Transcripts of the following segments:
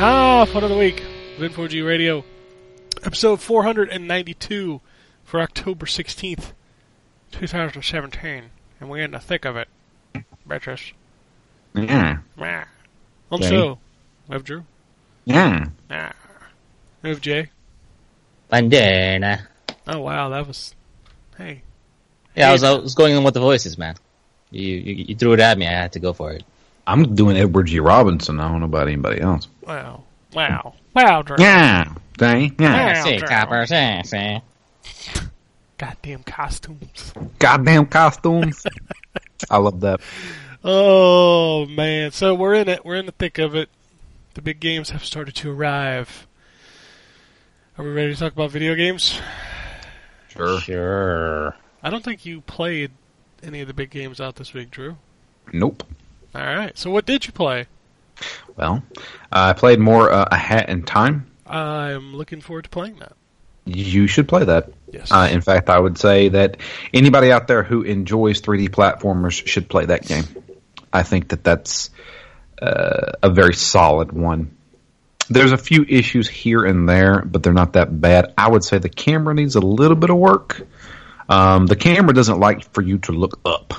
right, it's of the week of N4G Radio, episode 492 for October 16th, 2017, and we're in the thick of it. Bitches. Yeah. Meh. On Okay. show, we have Drew. Yeah. Nah. We have Jay. Bandana. Oh wow, that was. Hey. Yeah, I was, I was going in with the voices, man. You, you you threw it at me. I had to go for it. I'm doing Edward G. Robinson. I don't know about anybody else. Wow. Wow. Wow, Drew. Yeah. Dang. Yeah. Yeah. Say, Drew. copper, say, say. Goddamn costumes. Goddamn costumes. I love that. Oh man, so we're in it. We're in the thick of it. The big games have started to arrive. Are we ready to talk about video games? Sure. Sure. I don't think you played any of the big games out this week, Drew. Nope. All right. So what did you play? Well, I played more uh, A Hat in Time. I'm looking forward to playing that. You should play that. Yes. Uh, in fact, I would say that anybody out there who enjoys 3D platformers should play that game. I think that that's uh, a very solid one. There's a few issues here and there, but they're not that bad. I would say the camera needs a little bit of work. Um, the camera doesn't like for you to look up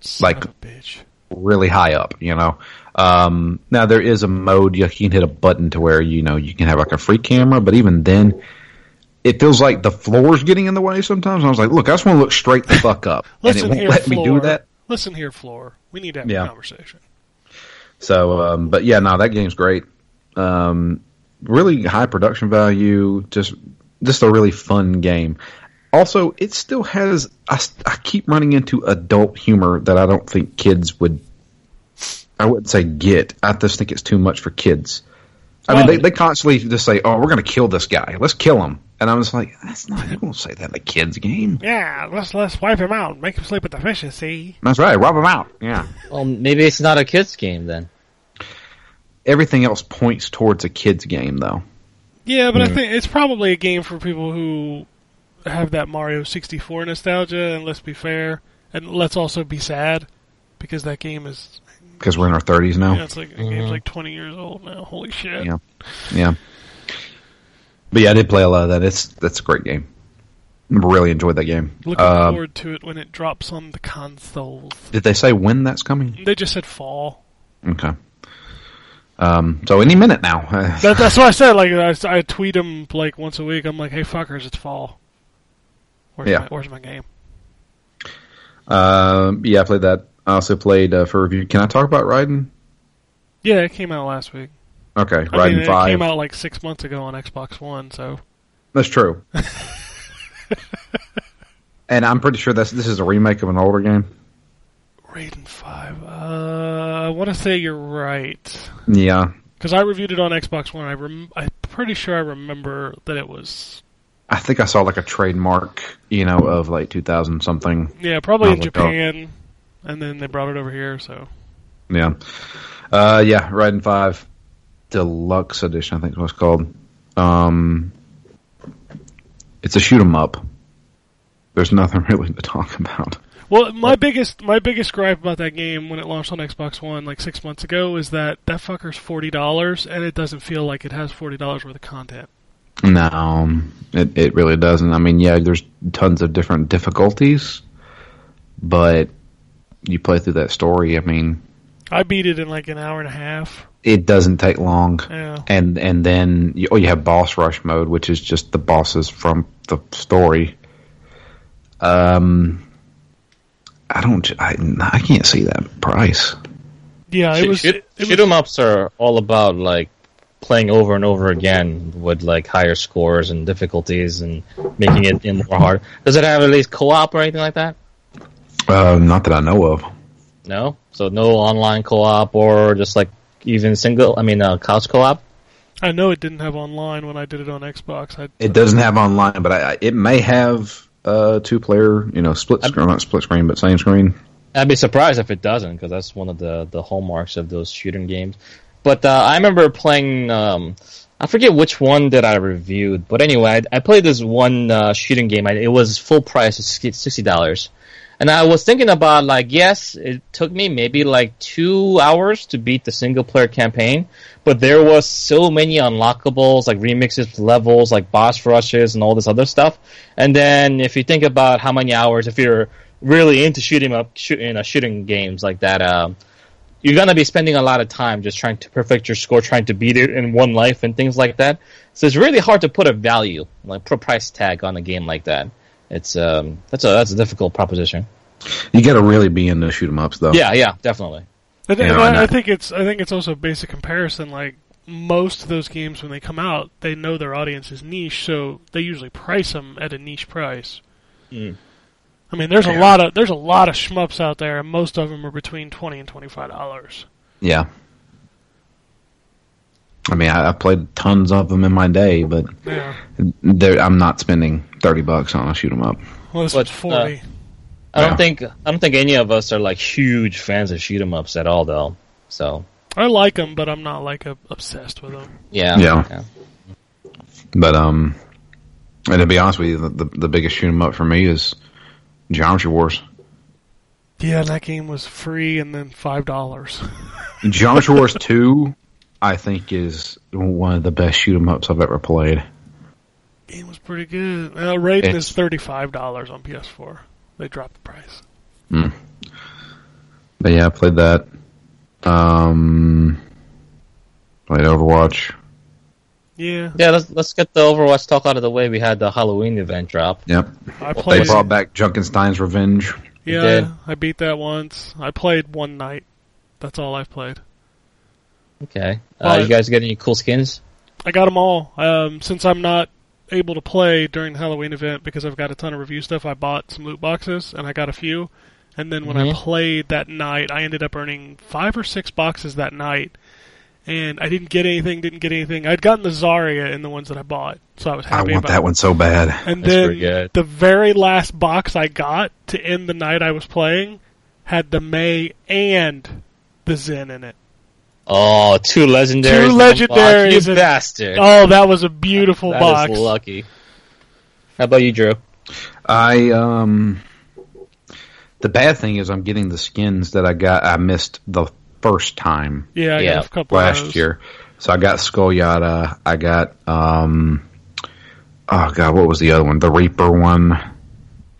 Son like- bitch. Really high up, you know. Um, now there is a mode you can hit a button to where you know you can have like a free camera, but even then, it feels like the floor's getting in the way sometimes. I was like, look, I just want to look straight the fuck up, and it Listen won't here, let me do Floor. that. Listen here, Floor. We need to have Yeah. a conversation. So, um, but yeah, no, that game's great. Um, really high production value. Just, just a really fun game. Also, it still has. I keep running into adult humor that I don't think kids would. I wouldn't say get. I just think it's too much for kids. I mean, they, they constantly just say, "Oh, we're going to kill this guy. Let's kill him." And I was like, "That's not. You won't say that in a kids game." Yeah, let's let's wipe him out. Make him sleep with the fishes. See. That's right. Rob him out. Yeah. Well, maybe it's not a kids game then. Everything else points towards a kids game, though. Yeah, but I Hmm. think it's probably a game for people who have that Mario 64 nostalgia, and let's be fair, and let's also be sad, because that game is, Because we're in our thirties now. yeah, it's like, the game's like 20 years old now, holy shit. Yeah. Yeah. But yeah, I did play a lot of that. It's that's a great game. Really enjoyed that game. Looking Um, forward to it when it drops on the consoles. did they say when that's coming? They just said fall. Okay. Um, so any minute now. That, that's what I said, like, I, I tweet them, like, once a week, I'm like, hey fuckers, it's fall. Where's, Yeah. my, where's my game? um, yeah, I played that. I also played uh, for review. Can I talk about Raiden? Yeah, it came out last week. Okay, I Raiden mean, it Five. came out like six months ago on Xbox One, so. That's true. and I'm pretty sure that's this is a remake of an older game. Raiden 5. Uh, I want to say you're right. Yeah, Because I reviewed it on Xbox One. I rem- I'm pretty sure I remember that it was. I think I saw like a trademark, you know, of like 2000 something. Yeah, probably in look up. Japan. And then they brought it over here, so. Yeah. Uh, yeah, Raiden 5 Deluxe Edition, I think is what it's called. Um, it's a shoot 'em up. There's nothing really to talk about. Well, my biggest my biggest gripe about that game when it launched on Xbox One like six months ago is that that fucker's forty dollars and it doesn't feel like it has forty dollars worth of content. No, it, it really doesn't. I mean, yeah, there's tons of different difficulties, but you play through that story. I mean, I beat it in like an hour and a half. it doesn't take long. Yeah. And and then you, oh, you have boss rush mode, which is just the bosses from the story. Um, I don't. I, I can't see that price. Yeah, it was. shoot, It, it shoot was 'em ups are all about like playing over and over again with like higher scores and difficulties and making it in more hard. Does it have at least co-op or anything like that? Uh, not that I know of. No, so no online co-op or just like even single. I mean, uh, couch co-op. I know it didn't have online when I did it on Xbox. I, It doesn't have online, but I, I- it may have uh, two player. You know, split screen, not split screen, but same screen. I'd be surprised if it doesn't, because that's one of the the hallmarks of those shooting games. But uh, I remember playing. Um, I forget which one that I reviewed, but anyway, I, I played this one uh, shooting game. I, it was full price, sixty dollars, and I was thinking about like, yes, it took me maybe like two hours to beat the single player campaign, but there was so many unlockables, like remixes, levels, like boss rushes, and all this other stuff. And then if you think about how many hours, if you're really into shooting up, shooting, uh, shooting games like that, um, you're gonna be spending a lot of time just trying to perfect your score, trying to beat it in one life and things like that. So it's really hard to put a value, like put a price tag on a game like that. It's um, that's a that's a difficult proposition. You got to really be into shoot 'em ups, though. Yeah, yeah, definitely. I, think, Yeah, I, I I- think it's. I think it's also a basic comparison. Like most of those games, when they come out, they know their audience is niche, so they usually price them at a niche price. Mm. I mean, there's a lot of there's a lot of shmups out there, and most of them are between twenty and twenty five dollars. Yeah. I mean, I, I played tons of them in my day, but Yeah, I'm not spending thirty bucks on a shoot 'em up. well, this But, was forty. I don't Yeah. think I don't think any of us are like huge fans of shoot 'em ups at all, though. So I like them, but I'm not like a, obsessed with them. yeah, Yeah. But um, and to be honest with you, the the, the biggest shoot 'em up for me is Geometry Wars. Yeah, that game was free and then five dollars. Geometry Wars Two, I think, is one of the best shoot 'em ups I've ever played. game was pretty good. Uh, Raiden It's- is thirty five dollars on PS4. They dropped the price. But yeah, I played that. Um, played Overwatch. Yeah, yeah. Let's let's get the Overwatch talk out of the way. We had the Halloween event drop. Yep. I They brought back Junkenstein's Revenge. Yeah. I beat that once. I played one night. That's all I've played. Okay, uh, you guys get any cool skins? I got them all. Um, since I'm not able to play during the Halloween event because I've got a ton of review stuff, I bought some loot boxes and I got a few. And then when I Mhm. played that night, I ended up earning five or six boxes that night. And I didn't get anything, didn't get anything. I'd gotten the Zarya in the ones that I bought, so I was happy. I want about that one so bad. And That's then the very last box I got to end the night I was playing had the Mei and the Zen in it. Oh, two legendaries. Two in one box. legendaries You and- bastard. Oh, that was a beautiful That box. is lucky. How about you, Drew? I um, the bad thing is I'm getting the skins that I got. I missed the first time Yeah, I Yeah, got a couple last those. year. So I got Skullyata. I got um, oh god, what was the other one? The Reaper one.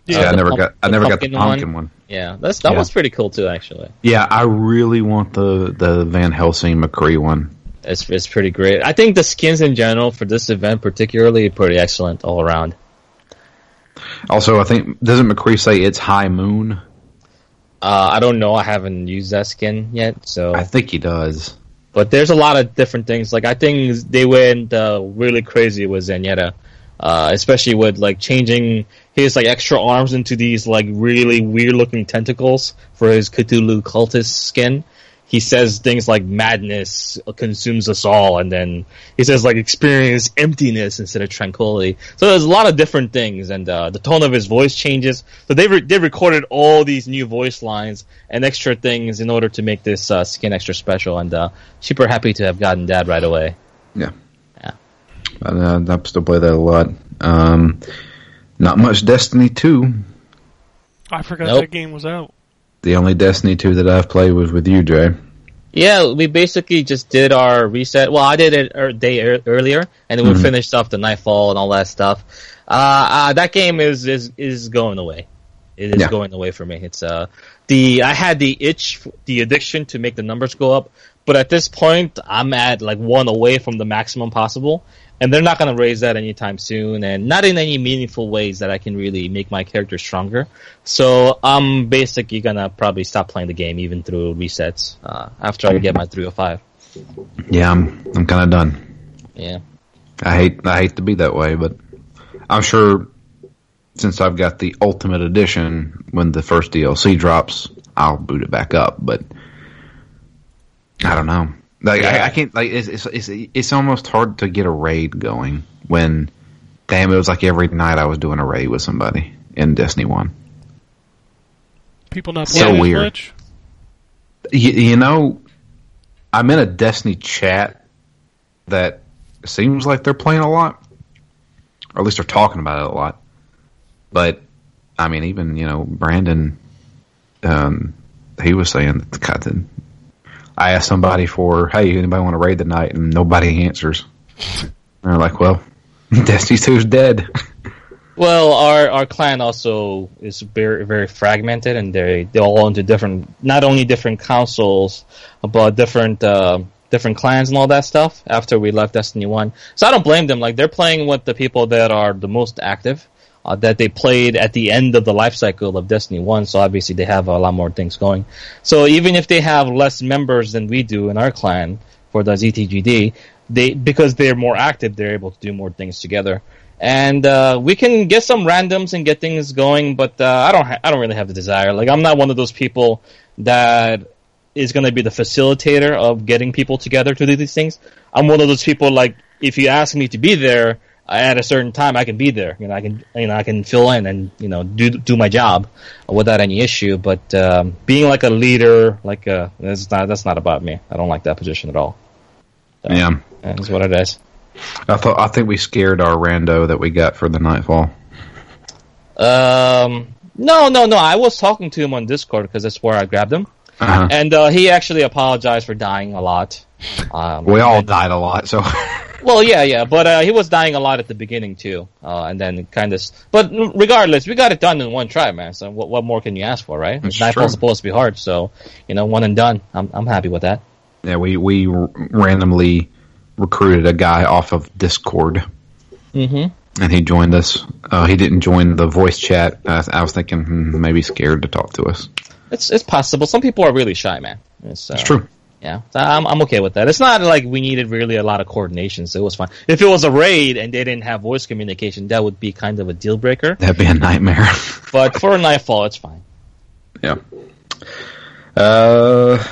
Yeah, Yeah, I never pump- got. I never got the pumpkin one? one. Yeah, that's that Yeah. one's pretty cool too. Actually, Yeah, I really want the the Van Helsing McCree one. it's it's pretty great. I think the skins in general for this event, particularly, pretty excellent all around. Also, I think doesn't McCree say it's High Moon? Uh, I don't know. I haven't used that skin yet, so I think he does. but there's a lot of different things. Like I think they went uh, really crazy with Zenyatta, uh, especially with like changing his like extra arms into these like really weird looking tentacles for his Cthulhu cultist skin. He says things like madness consumes us all, and then he says like experience emptiness instead of tranquility. So there's a lot of different things, and uh, the tone of his voice changes. So they re- they recorded all these new voice lines and extra things in order to make this uh, skin extra special, and uh, super happy to have gotten that right away. Yeah. Yeah. But, uh, I still play that a lot. Um, not much Destiny 2. I forgot Nope. that game was out. The only Destiny 2 that I've played was with you, Jay. Yeah, we basically just did our reset. Well, I did it a day ear- earlier, and then we Mhm. finished off the Nightfall and all that stuff. Uh, uh, that game is is is going away. It is Yeah. going away for me. It's uh the I had the itch, the addiction to make the numbers go up, but at this point, I'm at like one away from the maximum possible, and they're not going to raise that anytime soon, and not in any meaningful ways that I can really make my character stronger. So I'm basically gonna probably stop playing the game even through resets uh, after I get my 305. Yeah, I'm I'm kind of done. Yeah. I hate I hate to be that way, but I'm sure since I've got the Ultimate Edition, when the first DLC drops, I'll boot it back up. But I don't know. Like I, Yeah. I can't. Like it's, it's it's it's almost hard to get a raid going when, damn, it was like every night I was doing a raid with somebody in Destiny One. People not So playing as weird. much. You, you know, I'm in a Destiny chat that seems like they're playing a lot, or at least they're talking about it a lot. But I mean, even you know, Brandon, um, he was saying that the God, that- I asked somebody for, hey, anybody want to raid tonight, and nobody answers. And they're like, well, Destiny 2's dead. Well, our our clan also is very very fragmented, and they they all into different not only different councils, but different uh, different clans and all that stuff. After we left Destiny One, so I don't blame them. Like they're playing with the people that are the most active, uh, that they played at the end of the life cycle of Destiny One. So obviously they have a lot more things going. So even if they have less members than we do in our clan for the ZTGD, they because they're more active, they're able to do more things together and uh, we can get some randoms and get things going. But uh, I don't, ha- I don't really have the desire. Like I'm not one of those people that is going to be the facilitator of getting people together to do these things. I'm one of those people like if you ask me to be there at a certain time, I can be there. You know, I can, you know, I can fill in and you know do do my job without any issue. But um, being like a leader, like uh that's not that's not about me. I don't like that position at all. yeah, That's what it is. I thought I think we scared our rando that we got for the Nightfall. Um, no, no, no. I was talking to him on Discord because that's where I grabbed him, Uh-huh. and uh, he actually apologized for dying a lot. Um, We all died a lot, so Well, yeah, yeah, but uh, he was dying a lot at the beginning too, uh, and then kind of. But regardless, we got it done in one try, man. So what, what more can you ask for, right? That's Nightfall's supposed to be hard, so you know, one and done. I'm I'm happy with that. yeah, we we randomly recruited a guy off of Discord, Mm-hmm. and he joined us. Uh, he didn't join the voice chat. I, I was thinking hmm, maybe scared to talk to us. It's it's possible. Some people are really shy, man. It's, uh, It's true. Yeah, so I'm I'm okay with that. It's not like we needed really a lot of coordination, so it was fine. If it was a raid and they didn't have voice communication, that would be kind of a deal breaker. That'd be a nightmare. But for a nightfall, it's fine. yeah. Uh,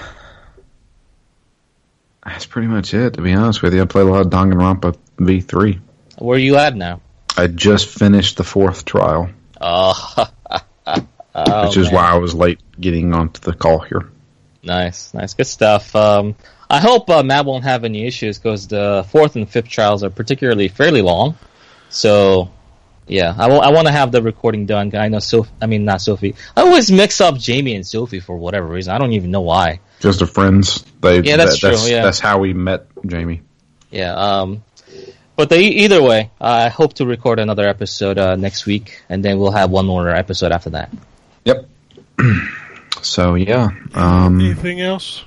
that's pretty much it. To be honest with you, I played a lot of Danganronpa V3. Where are you at now? I just finished the fourth trial, Oh, oh, which is man. why I was late getting onto the call here. Nice, nice, good stuff. Um, I hope uh, Matt won't have any issues because the fourth and fifth trials are particularly fairly long. So, yeah, I want to have the recording done. I know Sophie. I mean, not Sophie. I always mix up Jamie and Sophie for whatever reason. I don't even know why. Just a friends. They, Yeah, that's that- true, yeah. That's how we met Jamie. Yeah. Um, but the, either way, I hope to record another episode uh, next week, and then we'll have one more episode after that. Yep. so yeah. Um, Anything else?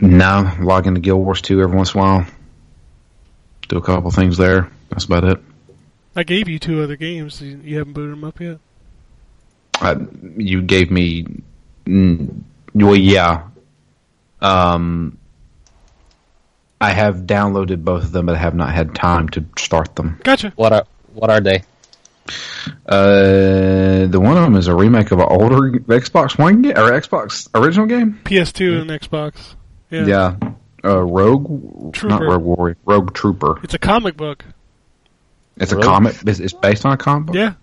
now log into Guild Wars 2 every once in a while. Do a couple things there. That's about it. I gave you two other games. You, you haven't booted them up yet. Uh, you gave me, mm, well, yeah. Um, I have downloaded both of them, but I have not had time to start them. Gotcha. What are what are they? Uh, the one of them is a remake of an older Xbox One game or Xbox original game. PS2 and Xbox. Yeah. Yeah, uh, Rogue, Trooper. not Rogue Warrior, Rogue Trooper. It's a comic book. It's a comic. It's, it's based on a comic. book? Yeah.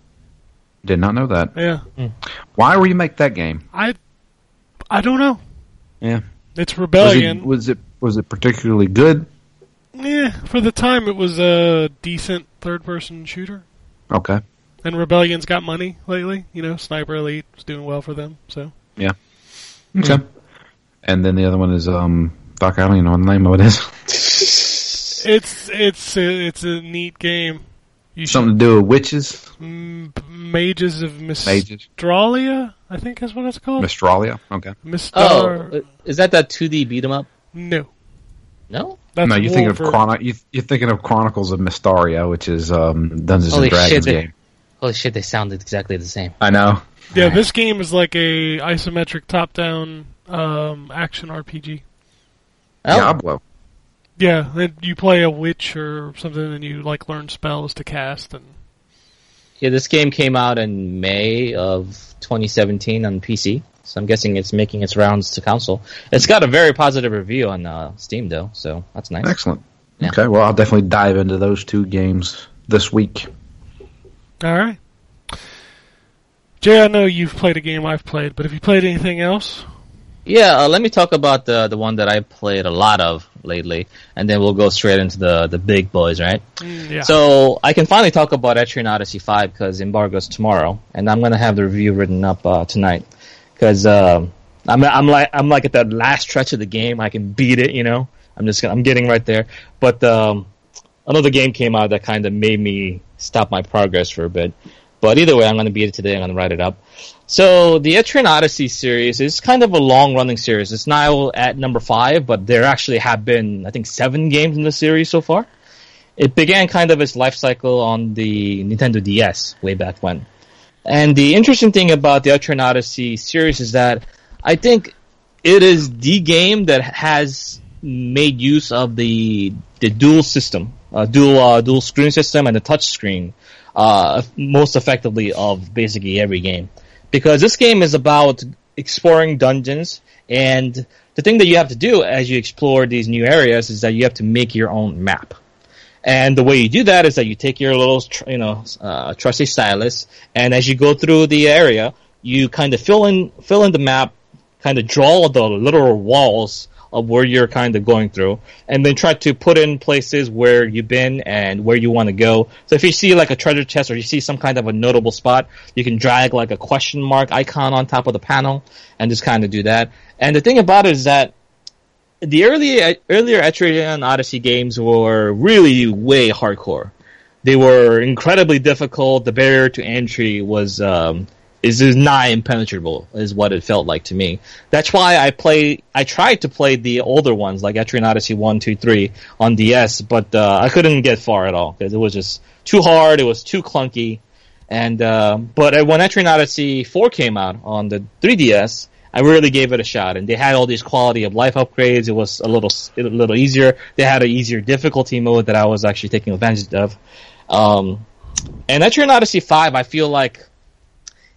Did not know that. Yeah. Why remake that game? I I don't know. Yeah. It's Was Rebellion. it, was it was it particularly good? Yeah, for the time it was a decent third person shooter. Okay. And Rebellion's got money lately. You know, Sniper Elite is doing well for them. So yeah. Okay. And then the other one is um fuck I don't even know what the name of it is. it's it's a, it's a neat game. You Something to do with witches, should, mm, Mages of mages, Mystralia, I think is what it's called. Mystralia. Okay. Oh, Mistar. is that that 2D beat 'em up? no, No. That's no, you're thinking of Wolver- Chrono- you, you're thinking of Chronicles of Mystara, which is um, Dungeons Holy and Dragons shit, they- game. Holy shit, they sounded exactly the same. I know. Yeah, this game is like a isometric top-down um, action RPG. Oh, Diablo. Yeah, then you play a witch or something, and you like learn spells to cast, and yeah, this game came out in May of 2017 on PC, so I'm guessing it's making its rounds to console. It's got a very positive review on uh, Steam though, so that's nice. Excellent. Yeah. Okay, well, I'll definitely dive into those two games this week. All right. Jay, I know you've played a game I've played, but have you played anything else? Yeah, uh, let me talk about the the one that I played a lot of lately, and then we'll go straight into the the big boys, right? Mm, yeah. So I can finally talk about Etrian Odyssey 5 because embargo's tomorrow, and I'm gonna have the review written up uh, tonight because um, I'm I'm like I'm like at that last stretch of the game. I can beat it, you know. I'm just gonna, I'm getting right there, but um, another game came out that kind of made me stop my progress for a bit. But either way, I'm gonna beat it today. I'm gonna write it up. So the Etrian Odyssey series is kind of a long running series. It's now at number five, but there actually have been I think seven games in the series so far it began kind of its life cycle on the Nintendo DS way back when. And the interesting thing about the Etrian Odyssey series is that I think it is the game that has made use of the the dual system, uh, dual uh, dual screen system, and the touch screen uh, most effectively of basically every game. Because this game is about exploring dungeons, and the thing that you have to do as you explore these new areas is that you have to make your own map. And the way you do that is that you take your little, you know, uh, trusty stylus, and as you go through the area, you kind of fill in fill in the map, kind of draw the literal walls of where you're kind of going through, and then try to put in places where you've been and where you want to go. So if you see like a treasure chest or you see some kind of a notable spot, you can drag like a question mark icon on top of the panel and just kind of do that. And the thing about it is that the early earlier Etrian Odyssey games were really way hardcore. They were incredibly difficult. The barrier to entry was um, is is nigh impenetrable, is what it felt like to me. That's why I play. I tried to play the older ones like Etrian Odyssey one, two, three on DS, but uh, I couldn't get far at all because it was just too hard. It was too clunky. And uh, but when Etrian Odyssey 4 came out on the 3DS, I really gave it a shot. And they had all these quality of life upgrades. It was a little a little easier. They had an easier difficulty mode that I was actually taking advantage of. Um, and Etrian Odyssey 5, I feel like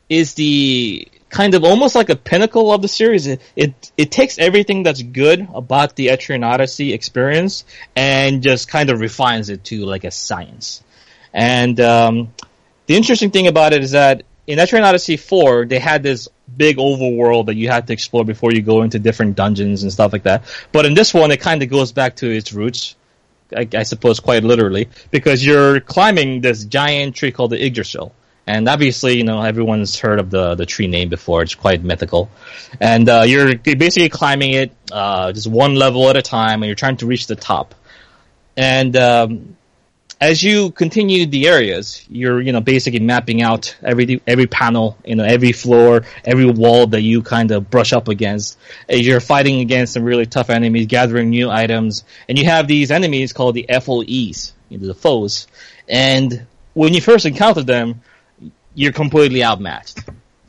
is the kind of almost like a pinnacle of the series. It, it it takes everything that's good about the Etrian Odyssey experience and just kind of refines it to like a science. And um, the interesting thing about it is that in Etrian Odyssey 4, they had this big overworld that you had to explore before you go into different dungeons and stuff like that. But in this one, it kind of goes back to its roots, I, I suppose quite literally, because you're climbing this giant tree called the Yggdrasil. And obviously, you know, everyone's heard of the, the tree name before. It's quite mythical. And uh, you're basically climbing it uh, just one level at a time, and you're trying to reach the top. And um, as you continue the areas, you're you know basically mapping out every every panel, you know every floor, every wall that you kind of brush up against. As you're fighting against some really tough enemies, gathering new items, and you have these enemies called the FOEs, you know, the foes. And when you first encounter them, you're completely outmatched.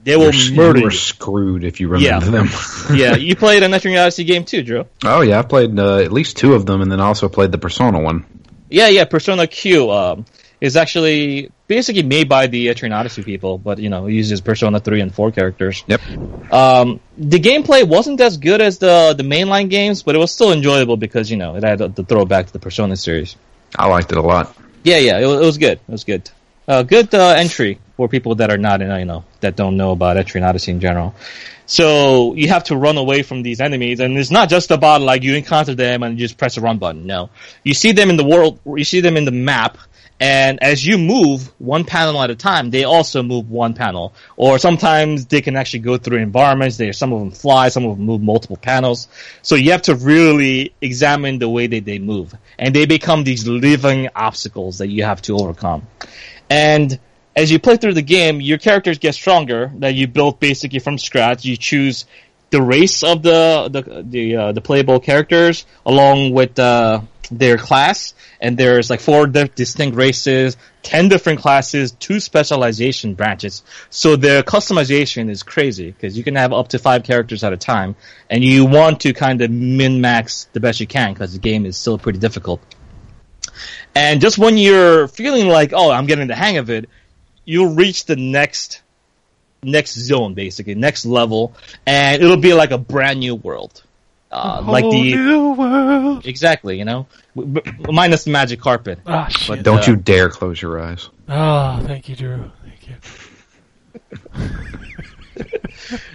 They will You're, murder you were you. screwed if you remember Yeah. them. yeah, you played an Etrian Odyssey game too, Drew. oh yeah, I played uh, at least two of them, and then also played the Persona one. Yeah, yeah. Persona Q um, is actually basically made by the Etrian Odyssey people, but you know it uses Persona three and four characters. Yep. Um, the gameplay wasn't as good as the the mainline games, but it was still enjoyable because you know it had the throwback to the Persona series. I liked it a lot. Yeah, yeah. It, was- it was good. It was good. Uh, good uh, entry for people that are not, in, you know, that don't know about Etrian Odyssey in general. So you have to run away from these enemies, and it's not just about like you encounter them and you just press a run button. No, you see them in the world, you see them in the map, and as you move one panel at a time, they also move one panel. Or sometimes they can actually go through environments. They some of them fly, some of them move multiple panels. So you have to really examine the way that they move, and they become these living obstacles that you have to overcome. And as you play through the game, your characters get stronger that you built basically from scratch. You choose the race of the the the, uh, the playable characters along with uh, their class, and there's like four di- distinct races, ten different classes, two specialization branches. So their customization is crazy because you can have up to five characters at a time, and you want to kind of min max the best you can because the game is still pretty difficult. And just when you're feeling like, oh, I'm getting the hang of it, you'll reach the next next zone, basically next level, and it'll be like a brand new world, uh, like Whole the new world. exactly, you know, w- w- minus the magic carpet. Ah, shit. Don't uh, you dare close your eyes. Oh, thank you, Drew. Thank you.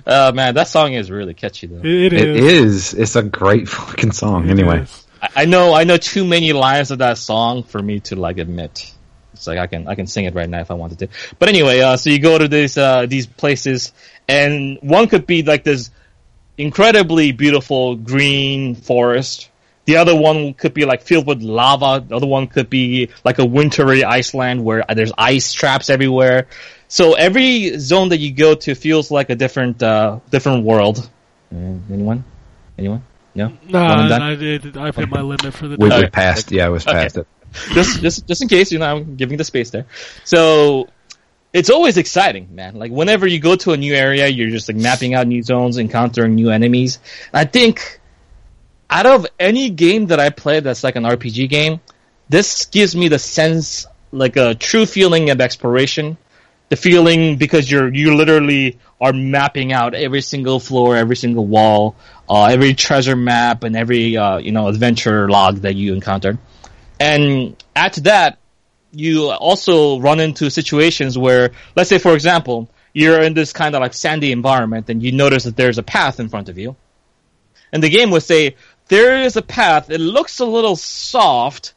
Uh, man, that song is really catchy though. It It is. is. It's a great fucking song. It Anyway, is. I, I know, I know too many lines of that song for me to like admit. It's like I can, I can sing it right now if I wanted to. But anyway, uh, so you go to these, uh, these places, and one could be like this incredibly beautiful green forest. The other one could be like filled with lava. The other one could be like a wintry Iceland where there's ice traps everywhere. So every zone that you go to feels like a different, uh, different world. Uh, anyone? Anyone? No? No, One and done? I did. I've hit my limit for the we, day. we passed. Yeah, I was Okay. past it. Just just just in case, you know, I'm giving the space there. So it's always exciting, man. Like whenever you go to a new area, you're just like mapping out new zones, encountering new enemies. I think out of any game that I play that's like an RPG game, this gives me the sense, like a true feeling of exploration. The feeling because you're you literally are mapping out every single floor, every single wall, uh, every treasure map, and every uh, you know adventure log that you encountered. And to that, you also run into situations where, let's say, for example, you're in this kind of like sandy environment and you notice that there's a path in front of you. And the game would say, there is a path, it looks a little soft.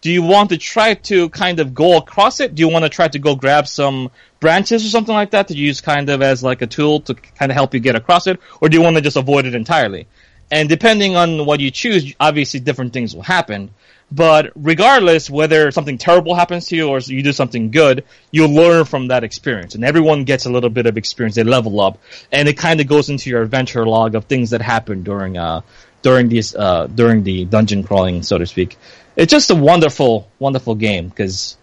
Do you want to try to kind of go across it? Do you want to try to go grab some branches or something like that to use kind of as like a tool to kind of help you get across it? Or do you want to just avoid it entirely? And depending on what you choose, obviously different things will happen. But regardless, whether something terrible happens to you or you do something good, you'll learn from that experience. And everyone gets a little bit of experience. They level up, and it kind of goes into your adventure log of things that happen during uh during these uh during the dungeon crawling, so to speak. It's just a wonderful, wonderful game because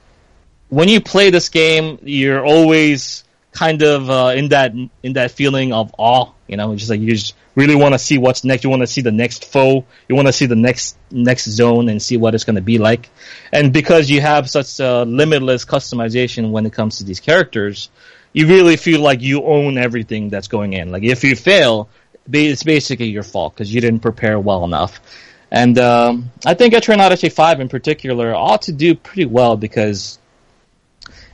when you play this game, you're always kind of uh, in that in that feeling of awe. You know, it's just like you just really want to see what's next. You want to see the next foe. You want to see the next next zone and see what it's going to be like. And because you have such uh, limitless customization when it comes to these characters, you really feel like you own everything that's going in. Like if you fail, it's basically your fault because you didn't prepare well enough. And um, I think Odyssey 5 in particular ought to do pretty well because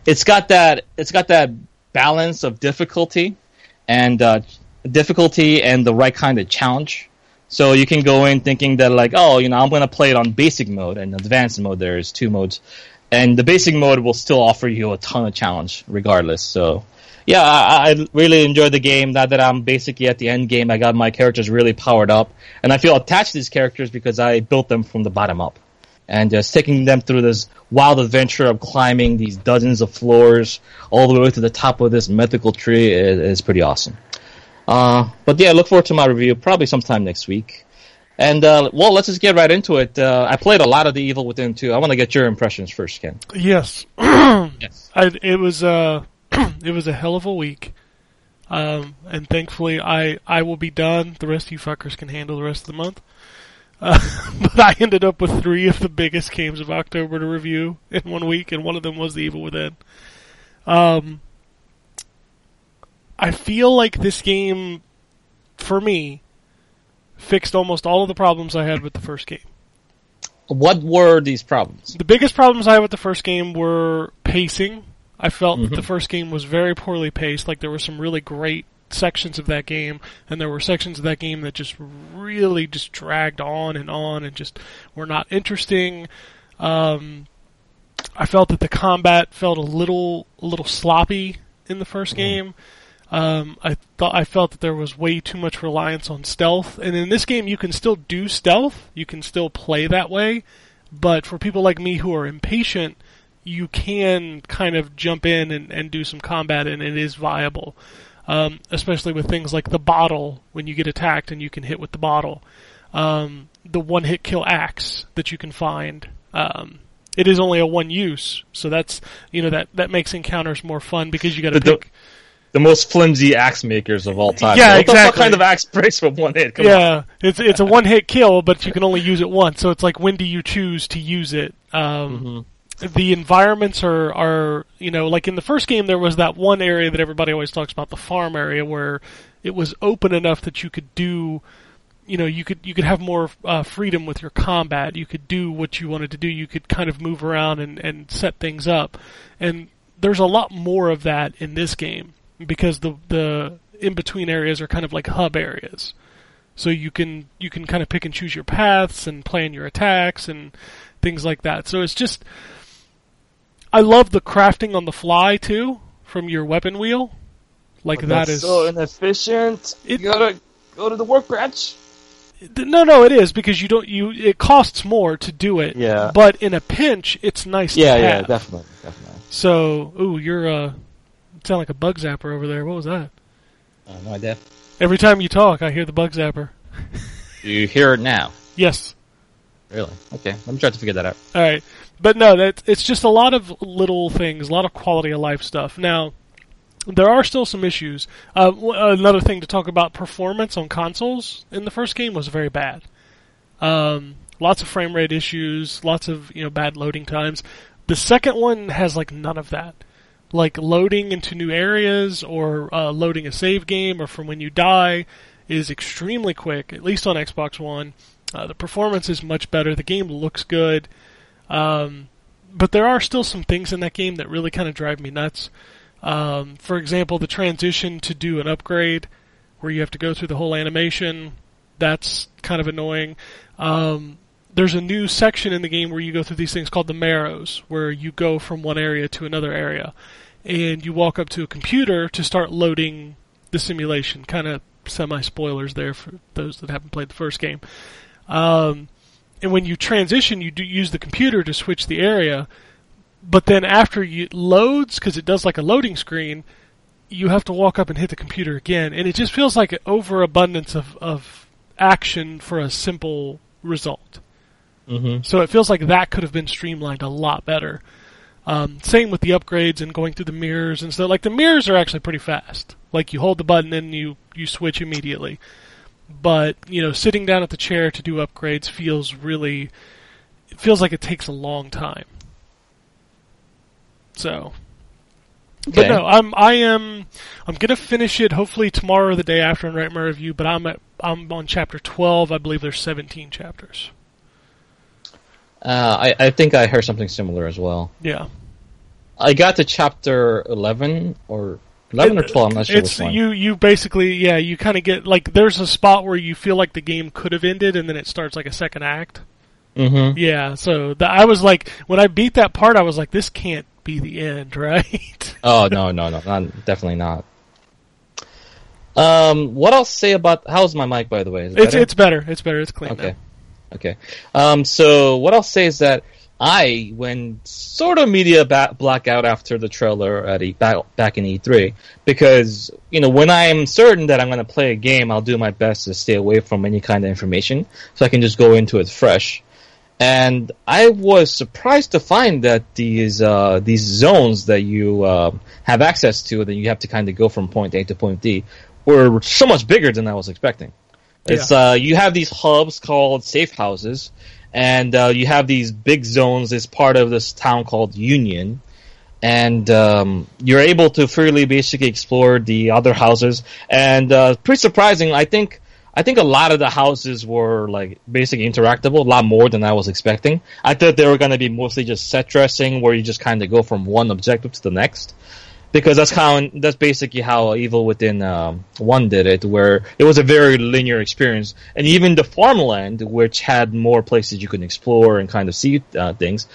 it's got that it's got that balance of difficulty and uh, difficulty and the right kind of challenge. So you can go in thinking that like, oh, you know, I'm going to play it on basic mode and advanced mode. There's two modes, and the basic mode will still offer you a ton of challenge regardless. So yeah, I, I really enjoyed the game. Now that I'm basically at the end game, I got my characters really powered up, and I feel attached to these characters because I built them from the bottom up. And just taking them through this wild adventure of climbing these dozens of floors all the way to the top of this mythical tree is, is pretty awesome. Uh, but yeah, look forward to my review probably sometime next week. And uh, well, let's just get right into it. Uh, I played a lot of the Evil Within too. I want to get your impressions first, Ken. Yes. Yes. I, it was uh, it was a hell of a week, um, and thankfully I I will be done. The rest of you fuckers can handle the rest of the month. Uh, but I ended up with three of the biggest games of October to review in one week, and one of them was The Evil Within. Um, I feel like this game, for me, fixed almost all of the problems I had with the first game. What were these problems? The biggest problems I had with the first game were pacing. I felt that Mm-hmm. the first game was very poorly paced. Like there were some really great sections of that game, and there were sections of that game that just really just dragged on and on and just were not interesting. Um, I felt that the combat felt a little a little sloppy in the first game. Um, I thought I felt that there was way too much reliance on stealth, and in this game you can still do stealth, you can still play that way, but for people like me who are impatient, you can kind of jump in and, and do some combat, and it is viable. um, especially with things like the bottle when you get attacked and you can hit with the bottle. Um, the one hit kill axe that you can find. Um, it is only a one use, so that's you know that that makes encounters more fun because you got to pick. The most flimsy axe makers of all time. Yeah, what exactly. kind of axe breaks from one hit? Come on. yeah, it's it's a one hit kill, but you can only use it once. So it's like when do you choose to use it? Um, The environments are are you know like in the first game there was that one area that everybody always talks about the farm area where it was open enough that you could do you know you could you could have more uh, freedom with your combat. You could do what you wanted to do. You could kind of move around and and set things up. And there's a lot more of that in this game because the the in between areas are kind of like hub areas. So you can you can kind of pick and choose your paths and plan your attacks and things like that. So it's just I love the crafting on the fly too from your weapon wheel. Like that That's is so inefficient. It- you gotta go to the workbench. no no it is because you don't you it costs more to do it. Yeah. But in a pinch it's nice Yeah, yeah, definitely, definitely. So ooh you're uh sound like a bug zapper over there. What was that? Uh, no idea. Every time you talk I hear the bug zapper. Do you hear it now? Yes. Really? Okay, let me try to figure that out. All right, but no, that it's just a lot of little things, a lot of quality of life stuff. Now, there are still some issues. Uh, another thing to talk about: performance on consoles in the first game was very bad. Um, lots of frame rate issues, lots of you know bad loading times. The second one has like none of that. Like loading into new areas or uh, loading a save game or from when you die is extremely quick, at least on Xbox One. Uh, the performance is much better. The game looks good. Um, but there are still some things in that game that really kind of drive me nuts. Um, for example, the transition to do an upgrade where you have to go through the whole animation. That's kind of annoying. Um, there's a new section in the game where you go through these things called the marrows, where you go from one area to another area. And you walk up to a computer to start loading the simulation. Kind of semi spoilers there for those that haven't played the first game. Um, and when you transition, you do use the computer to switch the area. But then after you it loads, because it does like a loading screen, you have to walk up and hit the computer again, and it just feels like an overabundance of of action for a simple result. Mm-hmm. So it feels like that could have been streamlined a lot better. Um, same with the upgrades and going through the mirrors and stuff. Like the mirrors are actually pretty fast. Like you hold the button and you you switch immediately. But you know, sitting down at the chair to do upgrades feels really. It feels like it takes a long time. So. But no, I'm I am I'm gonna finish it hopefully tomorrow or the day after and write my review. But I'm at I'm on chapter twelve. I believe there's 17 chapters. Uh, I, I think I heard something similar as well. Yeah. I got to chapter 11 or 11 or 12, I'm not sure it's which one. you you basically yeah you kind of get like there's a spot where you feel like the game could have ended and then it starts like a second act mm-hmm. yeah so the, i was like when i beat that part i was like this can't be the end right Oh, no, no, no, not, definitely not. Um, what I'll say about, how's my mic, by the way? It it's better? it's better it's better it's clean Okay. now. Okay. Um, so what I'll say is that I went sort of media ba- blackout after the trailer at e- back, back in E3 because you know when I'm certain that I'm going to play a game, I'll do my best to stay away from any kind of information so I can just go into it fresh. And I was surprised to find that these uh, these zones that you uh, have access to, that you have to kind of go from point A to point D, were so much bigger than I was expecting. It's uh, you have these hubs called safe houses, and uh, you have these big zones as part of this town called Union, and um, you're able to freely basically explore the other houses. And uh, pretty surprising, I think. I think a lot of the houses were like basically interactable, a lot more than I was expecting. I thought they were going to be mostly just set dressing, where you just kind of go from one objective to the next because that's how that's basically how Evil Within um, One did it, where it was a very linear experience, and even the farmland, which had more places you can explore and kind of see uh, things,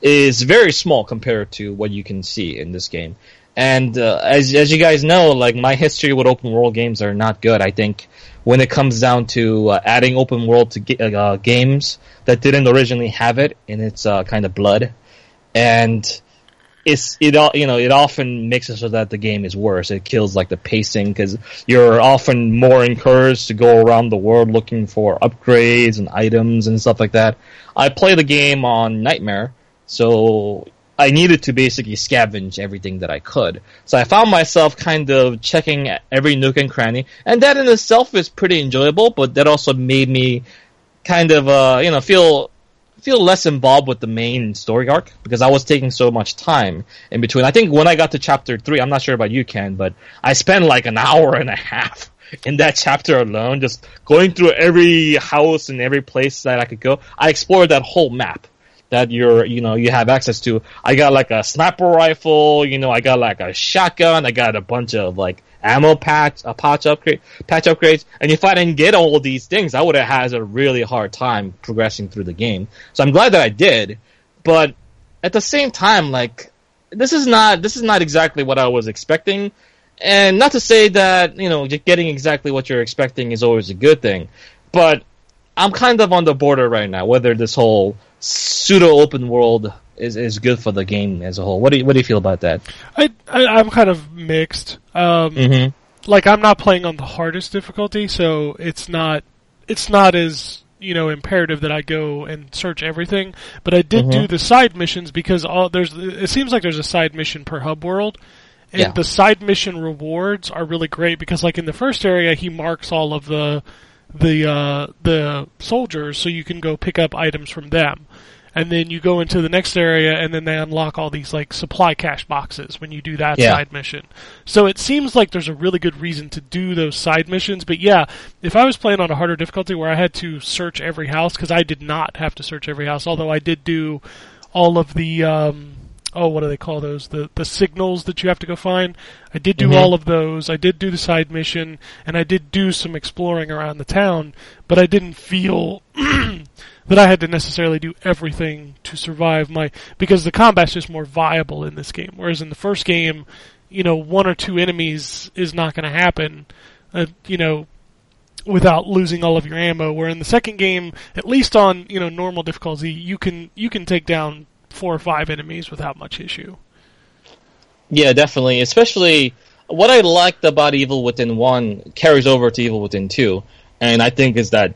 is very small compared to what you can see in this game. And uh, as as you guys know, like my history with open world games are not good. I think when it comes down to uh, adding open world to uh, games that didn't originally have it in its uh, kind of blood, and it's it all you know it often makes it so that the game is worse. It kills like the pacing because you're often more encouraged to go around the world looking for upgrades and items and stuff like that. I play the game on Nightmare, so I needed to basically scavenge everything that I could. So I found myself kind of checking every nook and cranny, and that in itself is pretty enjoyable. But that also made me kind of uh, you know feel feel less involved with the main story arc because I was taking so much time in between. I think when I got to chapter three, I'm not sure about you, Ken, but I spent like an hour and a half in that chapter alone, just going through every house and every place that I could go. I explored that whole map that you're, you know, you have access to. I got like a sniper rifle, you know, I got like a shotgun, I got a bunch of like ammo packs, a patch upgrade, patch upgrades. And if I didn't get all these things, I would have had a really hard time progressing through the game. So I'm glad that I did, but at the same time, like, this is not, this is not exactly what I was expecting. And not to say that, you know, getting exactly what you're expecting is always a good thing, but I'm kind of on the border right now, whether this whole pseudo open world is, is good for the game as a whole. What do you, what do you feel about that? I, I I'm kind of mixed. Um, Mm-hmm. like I'm not playing on the hardest difficulty, so it's not it's not as you know imperative that I go and search everything. But I did do the side missions because all there's it seems like there's a side mission per hub world. And Yeah. the side mission rewards are really great because like in the first area he marks all of the the uh, the soldiers so you can go pick up items from them. And then you go into the next area and then they unlock all these like supply cache boxes when you do that Yeah. side mission. So it seems like there's a really good reason to do those side missions. But yeah, if I was playing on a harder difficulty where I had to search every house, because I did not have to search every house, although I did do all of the um, oh, what do they call those? The the signals that you have to go find. I did do Mhm. all of those. I did do the side mission, and I did do some exploring around the town. But I didn't feel that I had to necessarily do everything to survive my because the combat's just more viable in this game. Whereas in the first game, you know, one or two enemies is not going to happen. Uh, you know, without losing all of your ammo. Where in the second game, at least on you know normal difficulty, you can you can take down four or five enemies without much issue. Yeah, definitely. Especially what I liked about Evil Within One carries over to Evil Within Two, and I think is that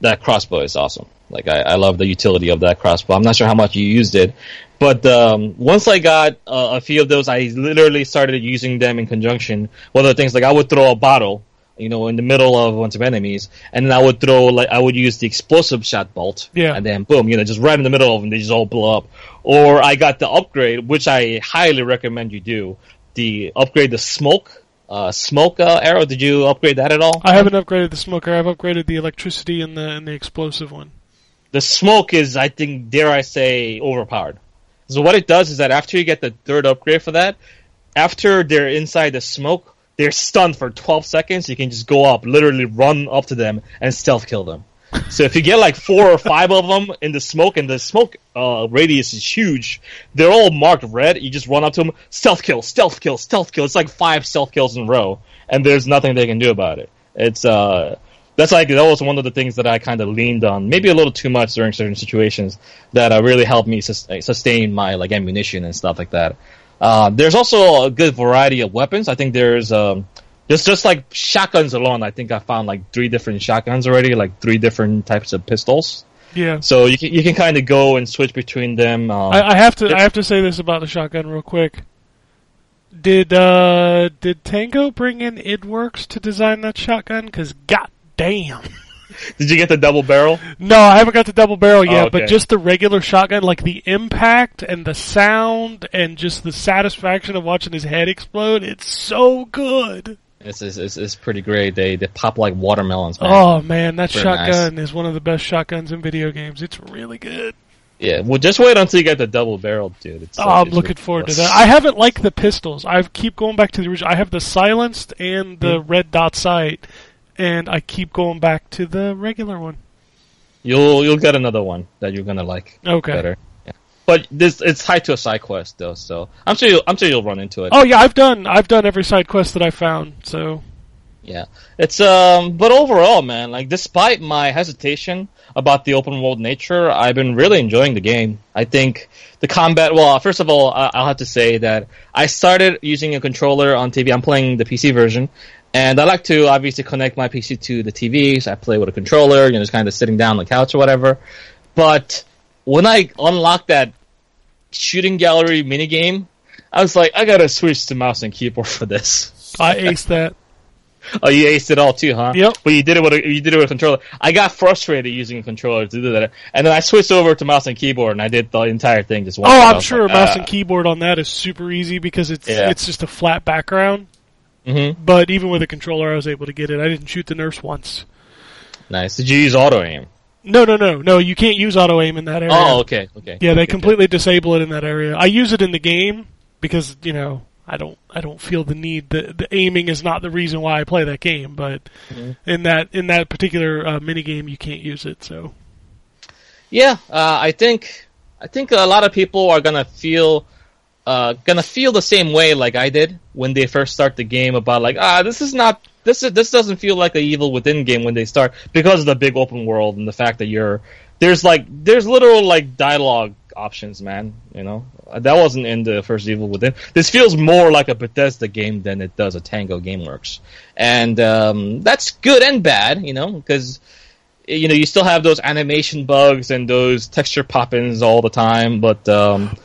that crossbow is awesome. Like I, I love the utility of that crossbow. I'm not sure how much you used it, but um, once I got uh, a few of those, I literally started using them in conjunction with other things. Like I would throw a bottle, you know, in the middle of a bunch of enemies, and then I would throw like I would use the explosive shot bolt, Yeah. and then boom, you know, just right in the middle of them, they just all blow up. Or I got the upgrade, which I highly recommend you do. The upgrade, the smoke, uh, smoke uh, arrow. Did you upgrade that at all? I haven't upgraded the smoker. I've upgraded the electricity and the and the explosive one. The smoke is, I think, dare I say, overpowered. So what it does is that after you get the third upgrade for that, after they're inside the smoke, they're stunned for 12 seconds. You can just go up, literally run up to them and stealth kill them. So if you get like four or five of them in the smoke, and the smoke uh, radius is huge, they're all marked red. You just run up to them, stealth kill, stealth kill, stealth kill. It's like five stealth kills in a row, and there's nothing they can do about it. It's uh, that's like that was one of the things that I kind of leaned on, maybe a little too much during certain situations that uh, really helped me sus- sustain my like ammunition and stuff like that. Uh, there's also a good variety of weapons. I think there's um, just just like shotguns alone. I think I found like three different shotguns already, like three different types of pistols. Yeah. So you can you can kind of go and switch between them. Um, I, I have to. I have to say this about the shotgun real quick. Did uh did Tango bring in IdWorks to design that shotgun? Because god damn. did you get the double barrel? No, I haven't got the double barrel yet, Oh, but just the regular shotgun, like the impact and the sound and just the satisfaction of watching his head explode, it's so good. It's it's, it's, it's pretty great. They they pop like watermelons. Man. Oh man, that Very shotgun is one of the best shotguns in video games. It's really good. Yeah, well, just wait until you get the double barrel, dude. It's, Oh, uh, I'm it's looking forward to that. I haven't liked the pistols. I keep going back to the original. I have the silenced and the Hmm. red dot sight, and I keep going back to the regular one. You'll you'll get another one that you're gonna like Okay. better. Yeah. But this it's tied to a side quest though, so I'm sure you'll I'm sure you'll run into it. Oh yeah, I've done I've done every side quest that I found. So Yeah, it's um, but overall, man, like despite my hesitation about the open world nature, I've been really enjoying the game. I think the combat. Well, first of all, I'll have to say that I started using a controller on TV. I'm playing the PC version, and I like to obviously connect my PC to the TV. So I play with a controller, you know, just kind of sitting down on the couch or whatever. But when I unlocked that shooting gallery minigame, I was like, I gotta switch to mouse and keyboard for this. I aced that. Oh, you aced it all too, huh? Yep. But you did it with a, you did it with a controller. I got frustrated using a controller to do that, and then I switched over to mouse and keyboard, and I did the entire thing just. Oh, once. I I'm sure like, mouse ah. and keyboard on that is super easy because it's Yeah. it's just a flat background. Mhm. But even with a controller, I was able to get it. I didn't shoot the nurse once. Nice. Did you use auto aim? No, no, no, no. You can't use auto aim in that area. Oh, okay, okay. Yeah, they Okay, completely disable it in that area. I use it in the game because you know I don't I don't feel the need. The the aiming is not the reason why I play that game, but Mm-hmm. in that in that particular uh, mini game, you can't use it. So Yeah, uh, I think I think a lot of people are gonna feel uh, gonna feel the same way like I did when they first start the game about like ah this is not this is this doesn't feel like a evil within game when they start because of the big open world and the fact that you're there's like there's literal like dialogue options man you know? That wasn't in the first evil within. This feels more like a Bethesda game than it does a Tango GameWorks. And um, that's good and bad you know because you know, you still have those animation bugs and those texture pop-ins all the time, but um,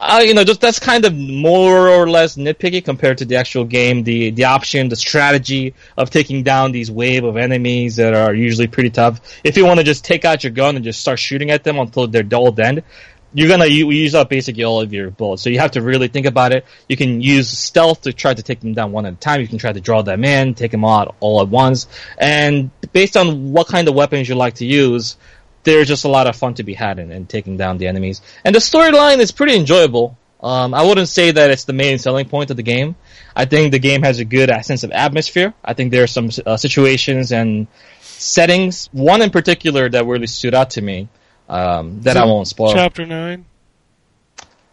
uh, you know, just that's kind of more or less nitpicky compared to the actual game. The the option, the strategy of taking down these wave of enemies that are usually pretty tough. If you want to just take out your gun and just start shooting at them until they're dead, you're gonna u- use up basically all of your bullets. So you have to really think about it. You can use stealth to try to take them down one at a time. You can try to draw them in, take them out all at once. And based on what kind of weapons you like to use, there's just a lot of fun to be had in, in taking down the enemies. And the storyline is pretty enjoyable. Um, I wouldn't say that it's the main selling point of the game. I think the game has a good uh, sense of atmosphere. I think there are some uh, situations and settings, one in particular that really stood out to me, um, that I won't spoil. chapter nine.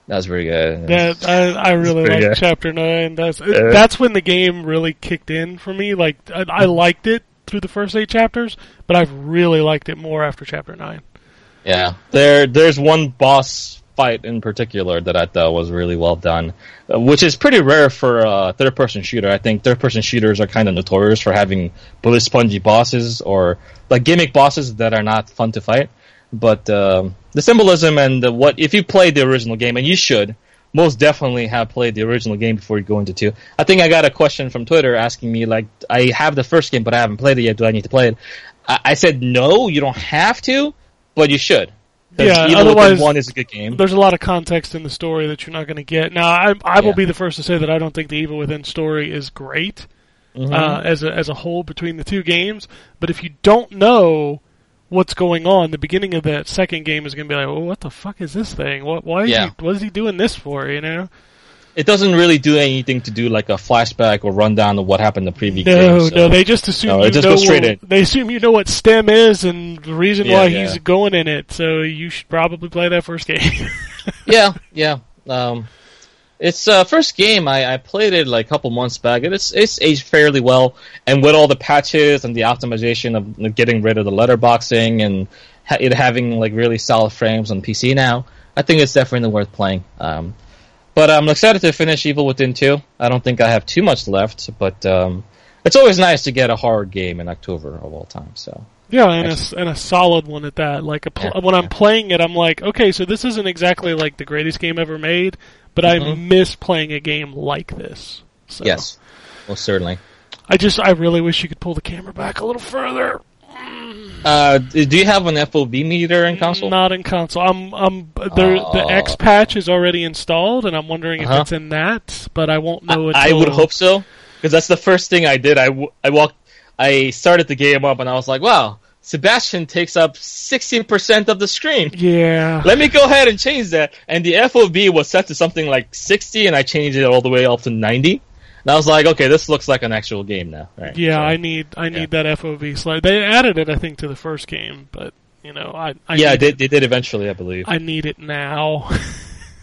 That was very good. That I, I really like chapter nine. That's that's when the game really kicked in for me. Like I, I liked it through the first eight chapters, but I've really liked it more after chapter nine. Yeah, there there's one boss fight in particular that I thought was really well done, uh, which is pretty rare for a third person shooter. I think third person shooters are kind of notorious for having bullet spongy bosses or like gimmick bosses that are not fun to fight. But um, the symbolism and the, what if you played the original game, and you should most definitely have played the original game before you go into two. I think I got a question from Twitter asking me like, I have the first game, but I haven't played it yet. Do I need to play it? I, I said no, you don't have to, but you should. Yeah, otherwise- one is a good game. There's a lot of context in the story that you're not going to get. Now, I I will Yeah. be the first to say that I don't think the Evil Within story is great Mm-hmm. uh, as a as a whole between the two games. But if you don't know what's going on, the beginning of that second game is going to be like, well, what the fuck is this thing? What why is Yeah. he what is he doing this for? You know? It doesn't really do anything to do like a flashback or rundown of what happened the previous No, game. so- no, they just assume No, you it just know what- in. They assume you know what STEM is and the reason Yeah, why yeah. he's going in it. So you should probably play that first game. yeah, yeah. Um, it's uh, first game I, I played it like a couple months back. and It's it's aged fairly well, and with all the patches and the optimization of getting rid of the letterboxing and ha- it having like really solid frames on PC now, I think it's definitely worth playing. Um, but I'm excited to finish Evil Within 2. I don't think I have too much left, but um, it's always nice to get a horror game in October of all time. So Yeah, and a, and a solid one at that. Like a pl- Yeah, when I'm yeah. playing it, I'm like, okay, so this isn't exactly like the greatest game ever made, but I Mhm. miss playing a game like this. So yes, most certainly. I just I really wish you could pull the camera back a little further. Uh, do you have an FOV meter in console? Not in console. I'm I'm the Oh. X patch is already installed, and I'm wondering if Uh-huh. it's in that, but I won't know it. I would hope so because that's the first thing I did. I, w- I walked, I started the game up and I was like, wow, Sebastian takes up sixty percent of the screen. Yeah. Let me go ahead and change that. And the FOV was set to something like sixty, and I changed it all the way up to ninety. And I was like, okay, this looks like an actual game now. Right. Yeah, So- I need I need that FOV slide. They added it, I think, to the first game, but you know, I, I yeah, they, they did eventually, I believe. I need it now.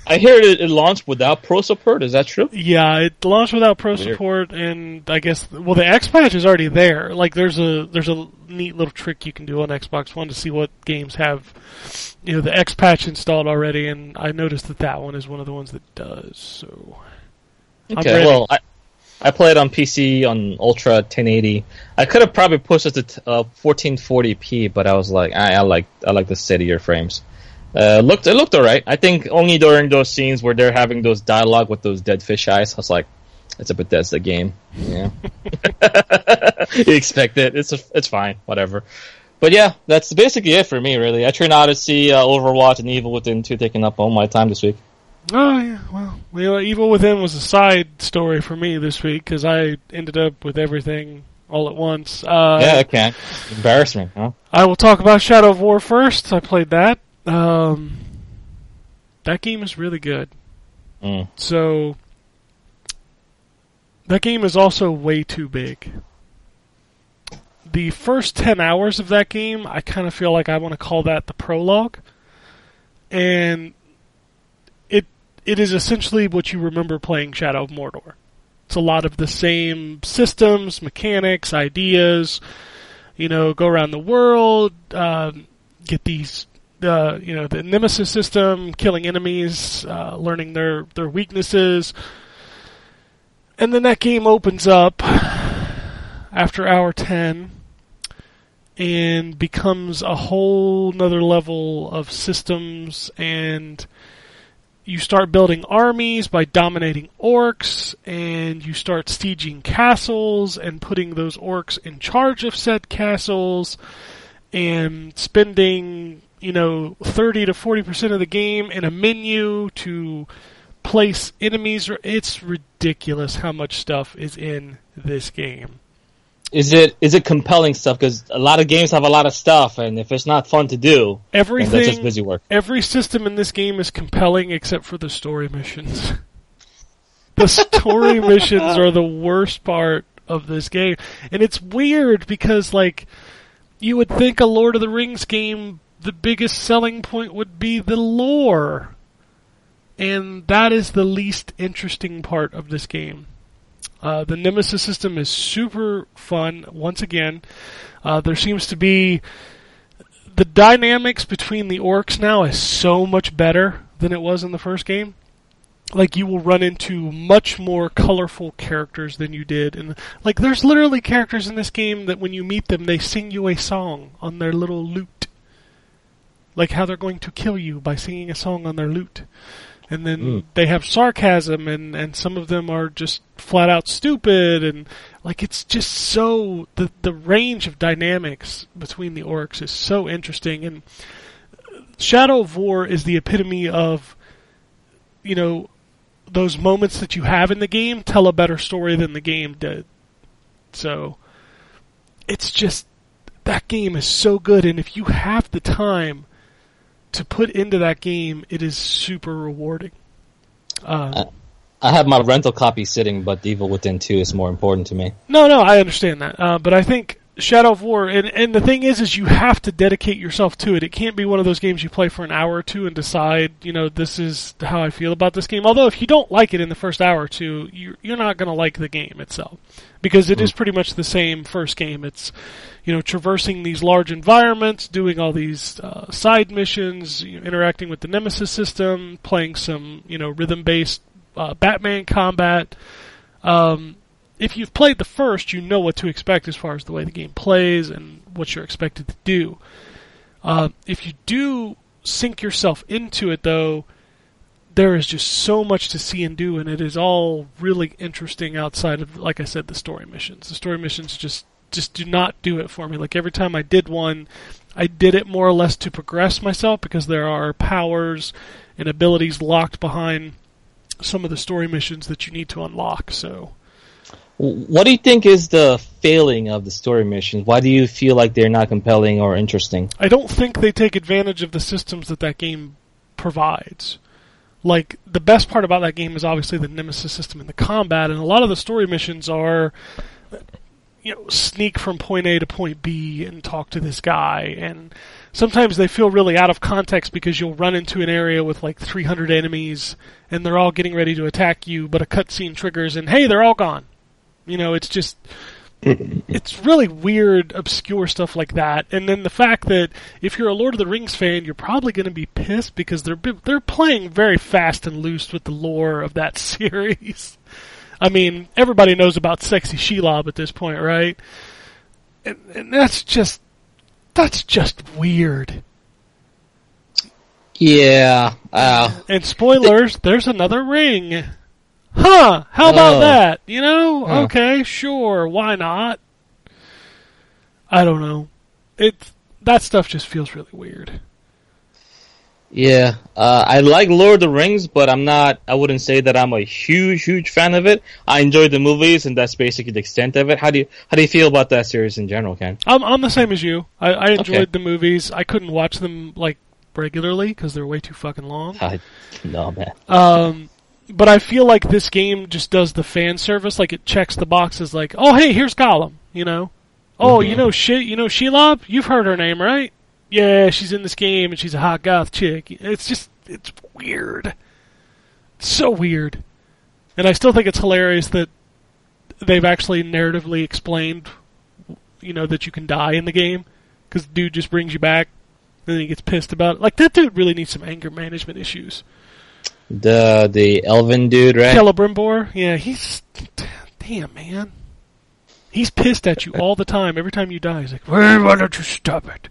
I hear it, it launched without pro support. Is that true? Yeah, it launched without pro Weird. support, and I guess well the X patch is already there. Like there's a there's a neat little trick you can do on Xbox One to see what games have you know the X patch installed already, and I noticed that that one is one of the ones that does. So Okay. Well, I I played on PC on Ultra 1080. I could have probably pushed it to uh, 1440p, but I was like, I, I like I like the steadier frames. Uh, looked it looked alright. I think only during those scenes where they're having those dialogue with those dead fish eyes, I was like, it's a Bethesda game. Yeah, you expect it. It's a, it's fine, whatever. But yeah, that's basically it for me. Really, I to see uh, Overwatch and Evil Within 2 taking up all my time this week. Oh yeah, well, you know, Evil Within was a side story for me this week because I ended up with everything all at once. Uh, yeah, can. Embarrassment, huh? I will talk about Shadow of War first. I played that. Um, that game is really good. Mm. So that game is also way too big. The first 10 hours of that game, I kind of feel like I want to call that the prologue. And it is essentially what you remember playing Shadow of Mordor. It's a lot of the same systems, mechanics, ideas, you know, go around the world, um, get these, uh, you know, the nemesis system, killing enemies, uh, learning their their weaknesses, and then that game opens up after hour ten and becomes a whole nother level of systems and you start building armies by dominating orcs, and you start sieging castles and putting those orcs in charge of said castles, and spending, you know, 30 to 40% of the game in a menu to place enemies. It's ridiculous how much stuff is in this game. Is it is it compelling stuff? Because a lot of games have a lot of stuff, and if it's not fun to do, Everything, that's just busy work. every system in this game is compelling except for the story missions. the story missions are the worst part of this game. And it's weird because like you would think a Lord of the Rings game the biggest selling point would be the lore. And that is the least interesting part of this game. Uh, the Nemesis system is super fun. Once again, uh, there seems to be the dynamics between the orcs now is so much better than it was in the first game. Like you will run into much more colorful characters than you did, and like there's literally characters in this game that when you meet them, they sing you a song on their little lute, like how they're going to kill you by singing a song on their lute. And then Mm. they have sarcasm, and and some of them are just flat out stupid, and like it's just so the the range of dynamics between the orcs is so interesting and Shadow of War is the epitome of you know those moments that you have in the game tell a better story than the game did. So it's just that game is so good and if you have the time to put into that game it is super rewarding. Uh, I have my rental copy sitting, but Evil Within Two is more important to me. No, no, I understand that. Uh, but I think Shadow of War, and, and the thing is, is you have to dedicate yourself to it. It can't be one of those games you play for an hour or two and decide, you know, this is how I feel about this game. Although if you don't like it in the first hour or two, you're, you're not going to like the game itself. Because it is pretty much the same first game. It's, you know, traversing these large environments, doing all these uh, side missions, you know, interacting with the Nemesis system, playing some, you know, rhythm-based uh, Batman combat. Um, if you've played the first, you know what to expect as far as the way the game plays and what you're expected to do. Uh, if you do sink yourself into it, though, there is just so much to see and do, and it is all really interesting outside of, like I said, the story missions. The story missions just just do not do it for me. Like every time I did one, I did it more or less to progress myself because there are powers and abilities locked behind some of the story missions that you need to unlock. So. What do you think is the failing of the story missions? Why do you feel like they're not compelling or interesting? I don't think they take advantage of the systems that that game provides. Like the best part about that game is obviously the nemesis system and the combat, and a lot of the story missions are, you know, sneak from point A to point B and talk to this guy, and sometimes they feel really out of context because you'll run into an area with like 300 enemies and they're all getting ready to attack you, but a cutscene triggers and hey, they're all gone. You know, it's just it's really weird, obscure stuff like that. And then the fact that if you're a Lord of the Rings fan, you're probably going to be pissed because they're they're playing very fast and loose with the lore of that series. I mean, everybody knows about sexy Shelob at this point, right? And, and that's just that's just weird. Yeah. Uh, And spoilers, there's another ring. Huh, how about Oh. that? You know? Huh. Okay, sure, why not? I don't know. It that stuff just feels really weird. yeah. Uh, I like Lord of the Rings, but I'm not. I wouldn't say that I'm a huge, huge fan of it. I enjoyed the movies, and that's basically the extent of it. How do you How do you feel about that series in general, Ken? I'm I'm the same as you. I, I enjoyed Okay. the movies. I couldn't watch them like regularly because they're way too fucking long. I, no, man. Um, but I feel like this game just does the fan service. Like it checks the boxes. Like, oh hey, here's Gollum. You know, oh you mm-hmm. know shit. You know Shelob. You've heard her name, right? Yeah, she's in this game and she's a hot goth chick. It's just it's weird. so weird. And I still think it's hilarious that they've actually narratively explained, you know, that you can die in the game because dude just brings you back. And then he gets pissed about it. Like that dude really needs some anger management issues. The the Elven dude, right? Celebrimbor, yeah, he's damn man. He's pissed at you all the time. Every time you die, he's like, "Well, why don't you stop it?"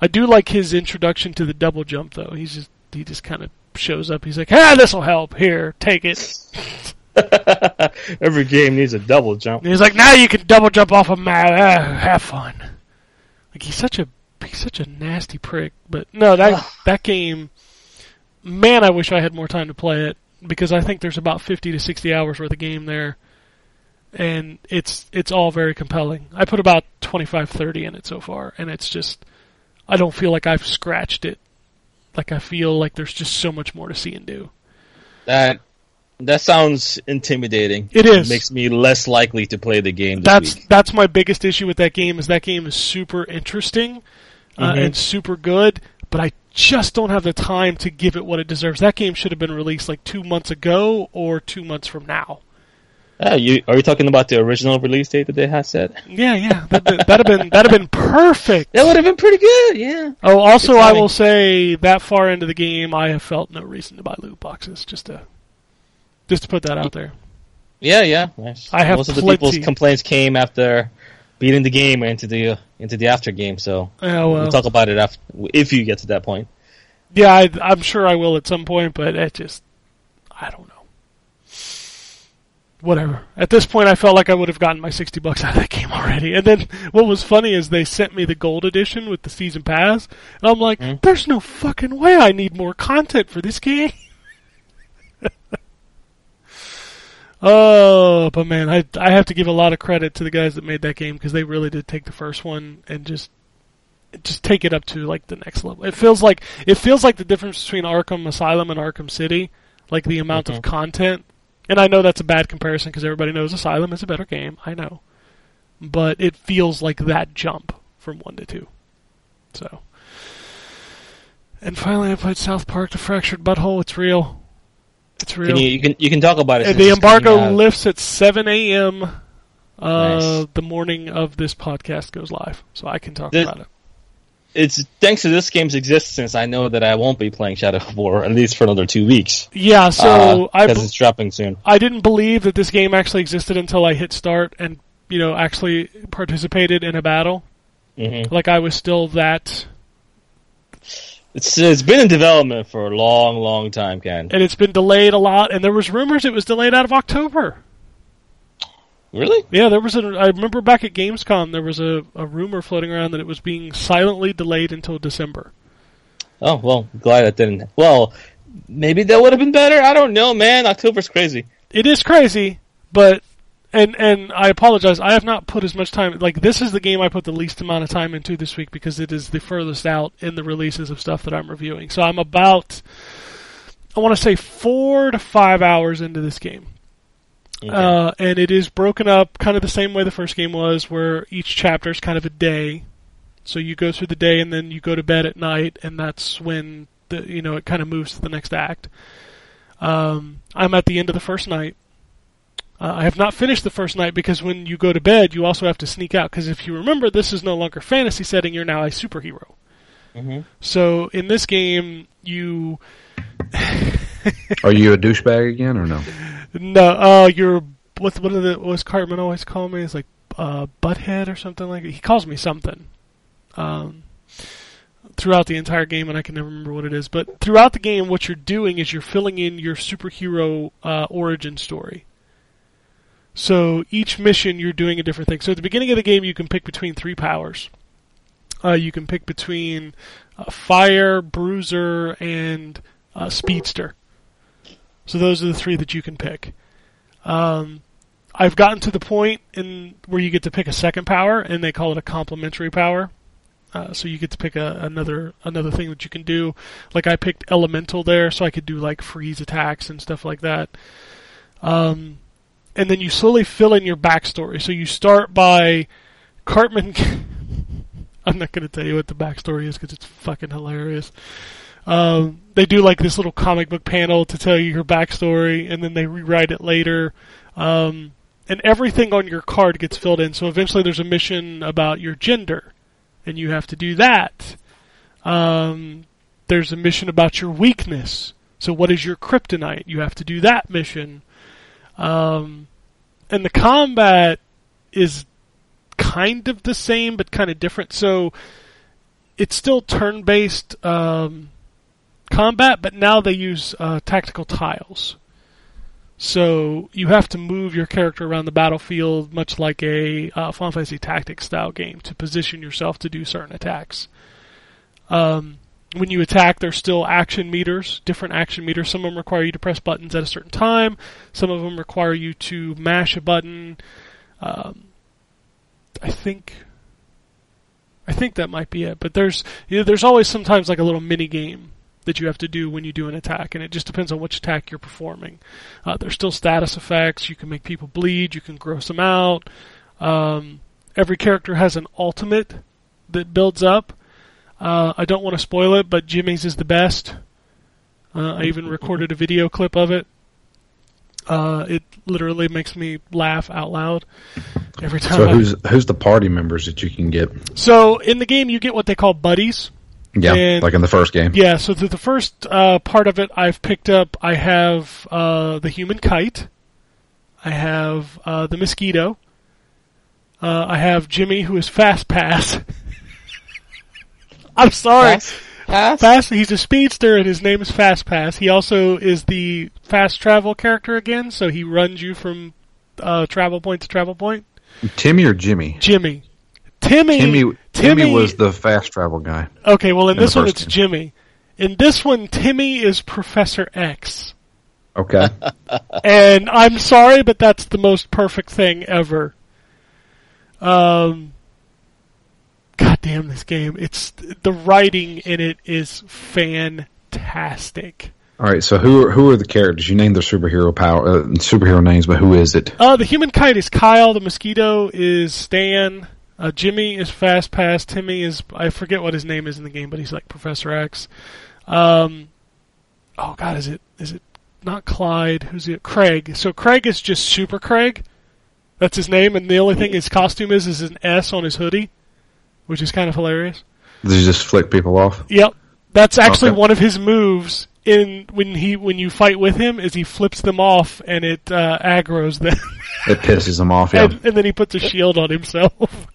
I do like his introduction to the double jump, though. He's just he just kind of shows up. He's like, "Ah, this will help. Here, take it." Every game needs a double jump. And he's like, "Now you can double jump off a map. Ah, have fun." Like he's such a he's such a nasty prick. But no, that that game, man, I wish I had more time to play it because I think there's about fifty to sixty hours worth of game there, and it's it's all very compelling. I put about 25, 30 in it so far, and it's just I don't feel like I've scratched it. Like I feel like there's just so much more to see and do. That that sounds intimidating. It is. It makes me less likely to play the game. That's week. that's my biggest issue with that game is that game is super interesting uh, Mhm. and super good, but I just don't have the time to give it what it deserves. That game should have been released like two months ago or two months from now. Ah, you are you talking about the original release date that they had set? Yeah, yeah, that, that'd have been that'd have been perfect. That would have been pretty good. Yeah. Oh, also, I will say that far into the game, I have felt no reason to buy loot boxes. Just to just to put that out there. Yeah, yeah. Nice. I have Most of the people's complaints came after beating the game or into the into the after game. So Oh well, we'll talk about it after if you get to that point. yeah, I, I'm sure I will at some point, but it just I don't know. Whatever. At this point, I felt like I would have gotten my sixty bucks out of that game already. And then what was funny is they sent me the gold edition with the season pass, and I'm like, Hmm? "There's no fucking way I need more content for this game." oh, but man, I I have to give a lot of credit to the guys that made that game because they really did take the first one and just just take it up to like the next level. It feels like it feels like the difference between Arkham Asylum and Arkham City, like the amount of Mhm. content. And I know that's a bad comparison because everybody knows Asylum is a better game. I know, but it feels like that jump from one to two. So, and finally, I played South Park: The Fractured But Whole. It's real. It's real. Can you, you can you can talk about it. The embargo lifts at 7 a.m. Uh, Nice. the morning of this podcast goes live, so I can talk This- about it. It's thanks to this game's existence. I know that I won't be playing Shadow of War at least for another two weeks. Yeah, so I because it's dropping soon. I didn't believe that this game actually existed until I hit start and you know actually participated in a battle. hmm Like I was still that, It's it's been in development for a long, long time, Ken. and it's been delayed a lot. And there was rumors it was delayed out of October. Really? Yeah, there was a. I remember back at Gamescom there was a, a rumor floating around that it was being silently delayed until December. Oh well, glad that didn't. Well, maybe that would have been better. I don't know, man. October's crazy. It is crazy, but and and I apologize. I have not put as much time. Like this is the game I put the least amount of time into this week because it is the furthest out in the releases of stuff that I'm reviewing. So I'm about, I want to say four to five hours into this game. Okay. Uh, and it is broken up kind of the same way the first game was, where each chapter is kind of a day. So you go through the day and then you go to bed at night, and that's when the you know it kind of moves to the next act. Um, I'm at the end of the first night. Uh, I have not finished the first night because when you go to bed, you also have to sneak out. Because if you remember, this is no longer fantasy setting; you're now a superhero. hmm So in this game, you Are you a douchebag again or no? no, uh, you're what? What, are the, what was Cartman always call me? It's like uh, butthead or something like. He calls me something. Um, throughout the entire game, and I can never remember what it is. But throughout the game, what you're doing is you're filling in your superhero uh, origin story. So each mission, you're doing a different thing. So at the beginning of the game, you can pick between three powers. Uh, you can pick between uh, fire, bruiser, and uh, speedster. So those are the three that you can pick. Um, I've gotten to the point in where you get to pick a second power, and they call it a complementary power. Uh, so you get to pick a, another another thing that you can do. Like I picked elemental there, so I could do like freeze attacks and stuff like that. Um, and then you slowly fill in your backstory. So you start by Cartman. I'm not going to tell you what the backstory is because it's fucking hilarious. Um, they do like this little comic book panel to tell you your backstory, and then they rewrite it later. Um, and everything on your card gets filled in. So eventually, there's a mission about your gender, and you have to do that. Um, there's a mission about your weakness. So what is your kryptonite? You have to do that mission. Um, and the combat is kind of the same, but kind of different. So it's still turn-based um, combat, but now they use uh, tactical tiles. So you have to move your character around the battlefield, much like a uh, Final Fantasy Tactics style game, to position yourself to do certain attacks. Um, when you attack, there's still action meters, different action meters. Some of them require you to press buttons at a certain time. Some of them require you to mash a button. Um, I think, I think that might be it. But there's, you know, there's always sometimes like a little mini game that you have to do when you do an attack, and it just depends on which attack you're performing. Uh, there's still status effects. You can make people bleed. You can gross them out. Um, every character has an ultimate that builds up. Uh, I don't want to spoil it, but Jimmy's is the best. Uh, I even recorded a video clip of it. Uh, it literally makes me laugh out loud every time. So who's who's the party members that you can get? so in the game, you get what they call buddies. Yeah, And- like in the first game. Yeah, so the, the first uh, part of it I've picked up, I have uh, the human kite, I have uh, the mosquito, uh, I have Jimmy who is fast pass. I'm sorry, Pass? Pass? fast. He's a speedster and his name is Fast Pass. He also is the fast travel character again, so he runs you from uh, travel point to travel point. Timmy or Jimmy? Jimmy, Timmy, Timmy, Timmy was the fast travel guy. Okay, well, in in this one it's game. Jimmy. In this one, Timmy is Professor X. Okay. And I'm sorry, but that's the most perfect thing ever. Um, God damn this game. It's, the writing in it is fantastic. All right. So who are, who are the characters? You named their superhero power uh, superhero names, but who is it? Uh, the human kite is Kyle, the mosquito is Stan, uh, Jimmy is Fast Pass, Timmy is, I forget what his name is in the game, but he's like Professor X. Um, oh god, is it, is it not Clyde? Who's it? Craig. So Craig is just Super Craig. That's his name, and the only thing his costume is is an S on his hoodie, which is kind of hilarious. Does he just flick people off? Yep. That's actually Okay. one of his moves in when he when you fight with him is he flips them off and it uh, aggroes them. It pisses them off. Yeah. and, and then he puts a shield on himself.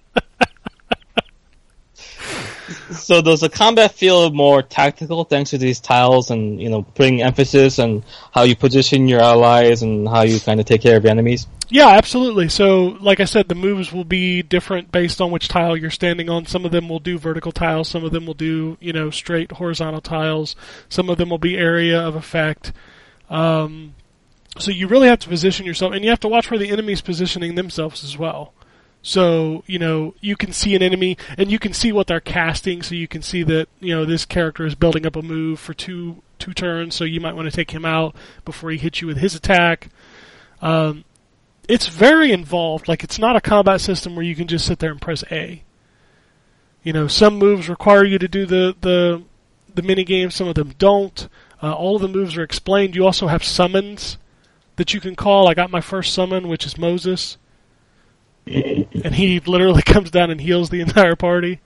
So does the combat feel more tactical thanks to these tiles and you know putting emphasis on how you position your allies and how you kind of take care of your enemies? yeah, absolutely. So, like I said, the moves will be different based on which tile you're standing on. Some of them will do vertical tiles. Some of them will do you know straight horizontal tiles. Some of them will be area of effect. Um, so you really have to position yourself, and you have to watch where the enemy's positioning themselves as well. So, you know, you can see an enemy and you can see what they're casting, so you can see that, you know, this character is building up a move for two two turns, so you might want to take him out before he hits you with his attack. Um, it's very involved. Like it's not a combat system where you can just sit there and press A. You know, some moves require you to do the the the mini game. Some of them don't. Uh, all of the moves are explained. You also have summons that you can call. I got my first summon, which is Moses, and he literally comes down and heals the entire party.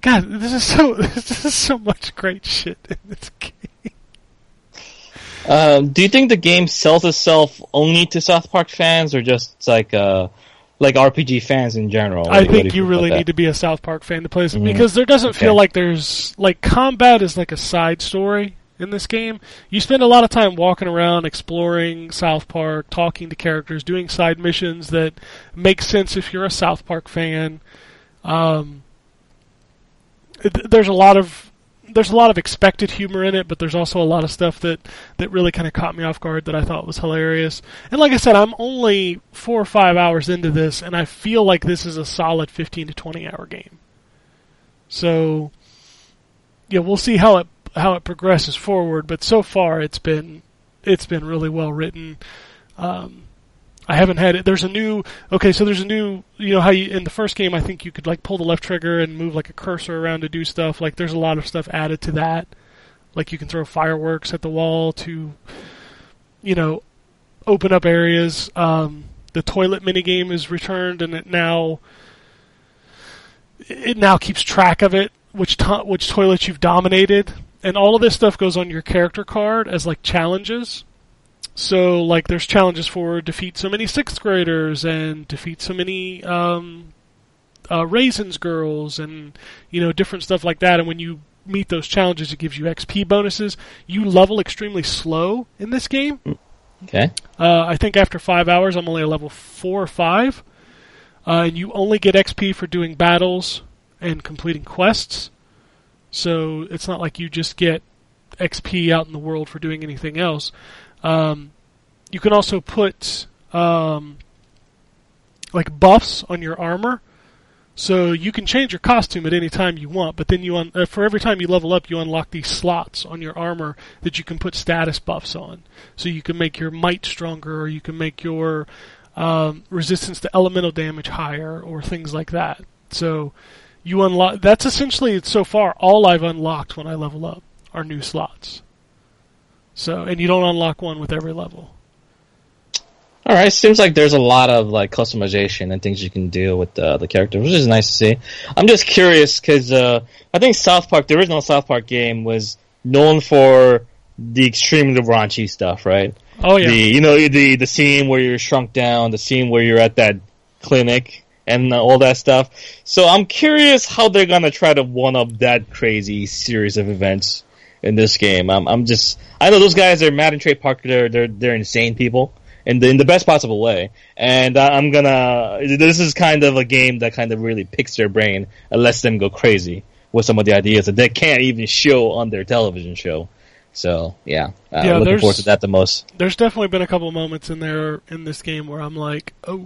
God, this is so this is so much great shit in this game. Um, do you think the game sells itself only to South Park fans, or just like uh, like RPG fans in general? I what think you you really need to be a South Park fan to play this Mhm. because there doesn't feel like there's like combat is like a side story in this game. You spend a lot of time walking around exploring South Park, talking to characters, doing side missions that make sense if you're a South Park fan. Um, th- there's a lot of there's a lot of expected humor in it, but there's also a lot of stuff that that really kind of caught me off guard that I thought was hilarious. And like I said, I'm only four or five hours into this, and I feel like this is a solid 15 to 20 hour game. So, yeah, we'll see how it how it progresses forward. But so far, it's been it's been really well written. Um, I haven't had it. There's a new okay, so there's a new you know how you in the first game I think you could like pull the left trigger and move like a cursor around to do stuff. Like there's a lot of stuff added to that. Like you can throw fireworks at the wall to you know open up areas. Um, the toilet minigame is returned and it now it now keeps track of it, which to- which toilets you've dominated, and all of this stuff goes on your character card as like challenges. So like there's challenges for defeat so many sixth graders and defeat so many um, uh, raisins girls and you know different stuff like that. And when you meet those challenges, it gives you XP bonuses. You level extremely slow in this game. Okay. Uh, I think after five hours, I'm only a level four or five, uh, and you only get XP for doing battles and completing quests. So it's not like you just get XP out in the world for doing anything else. Um, you can also put um, like buffs on your armor, so you can change your costume at any time you want. But then you un- uh, for every time you level up, you unlock these slots on your armor that you can put status buffs on. So you can make your might stronger, or you can make your um, resistance to elemental damage higher, or things like that. So you unlock. That's essentially so far all I've unlocked when I level up are new slots. So and you don't unlock one with every level. All right. Seems like there's a lot of like customization and things you can do with uh, the characters, which is nice to see. I'm just curious because uh, I think South Park, the original South Park game, was known for the extremely raunchy stuff, right? Oh yeah, The you know the the scene where you're shrunk down, the scene where you're at that clinic, and all that stuff. So I'm curious how they're gonna try to one up that crazy series of events in this game. I'm I'm just I know those guys are Matt and Trey Parker. They're they're they're insane people. In the, in the best possible way, and I- I'm gonna. This is kind of a game that kind of really picks their brain and lets them go crazy with some of the ideas that they can't even show on their television show. So yeah, uh, Yeah, looking forward to that the most. there's definitely been a couple moments in there in this game where I'm like, oh,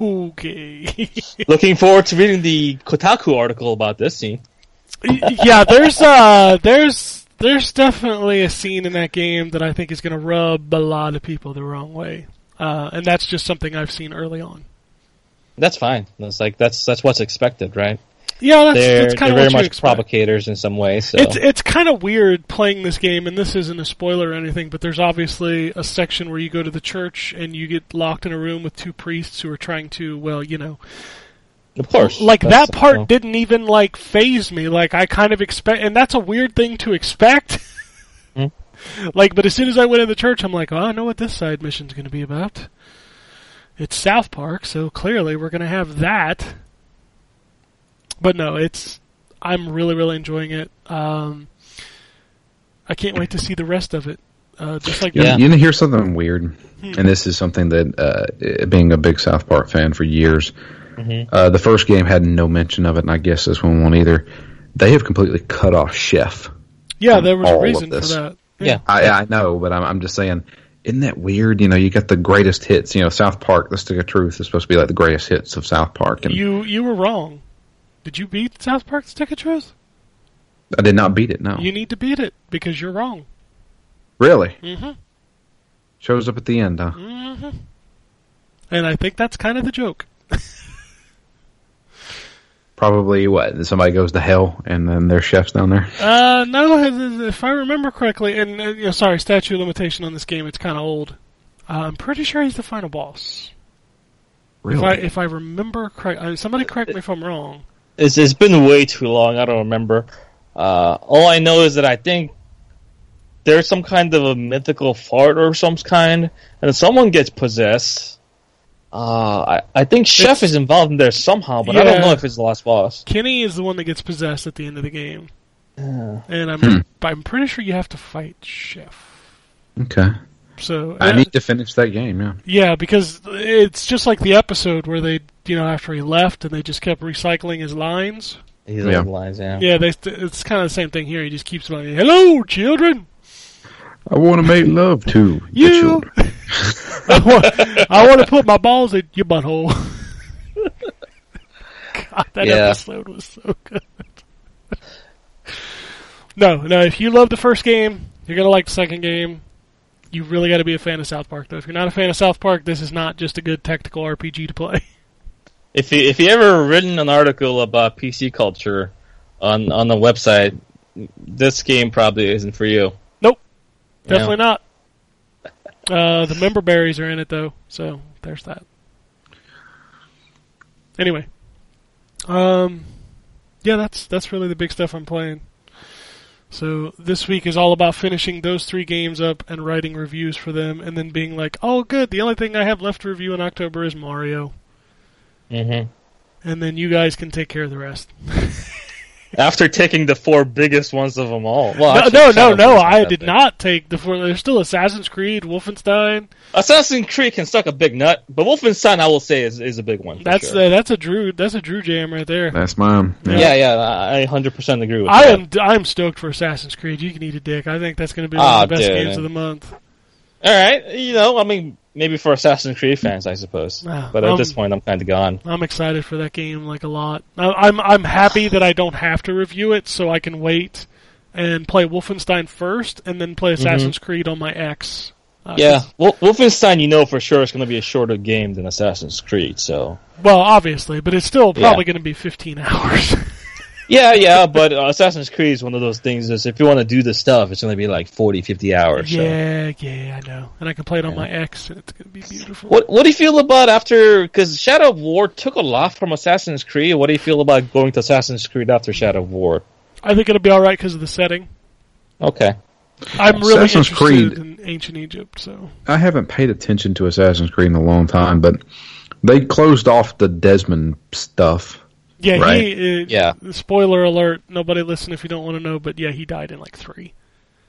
okay. Looking forward to reading the Kotaku article about this scene. yeah, there's uh, there's there's definitely a scene in that game that I think is going to rub a lot of people the wrong way, uh, and that's just something I've seen early on. That's fine. That's like that's that's what's expected, right? Yeah, that's, they're that's kind they're of very much expect. provocators in some ways. So It's it's kind of weird playing this game, and this isn't a spoiler or anything, but there's obviously a section where you go to the church and you get locked in a room with two priests who are trying to, well, you know, of course, like that part well, didn't even like phase me. Like I kind of expect, and that's a weird thing to expect. Hmm. Like, but as soon as I went in the church, I'm like, oh, I know what this side mission's going to be about. It's South Park, so clearly we're going to have that. But no, it's I'm really really enjoying it. Um, I can't wait to see the rest of it. Uh, just like You, Yeah. you know, here's something weird, Hmm. and this is something that, uh, being a big South Park fan for years, Mhm. uh, the first game had no mention of it, and I guess this one won't either. They have completely cut off Chef. yeah, there was a reason for this. that. Yeah. I, I know, but I'm, I'm just saying, isn't that weird? You know, you got the greatest hits. You know, South Park, The Stick of Truth is supposed to be like the greatest hits of South Park, and You you were wrong. Did you beat South Park: Stick of Truth? I did not beat it. No, You need to beat it because you're wrong. really Mm-hmm. shows up at the end, huh? hmm And I think that's kind of the joke. probably what somebody goes to hell and then there's chefs down there. Uh, no, if I remember correctly, and uh, you know, sorry, statute of limitation on this game, it's kind of old. Uh, I'm pretty sure he's the final boss. Really? If I if I remember correct, uh, somebody correct me if I'm wrong. It's, it's been way too long. I don't remember. Uh, all I know is that I think there's some kind of a mythical fart or some kind, and someone gets possessed. Uh, I, I think Chef It's- is involved in there somehow, but I don't know if it's the last boss. Kenny is the one that gets possessed at the end of the game, Yeah. and I'm Hmm. I'm pretty sure you have to fight Chef. Okay. So I uh, need to finish that game. Yeah. Yeah, because it's just like the episode where they, you know, after he left and they just kept recycling his lines. He's Yeah. lines, yeah. Yeah, they, it's kind of the same thing here. He just keeps going, "Hello, children. I want to make love to the You. children. I want, I want to put my balls in your butthole." God, that Yeah. episode was so good. no, no. If you love the first game, you're gonna like the second game. You really got to be a fan of South Park, though. If you're not a fan of South Park, this is not just a good tactical RPG to play. If you if you ever written an article about PC culture on on the website, this game probably isn't for you. Nope. Yeah. Definitely not. Uh, the member berries are in it though, so there's that. Anyway, um, yeah, that's that's really the big stuff I'm playing. So this week is all about finishing those three games up and writing reviews for them, and then being like, "Oh, good. The only thing I have left to review in October is Mario," hmm and then you guys can take care of the rest. After taking the four biggest ones of them all. no, Well, actually, no, no, no. I did big. not take the four. There's still Assassin's Creed, Wolfenstein. Assassin's Creed can suck a big nut, but Wolfenstein, I will say, is, is a big one. for That's sure. uh, that's a Drew. That's a Drew jam right there. That's mine. Yeah. yeah, yeah, I 100% agree with I that. am I'm stoked for Assassin's Creed. You can eat a dick. I think that's going to be one Ah, of the best dude. games of the month. All right, you know, I mean, maybe for Assassin's Creed fans, I suppose. Ah, But at um, this point, I'm kind of gone. I'm excited for that game like a lot. I, I'm I'm happy that I don't have to review it, so I can wait and play Wolfenstein first, and then play Assassin's Creed on my X. Uh, Mm-hmm. Yeah, Wol- Wolfenstein, you know for sure it's going to be a shorter game than Assassin's Creed, so. Well, obviously, but it's still Yeah. probably going to be 15 hours. Yeah, yeah, but uh, Assassin's Creed is one of those things is if you want to do the stuff, it's going to be like 40, 50 hours. so. yeah, yeah, I know. And I can play it on my X, and it's going to be beautiful. What What do you feel about after? Because Shadow of War took a lot from Assassin's Creed. What do you feel about going to Assassin's Creed after Shadow of War? I think it'll be all right because of the setting. Okay. I'm really Assassin's interested Creed- in ancient Egypt, so I haven't paid attention to Assassin's Creed in a long time, but they closed off the Desmond stuff. Yeah, Right. he. Uh, Yeah. Spoiler alert! Nobody listen if you don't want to know. But yeah, he died in like three.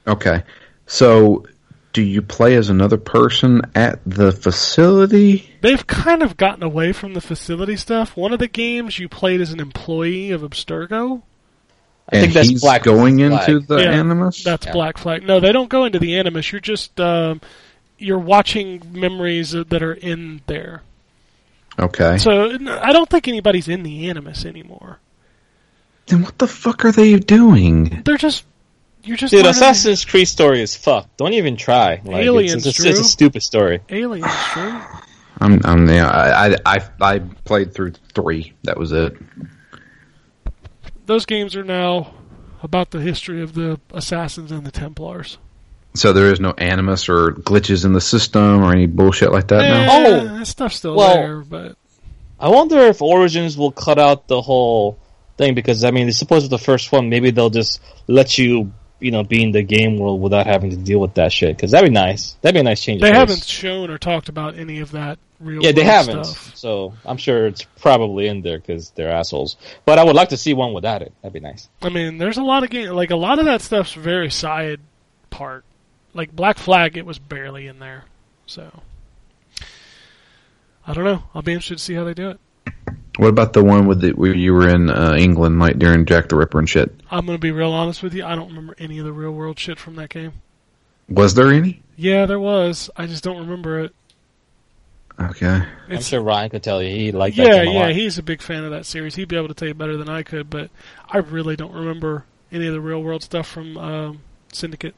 Okay. So, do you play as another person at the facility? They've kind of gotten away from the facility stuff. One of the games you played as an employee of Abstergo. I and think that's he's Black going Flag. into the Yeah, Animus? That's Yeah. Black Flag. No, they don't go into the Animus. You're just um, you're watching memories that are in there. Okay. So I don't think anybody's in the Animus anymore. then what the fuck are they doing? They're just you're just Dude, learning Assassin's Creed story is fucked. Don't even try. Like, Aliens, it's, it's, it's, it's a stupid story. aliens. True. I'm, I'm, yeah, I, I, I, I played through three. That was it. Those games are now about the history of the assassins and the Templars. So there is no Animus or glitches in the system or any bullshit like that now? Oh. Eh, that stuff's still Well, there, but I wonder if Origins will cut out the whole thing because I mean, they suppose with the first one, maybe they'll just let you, you know, be in the game world without having to deal with that shit. Because that'd be nice. That'd be a nice change. they of haven't shown or talked about any of that real. Yeah, they haven't. Stuff. So I'm sure it's probably in there because they're assholes. But I would like to see one without it. That'd be nice. I mean, there's a lot of game, like a lot of that stuff's very side part. Like Black Flag, it was barely in there. So I don't know. I'll be interested to see how they do it. What about the one with the, where you were in uh, England, like during Jack the Ripper and shit? I'm gonna be real honest with you. I don't remember any of the real world shit from that game. Was there any? Yeah, there was. I just don't remember it. Okay. I'm It's, sure Ryan could tell you he liked that yeah, game a yeah, lot. he's a big fan of that series. He'd be able to tell you better than I could, but I really don't remember any of the real world stuff from um, Syndicate.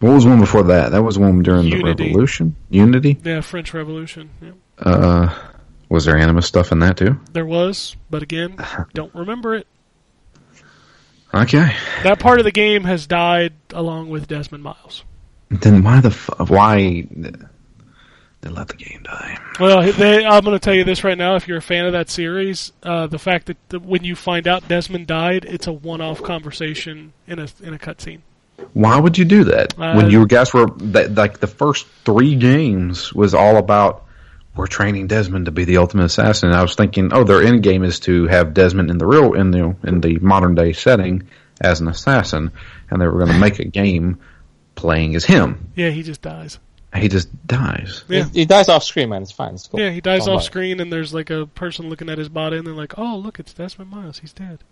What was one before that? That was one during Unity. the Revolution? Unity? Yeah, French Revolution. Yeah. Uh, Was there Animus stuff in that too? There was, but again, don't remember it. Okay. That part of the game has died along with Desmond Miles. Then why the f- why they let the game die? Well, they, I'm going to tell you this right now. If you're a fan of that series, uh, the fact that the, when you find out Desmond died, it's a one-off conversation in a in a cutscene. Why would you do that Uh, when you guys were that, like the first three games was all about we're training Desmond to be the ultimate assassin. And I was thinking, oh, their end game is to have Desmond in the real in the in the modern day setting as an assassin, and they were going to make a game playing as him. Yeah, he just dies. He just dies. Yeah. He, he dies off screen, man. It's fine. It's cool. Yeah, he dies Don't off worry. screen, and there's like a person looking at his body, and they're like, "Oh, look, it's Desmond Miles. He's dead."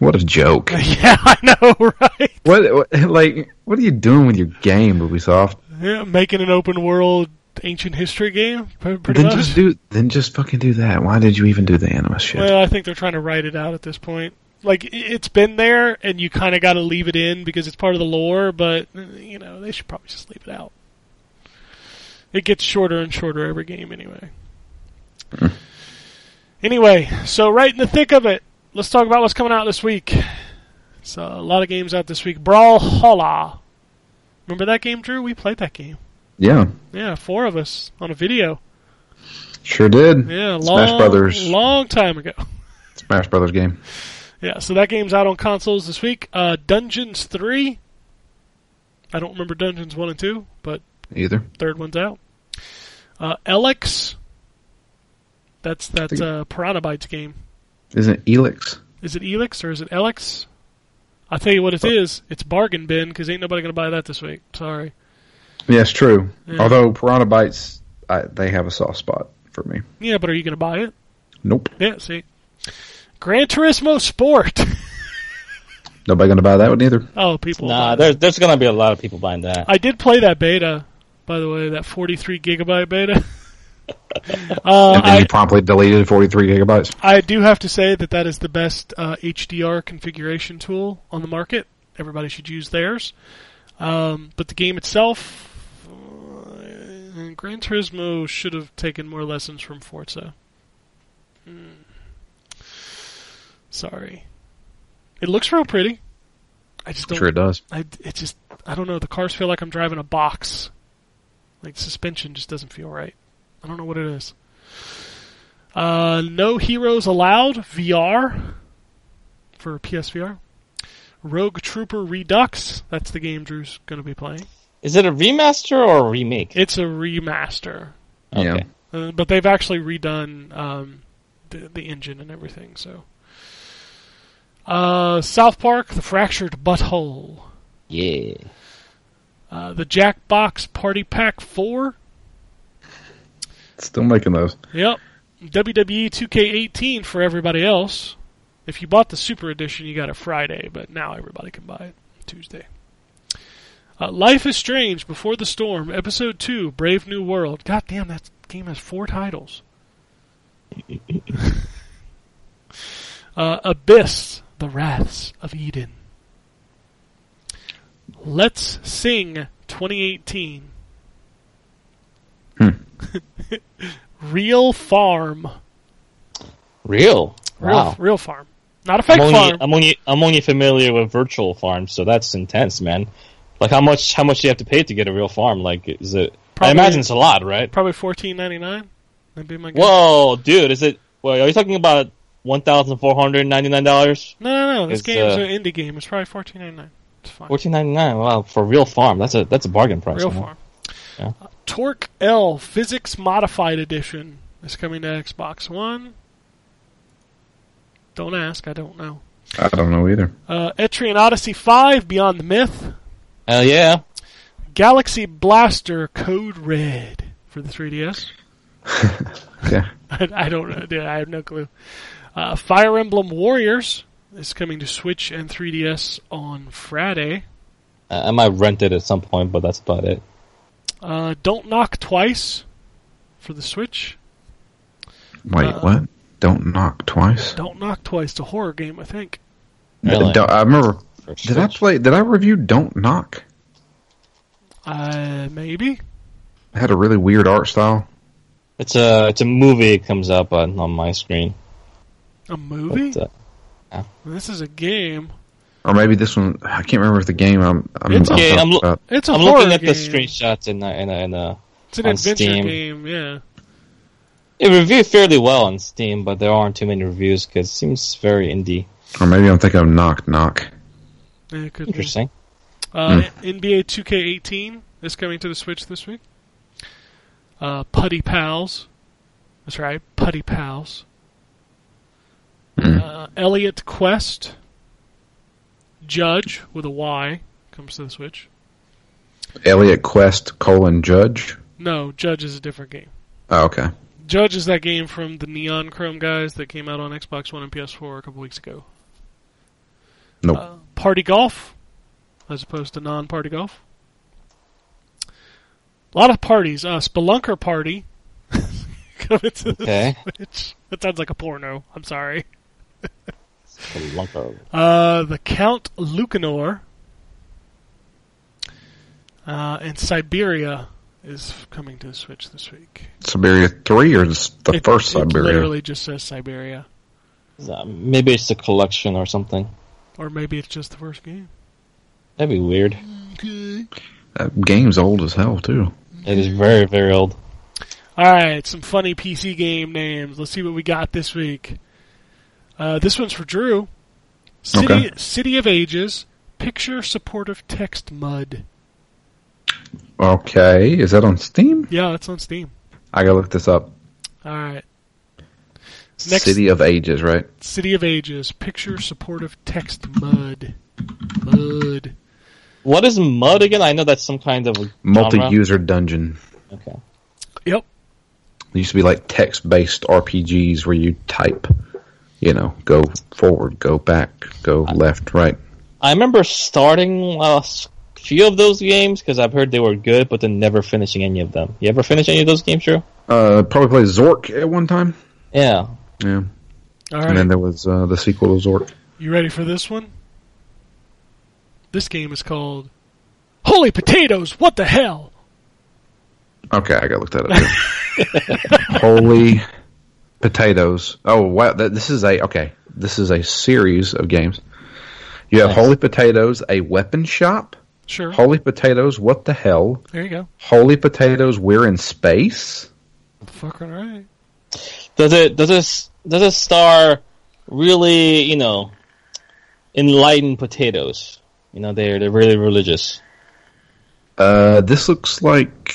What a joke! yeah, I know, right? what, what like what are you doing with your game, Ubisoft? Yeah, making an open world ancient history game, Then much. just do then just fucking do that. Why did you even do the Animus shit? Well, I think they're trying to write it out at this point. Like it's been there, and you kind of got to leave it in because it's part of the lore. But uh, you know, they should probably just leave it out. It gets shorter and shorter every game, anyway. anyway, so right in the thick of it, let's talk about what's coming out this week. So a lot of games out this week. Brawlhalla. Remember that game, Drew? We played that game. yeah, Yeah, four of us on a video. sure did. Yeah, long, Smash Brothers. long time ago. Smash Brothers game. Yeah, so that game's out on consoles this week. Uh, Dungeons 3. I don't remember Dungeons 1 and 2, but Either. third one's out. Uh, Elex. That's that uh, Piranha Bytes game. Isn't it Elix? Is it Elix or is it Elex? I'll tell you what it oh. is. It's bargain bin because ain't nobody going to buy that this week. Sorry. Yeah, it's true. Yeah. Although Piranha Bytes, I, they have a soft spot for me. Yeah, but are you going to buy it? Nope. Yeah, see. Gran Turismo Sport. Nobody gonna buy that one either. oh, people. Nah, there's there's gonna be a lot of people buying that. I did play that beta, by the way, that 43 gigabyte beta. uh, and then I, you promptly deleted 43 gigabytes. I do have to say that that is the best uh, HDR configuration tool on the market. Everybody should use theirs. Um, but the game itself, uh, Gran Turismo should have taken more lessons from Forza. Hmm. Sorry. It looks real pretty. I just don't. Sure, it does. I it just I don't know. The cars feel like I'm driving a box. Like suspension just doesn't feel right. I don't know what it is. Uh, no heroes allowed VR for PSVR. Rogue Trooper Redux. That's the game Drew's going to be playing. Is it a remaster or a remake? It's a remaster, Yeah. Okay. uh, but they've actually redone um, the the engine and everything. So, uh, South Park: The Fractured But Whole. Yeah. Uh, the Jackbox Party Pack 4. Still making those. Yep. WWE 2K18 for everybody else. If you bought the Super Edition, you got it Friday, but now everybody can buy it Tuesday. Uh, Life is Strange Before the Storm, Episode 2, Brave New World. God damn, that game has four titles. uh, Abyss, The Wraiths of Eden. Let's Sing 2018. Hmm. Real Farm. Real. Real, Wow. real farm. Not a fake I'm only, farm. I'm only I'm only familiar with virtual farms, so that's intense, man. Like how much how much do you have to pay to get a real farm? Like is it? Probably- I imagine it's a lot, right? Probably fourteen ninety nine. That'd be my guess. Whoa, dude, is it? Well, are you talking about one thousand four hundred ninety nine dollars? No, no, no. This It's, game's uh, an indie game. It's probably fourteen ninety nine. It's fine. Fourteen ninety nine. Wow, for real farm, that's a that's a bargain price. Real man. farm. Yeah. Uh, Torque L Physics Modified Edition is coming to Xbox One. Don't ask. I don't know. I don't know either. Uh, Etrian Odyssey 5 Beyond the Myth. Hell yeah! Galaxy Blaster Code Red for the 3DS. Okay. I, I don't know. dude, I have no clue. Uh, Fire Emblem Warriors is coming to Switch and 3DS on Friday. I I might rent it at some point, but that's about it. Uh, Don't Knock Twice for the Switch. Wait, Uh, what? Don't knock twice. Don't Knock Twice, the horror game, I think. Really? Don't- I remember. Did I play? Did I review Don't Knock? Uh, maybe. It had a really weird art style. It's a it's a movie. It comes up on, on my screen. A movie? But, uh, This is a game. Or maybe this one. I can't remember if the game I'm. I'm, It's a I'm game. I'm lo- It's a I'm looking at game. the screenshots and and and uh, It's an on adventure Steam. game. Yeah. it reviewed fairly well on Steam, but there aren't too many reviews because it seems very indie. Or maybe I'm thinking of Knock Knock. yeah it could be. Interesting. Uh, NBA 2K18 is coming to the Switch this week. Uh, Putty Pals. That's right, Putty Pals. Mm. Uh, Elliot Quest. Jydge with a Y comes to the Switch. Elliot Quest colon Jydge. No, Jydge is a different game. Oh, okay. Jydge is that game from the Neon Chrome guys that came out on Xbox One and PS4 a couple weeks ago. Nope. Uh, party golf, as opposed to non-party golf. A lot of parties. Uh, Spelunker Party coming to Okay. the Switch. That sounds like a porno. I'm sorry. Spelunker. Uh, the Count Lucanor uh, and Syberia is coming to the Switch this week. Syberia three or the It- first it Syberia? literally just says Syberia, Uh, Maybe it's a collection or something. or maybe it's just the first game. That'd be weird. That game's old as hell too. It is very very old. All right, some funny PC game names. Let's see what we got this week. Uh, this one's for Drew. City, Okay. City of Ages. Picture supportive text mud. Okay, is that on Steam? Yeah, it's on Steam. I gotta look this up. All right. Next- City of Ages, right? City of Ages. Picture supportive text mud. Mud. What is mud again? I know that's some kind of. Multi-user dungeon. Okay. Yep. It used to be like text-based RPGs where you type, you know, go forward, go back, go left, right. I remember starting a few of those games because I've heard they were good, but then never finishing any of them. You ever finish any of those games, Drew? Uh, probably played Zork at one time. Yeah. Yeah, All and then there was uh, the sequel to Zork. You ready for this one? This game is called Holy Potatoes, What the Hell? Okay, I gotta look that up. Holy potatoes! Oh wow, this is a okay. This is a series of games. You have Nice. Holy Potatoes, a weapon shop. Sure. Holy Potatoes, what the hell? There you go. Holy Potatoes, we're in space. Fucking right. Does it does this does it star really you know enlightened potatoes? You know they're they're really religious. Uh, this looks like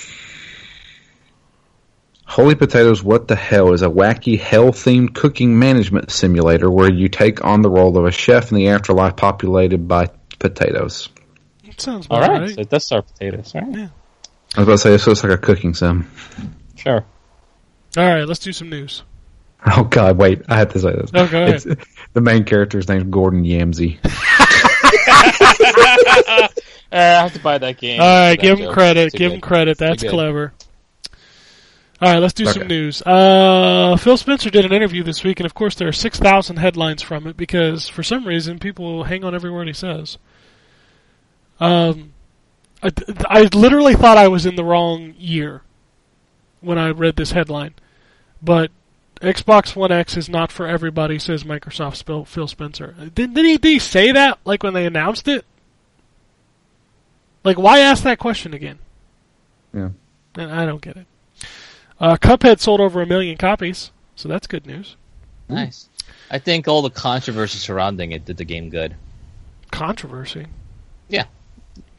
Holy Potatoes, what the hell is a wacky hell-themed cooking management simulator where you take on the role of a chef in the afterlife populated by potatoes. It sounds All right, right. so it does star potatoes. All right, Yeah. I was about to say this looks like a cooking sim. sure. All right, let's do some news. Oh God, wait! I have to say this. Oh, go ahead. It's- the main character's name's Gordon Yamsey. Uh, I have to buy that game. All right, give him credit. Give him credit. That's clever. All right, let's do some news. Uh, Phil Spencer did an interview this week, and of course, there are 6,000 headlines from it because for some reason people hang on every word he says. Um, I, I literally thought I was in the wrong year when I read this headline. But Xbox One X is not for everybody, says Microsoft Phil Spencer. Did, did, he, did he say that, like, when they announced it? Like, why ask that question again? Yeah. And I don't get it. Uh, Cuphead sold over a million copies, so that's good news. Nice. I think all the controversy surrounding it did the game good. Controversy. Yeah.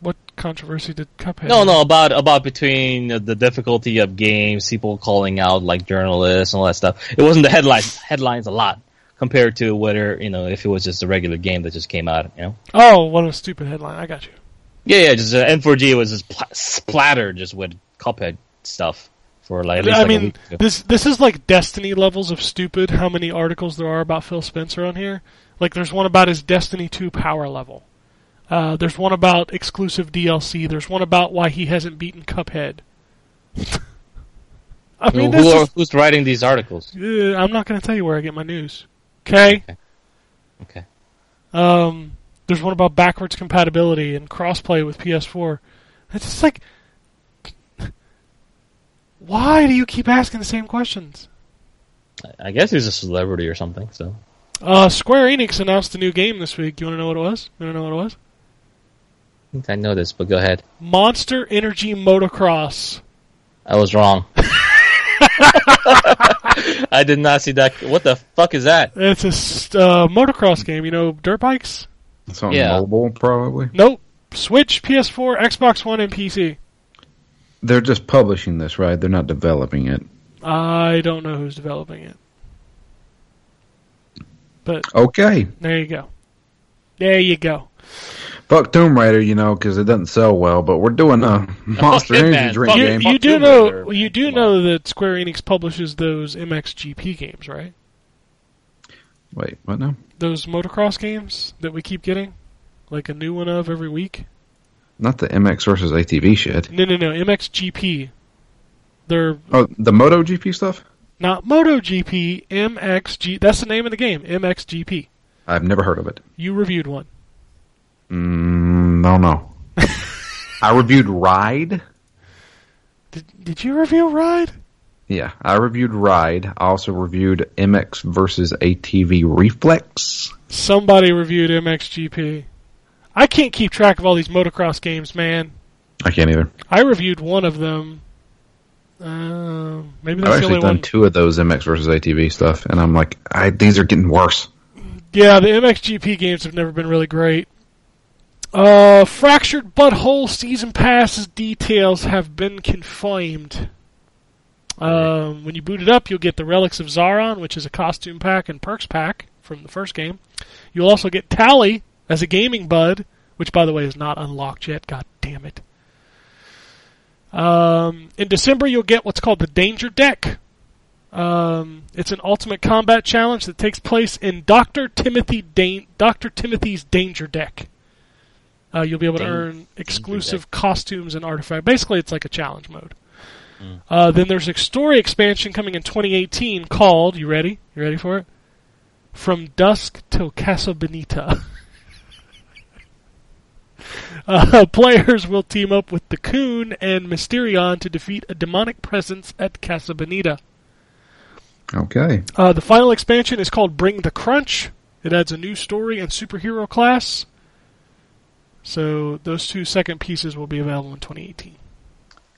What controversy did Cuphead? No, have? no, about about between the the difficulty of games, people calling out like journalists and all that stuff. It wasn't the headlines headlines a lot compared to whether you know if it was just a regular game that just came out. You know. Oh, what a stupid headline! I got you. Yeah, yeah. Just uh, N4G was just pl- splattered just with Cuphead stuff for like I like mean, this this is like Destiny levels of stupid. How many articles there are about Phil Spencer on here? Like, there's one about his Destiny 2 power level. Uh, there's one about exclusive DLC. There's one about why he hasn't beaten Cuphead. I mean, who are, is, who's writing these articles? uh, I'm not going to tell you where I get my news. Okay. Okay. Um, there's one about backwards compatibility and crossplay with PS4. It's just like, Why do you keep asking the same questions? I guess he's a celebrity or something. So Uh, Square Enix announced a new game this week. You want to know what it was? You want to know what it was? I think I know this, but go ahead. Monster Energy Motocross. I was wrong. I did not see that. What the fuck is that? It's a uh, motocross game. You know, dirt bikes. It's on Yeah. mobile, probably. Nope. Switch, PS4, Xbox One, and PC. They're just publishing this, right? They're not developing it. I don't know who's developing it. But Okay. there you go. There you go. Fuck Tomb Raider, you know, because it doesn't sell well, but we're doing a Monster oh, Hitman. Energy drink Fuck You, game. you Fuck do Tomb know Raider, you do Come know that Square Enix publishes those MXGP games, right? Wait, what now? Those motocross games that we keep getting, like a new one of every week. Not the MX versus ATV shit. No, no, no. MXGP. They're Oh, the MotoGP stuff? not MotoGP. MXG. That's the name of the game. MXGP. I've never heard of it. You reviewed one. Mm, no, no. I reviewed Ride. Did Did you review Ride? Yeah, I reviewed Ride. I also reviewed MX versus ATV Reflex. Somebody reviewed MXGP. I can't keep track of all these motocross games, man. I can't either. I reviewed one of them. Uh, maybe I've that's the actually only done one. two of those MX versus ATV stuff, and I'm like, I, these are getting worse. Yeah, the MXGP games have never been really great. Uh, Fractured But Whole Season passes details have been confirmed. Um, when you boot it up, you'll get the Relics of Zaron, which is a costume pack and perks pack from the first game. You'll also get Towelie as a gaming bud, which, by the way, is not unlocked yet. God damn it. Um, in December, you'll get what's called the Danger Deck, um, it's an ultimate combat challenge that takes place in Doctor Timothy Dan- Doctor Timothy's Danger Deck. Uh, you'll be able to earn exclusive costumes and artifacts. Basically, it's like a challenge mode. Uh, then there's a story expansion coming in 2018 called. You ready? You ready for it? From Dusk till Casa Bonita. Uh, players will team up with the Coon and Mysterion to defeat a demonic presence at Casa Bonita. Okay. Uh, the final expansion is called Bring the Crunch. It adds a new story and superhero class. So those two second pieces will be available in 2018.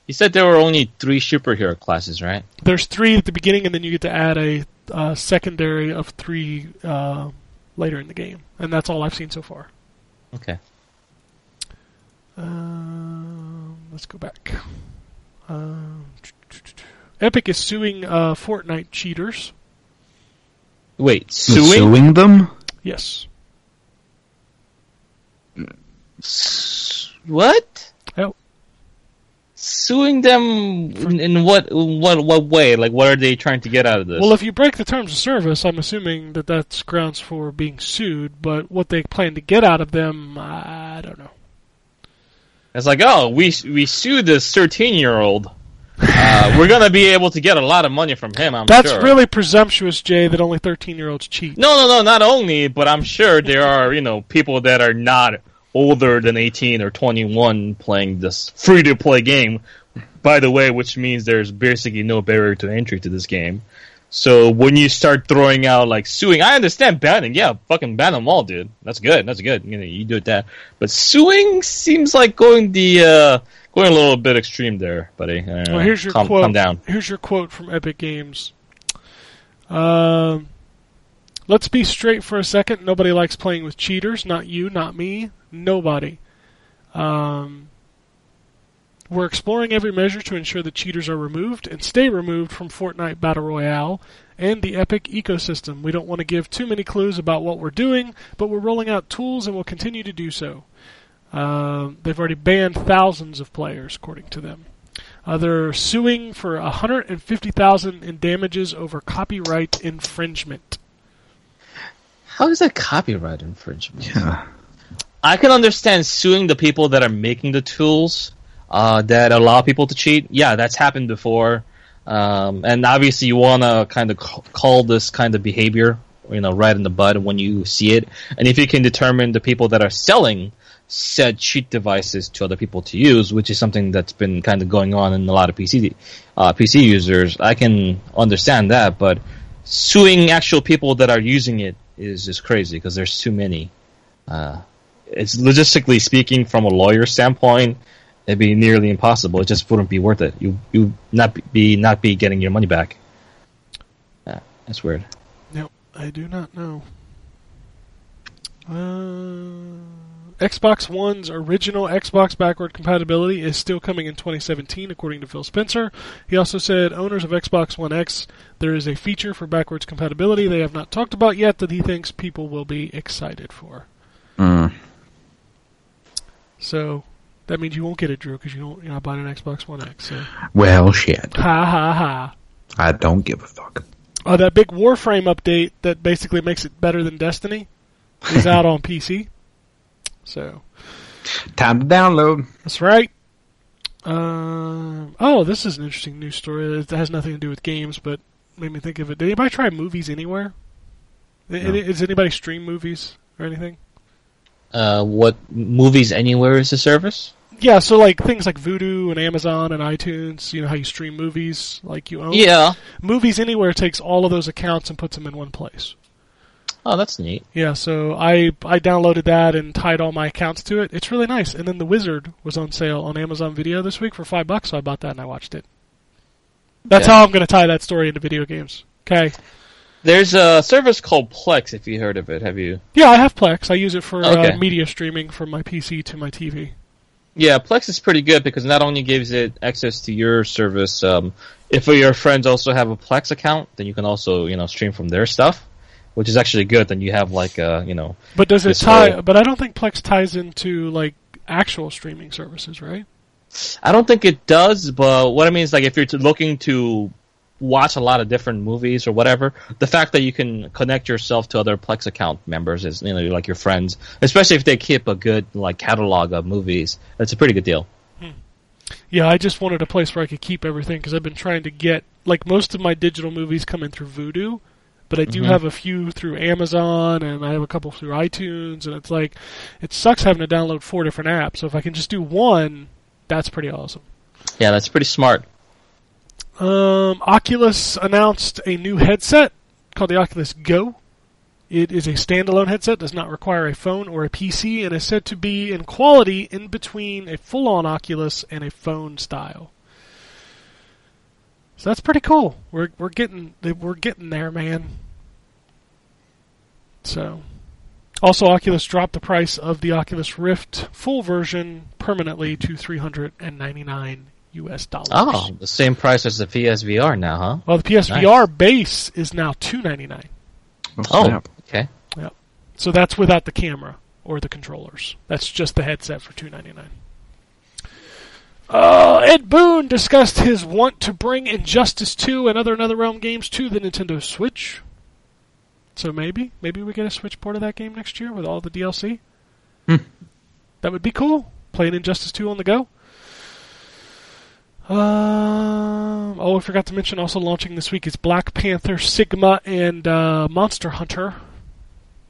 You said there were only three superhero classes, right? There's three at the beginning, and then you get to add a uh, secondary of three uh, later in the game, and that's all I've seen so far. Okay. Um, let's go back. Um, Epic is suing uh, Fortnite cheaters. Wait, suing? Suing them? Yes. S- What? Oh. Suing them in, in what what what way? Like, what are they trying to get out of this? Well, if you break the terms of service, I'm assuming that that's grounds for being sued. But what they plan to get out of them, I don't know. It's like, oh, we we sued this thirteen year old. Uh, we're gonna be able to get a lot of money from him. I'm That's sure. really presumptuous, Jay. That only 13 year olds cheat. no, no, no. Not only, but I'm sure there are you know people that are not older than eighteen or twenty one playing this free to play game. By the way, which means there's basically no barrier to entry to this game. So when you start throwing out like suing, I understand banning. Yeah, fucking ban them all, dude. That's good. That's good. You know, you do it that. But suing seems like going the uh, going a little bit extreme there, buddy. Uh, Well, here's your calm, quote. calm down. Here's your quote from Epic Games. Um, let's be straight for a second. Nobody likes playing with cheaters. Not you, not me. Nobody. Um, we're exploring every measure to ensure that cheaters are removed and stay removed from Fortnite Battle Royale and the Epic ecosystem. We don't want to give too many clues about what we're doing, but we're rolling out tools and will continue to do so. Um, they've already banned thousands of players, according to them. Uh, they're suing for 150,000 in damages over copyright infringement. How is that copyright infringement? Yeah. I can understand suing the people that are making the tools uh, that allow people to cheat. Yeah, that's happened before. Um, and obviously, you want to kind of call this kind of behavior you know right in the bud when you see it, and if you can determine the people that are selling said cheat devices to other people to use, which is something that's been kind of going on in a lot of PC uh, PC users, I can understand that, but suing actual people that are using it is just crazy because there's too many. Uh, it's logistically speaking, from a lawyer standpoint, it'd be nearly impossible. It just wouldn't be worth it. You you not be not be getting your money back. Yeah, that's weird. No, I do not know. Uh, Xbox One's original Xbox backward compatibility is still coming in 2017, according to Phil Spencer. He also said owners of Xbox One X, there is a feature for backwards compatibility they have not talked about yet that he thinks people will be excited for. Mm. So that means you won't get it, Drew, because you don't, you're not buying an Xbox One X. So Well, shit. ha ha ha. I don't give a fuck. Uh, that big Warframe update that basically makes it better than Destiny is out on PC. So Time to download. that's right. Um, oh, this is an interesting news story that has nothing to do with games, but made me think of it. Did anybody try movies anywhere? I- No. Does anybody stream movies or anything? Uh, what movies anywhere is the service? Yeah, so like things like Vudu and Amazon and iTunes, you know how you stream movies, like you own. Yeah. Movies Anywhere takes all of those accounts and puts them in one place. Oh, that's neat. Yeah, so I I downloaded that and tied all my accounts to it. It's really nice. And then The Wizard was on sale on Amazon Video this week for five bucks, so I bought that and I watched it. That's Yeah. how I'm going to tie that story into video games. Okay. There's a service called Plex. If you heard of it, have you? Yeah, I have Plex. I use it for Okay. uh, media streaming from my PC to my TV. Yeah, Plex is pretty good because not only gives it access to your service, um, if your friends also have a Plex account, then you can also you know stream from their stuff, which is actually good. Then you have like uh you know But does it tie? whole- But I don't think Plex ties into like actual streaming services, right? I don't think it does, but what I mean is like if you're looking to watch a lot of different movies or whatever, the fact that you can connect yourself to other Plex account members is you know like your friends, especially if they keep a good like catalog of movies, it's a pretty good deal. Yeah, I just wanted a place where I could keep everything because I've been trying to get like most of my digital movies come in through Vudu, but I do Mhm. have a few through Amazon and I have a couple through iTunes, and it's like it sucks having to download four different apps. So if I can just do one, that's pretty awesome. Yeah, that's pretty smart. Um, Oculus announced a new headset called the Oculus Go. It is a standalone headset, does not require a phone or a PC, and is said to be in quality in between a full-on Oculus and a phone style. So that's pretty cool. We're we're getting we're getting there, man. So, also Oculus dropped the price of the Oculus Rift full version permanently to 399 US dollars. Oh, the same price as the PSVR now, huh? Well, the PSVR base is now two ninety nine, Oh, snap. okay. so that's without the camera or the controllers. That's just the headset for two ninety nine. Uh, Ed Boon discussed his want to bring Injustice 2 and other NetherRealm games to the Nintendo Switch. So maybe, maybe we get a Switch port of that game next year with all the DLC. Hmm. That would be cool. Playing Injustice 2 on the go. Um, oh, I forgot to mention also launching this week is Black Panther, Sigma, and uh, Monster Hunter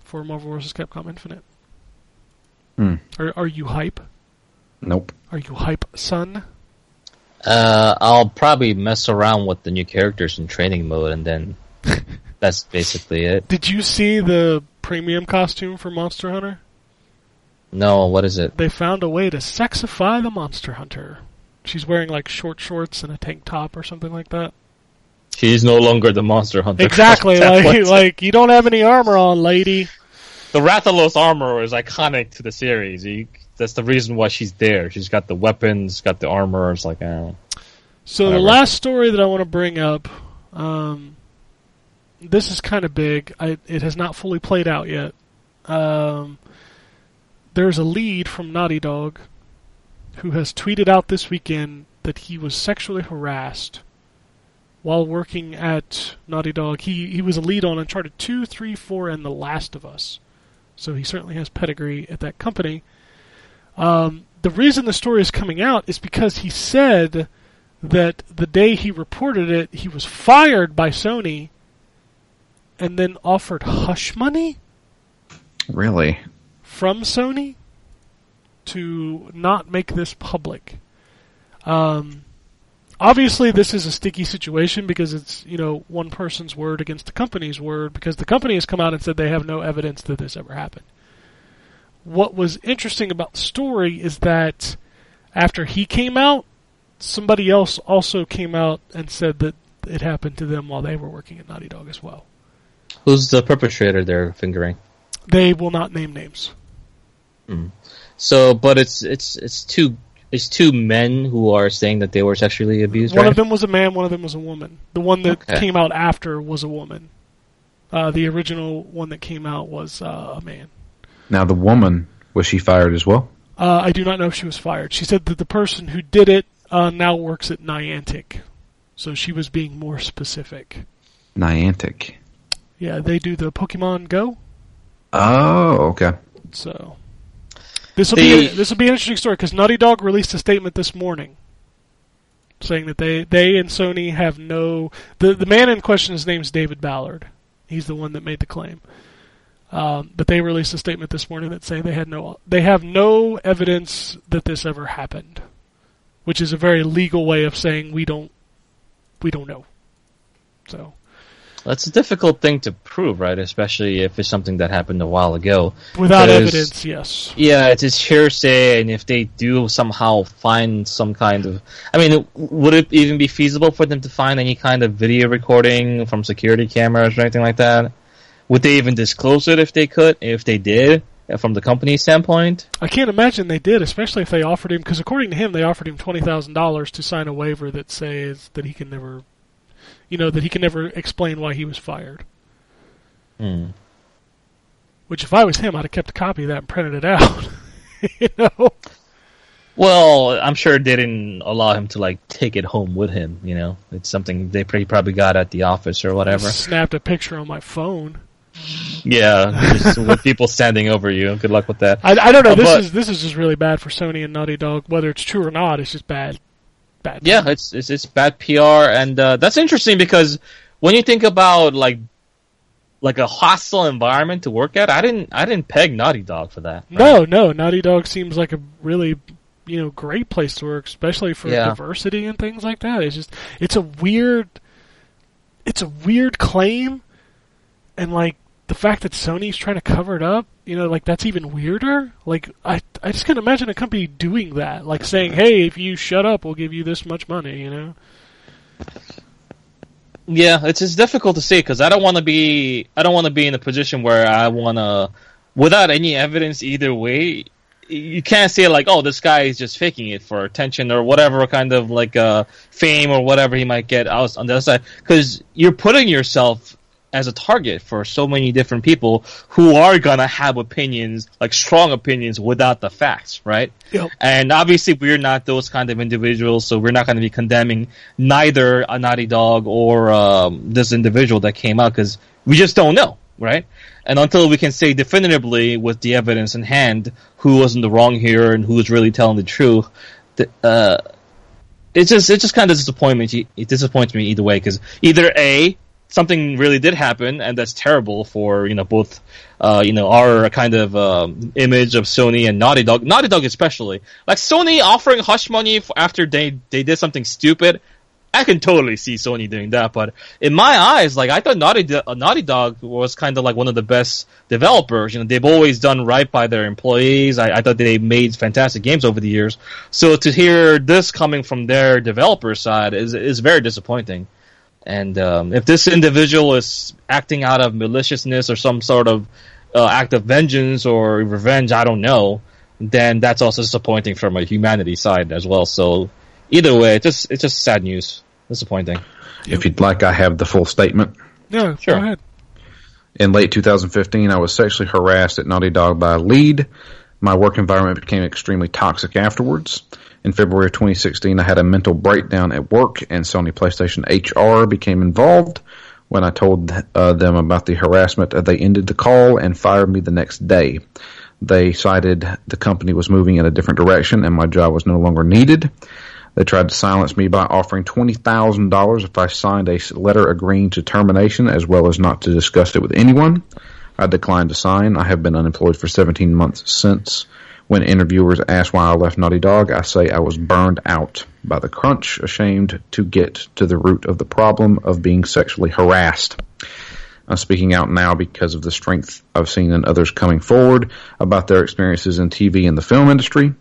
for Marvel vs. Capcom Infinite. Hmm. Are, are you hype? Nope. Are you hype, son? Uh, I'll probably mess around with the new characters in training mode, and then that's basically it. Did you see the premium costume for Monster Hunter? No, what is it? They found a way to sexify the Monster Hunter. She's wearing like short shorts and a tank top or something like that. She's no longer the monster hunter. Exactly, like like you don't have any armor on, lady. the Rathalos armor is iconic to the series. You, that's the reason why she's there. She's got the weapons, got the armor. It's like, uh, So the last story that I want to bring up, um, this is kind of big. I, it has not fully played out yet. Um, there's a lead from Naughty Dog who has tweeted out this weekend that he was sexually harassed while working at Naughty Dog. He he was a lead on Uncharted 2, 3, 4, and The Last of Us. So he certainly has pedigree at that company. Um, the reason the story is coming out is because he said that the day he reported it, he was fired by Sony and then offered hush money Really? from Sony to not make this public. Um, obviously, this is a sticky situation because it's you know one person's word against the company's word because the company has come out and said they have no evidence that this ever happened. What was interesting about the story is that after he came out, somebody else also came out and said that it happened to them while they were working at Naughty Dog as well. Who's the perpetrator they're fingering? They will not name names. So, but it's it's it's two it's two men who are saying that they were sexually abused. One right? of them was a man, one of them was a woman. The one that Okay. came out after was a woman. Uh, the original one that came out was uh, a man. Now the woman was she fired as well? Uh, I do not know if she was fired. She said that the person who did it uh, now works at Niantic, so she was being more specific. Niantic. Yeah, they do the Pokemon Go, Oh, okay. so this will be this will be an interesting story because Naughty Dog released a statement this morning saying that they they and Sony have no the the man in question his name's David Ballard. He's the one that made the claim. Um, but they released a statement this morning that say they had no they have no evidence that this ever happened, which is a very legal way of saying we don't we don't know. So That's a difficult thing to prove, right? Especially if it's something that happened a while ago. without evidence, yes. Yeah, it's, it's hearsay, and if they do somehow find some kind of, I mean, would it even be feasible for them to find any kind of video recording from security cameras or anything like that? Would they even disclose it if they could? If they did, from the company standpoint? I can't imagine they did, especially if they offered him because according to him, they offered him twenty thousand dollars to sign a waiver that says that he can never, you know, that he can never explain why he was fired. Hmm. Which, if I was him, I'd have kept a copy of that and printed it out. you know, Well, I'm sure they didn't allow him to like take it home with him. You know, it's something they pretty probably got at the office or whatever. snapped a picture on my phone. Yeah, just with people standing over you. Good luck with that. I, I don't know. Uh, This but- is this is just really bad for Sony and Naughty Dog. Whether it's true or not, it's just bad. Bad. Yeah, it's it's, it's bad PR, and uh, that's interesting because when you think about like like a hostile environment to work at, I didn't I didn't peg Naughty Dog for that. right? No, no. Naughty Dog seems like a really, you know, great place to work, especially for Yeah. diversity and things like that. It's just, it's a weird, it's a weird claim, and like the fact that Sony's trying to cover it up, you know, like that's even weirder. Like I, I just can't imagine a company doing that, like saying, "Hey, if you shut up, we'll give you this much money," you know. Yeah, it's it's difficult to say because I don't want to be I don't want to be in a position where I want to without any evidence either way. You can't say like, oh, this guy is just faking it for attention or whatever kind of like uh, fame or whatever he might get out on the other side because you're putting yourself as a target for so many different people who are gonna have opinions, like strong opinions, without the facts, right? Yep. And obviously, we're not those kind of individuals, so we're not going to be condemning neither a Naughty Dog or um, this individual that came out because we just don't know, right? And until we can say definitively with the evidence in hand who was in the wrong here and who was really telling the truth, th- uh, it just it just kind of disappoints me. It disappoints me either way because either a something really did happen and that's terrible for you know both uh, you know our kind of um, image of Sony and Naughty Dog. Naughty Dog especially like Sony offering hush money after they they did something stupid. I can totally see Sony doing that, but in my eyes, like I thought Naughty Do- Naughty Dog was kind of like one of the best developers. You know, they've always done right by their employees. I, I thought they made fantastic games over the years. So to hear this coming from their developer side is is very disappointing. And um, if this individual is acting out of maliciousness or some sort of uh, act of vengeance or revenge, I don't know, then that's also disappointing from a humanity side as well. So either way, it's just it's just sad news. Disappointing. If you'd like, I have the full statement. Yeah, Sure. go ahead. In late 2015, I was sexually harassed at Naughty Dog by a lead. My work environment became extremely toxic afterwards. In February of 2016, I had a mental breakdown at work, and Sony PlayStation HR became involved. When I told uh, them about the harassment, they ended the call and fired me the next day. They cited the company was moving in a different direction and my job was no longer needed. They tried to silence me by offering $20,000 if I signed a letter agreeing to termination as well as not to discuss it with anyone. I declined to sign. I have been unemployed for 17 months since. When interviewers ask why I left Naughty Dog, I say I was burned out by the crunch, ashamed to get to the root of the problem of being sexually harassed. I'm speaking out now because of the strength I've seen in others coming forward about their experiences in TV and the film industry.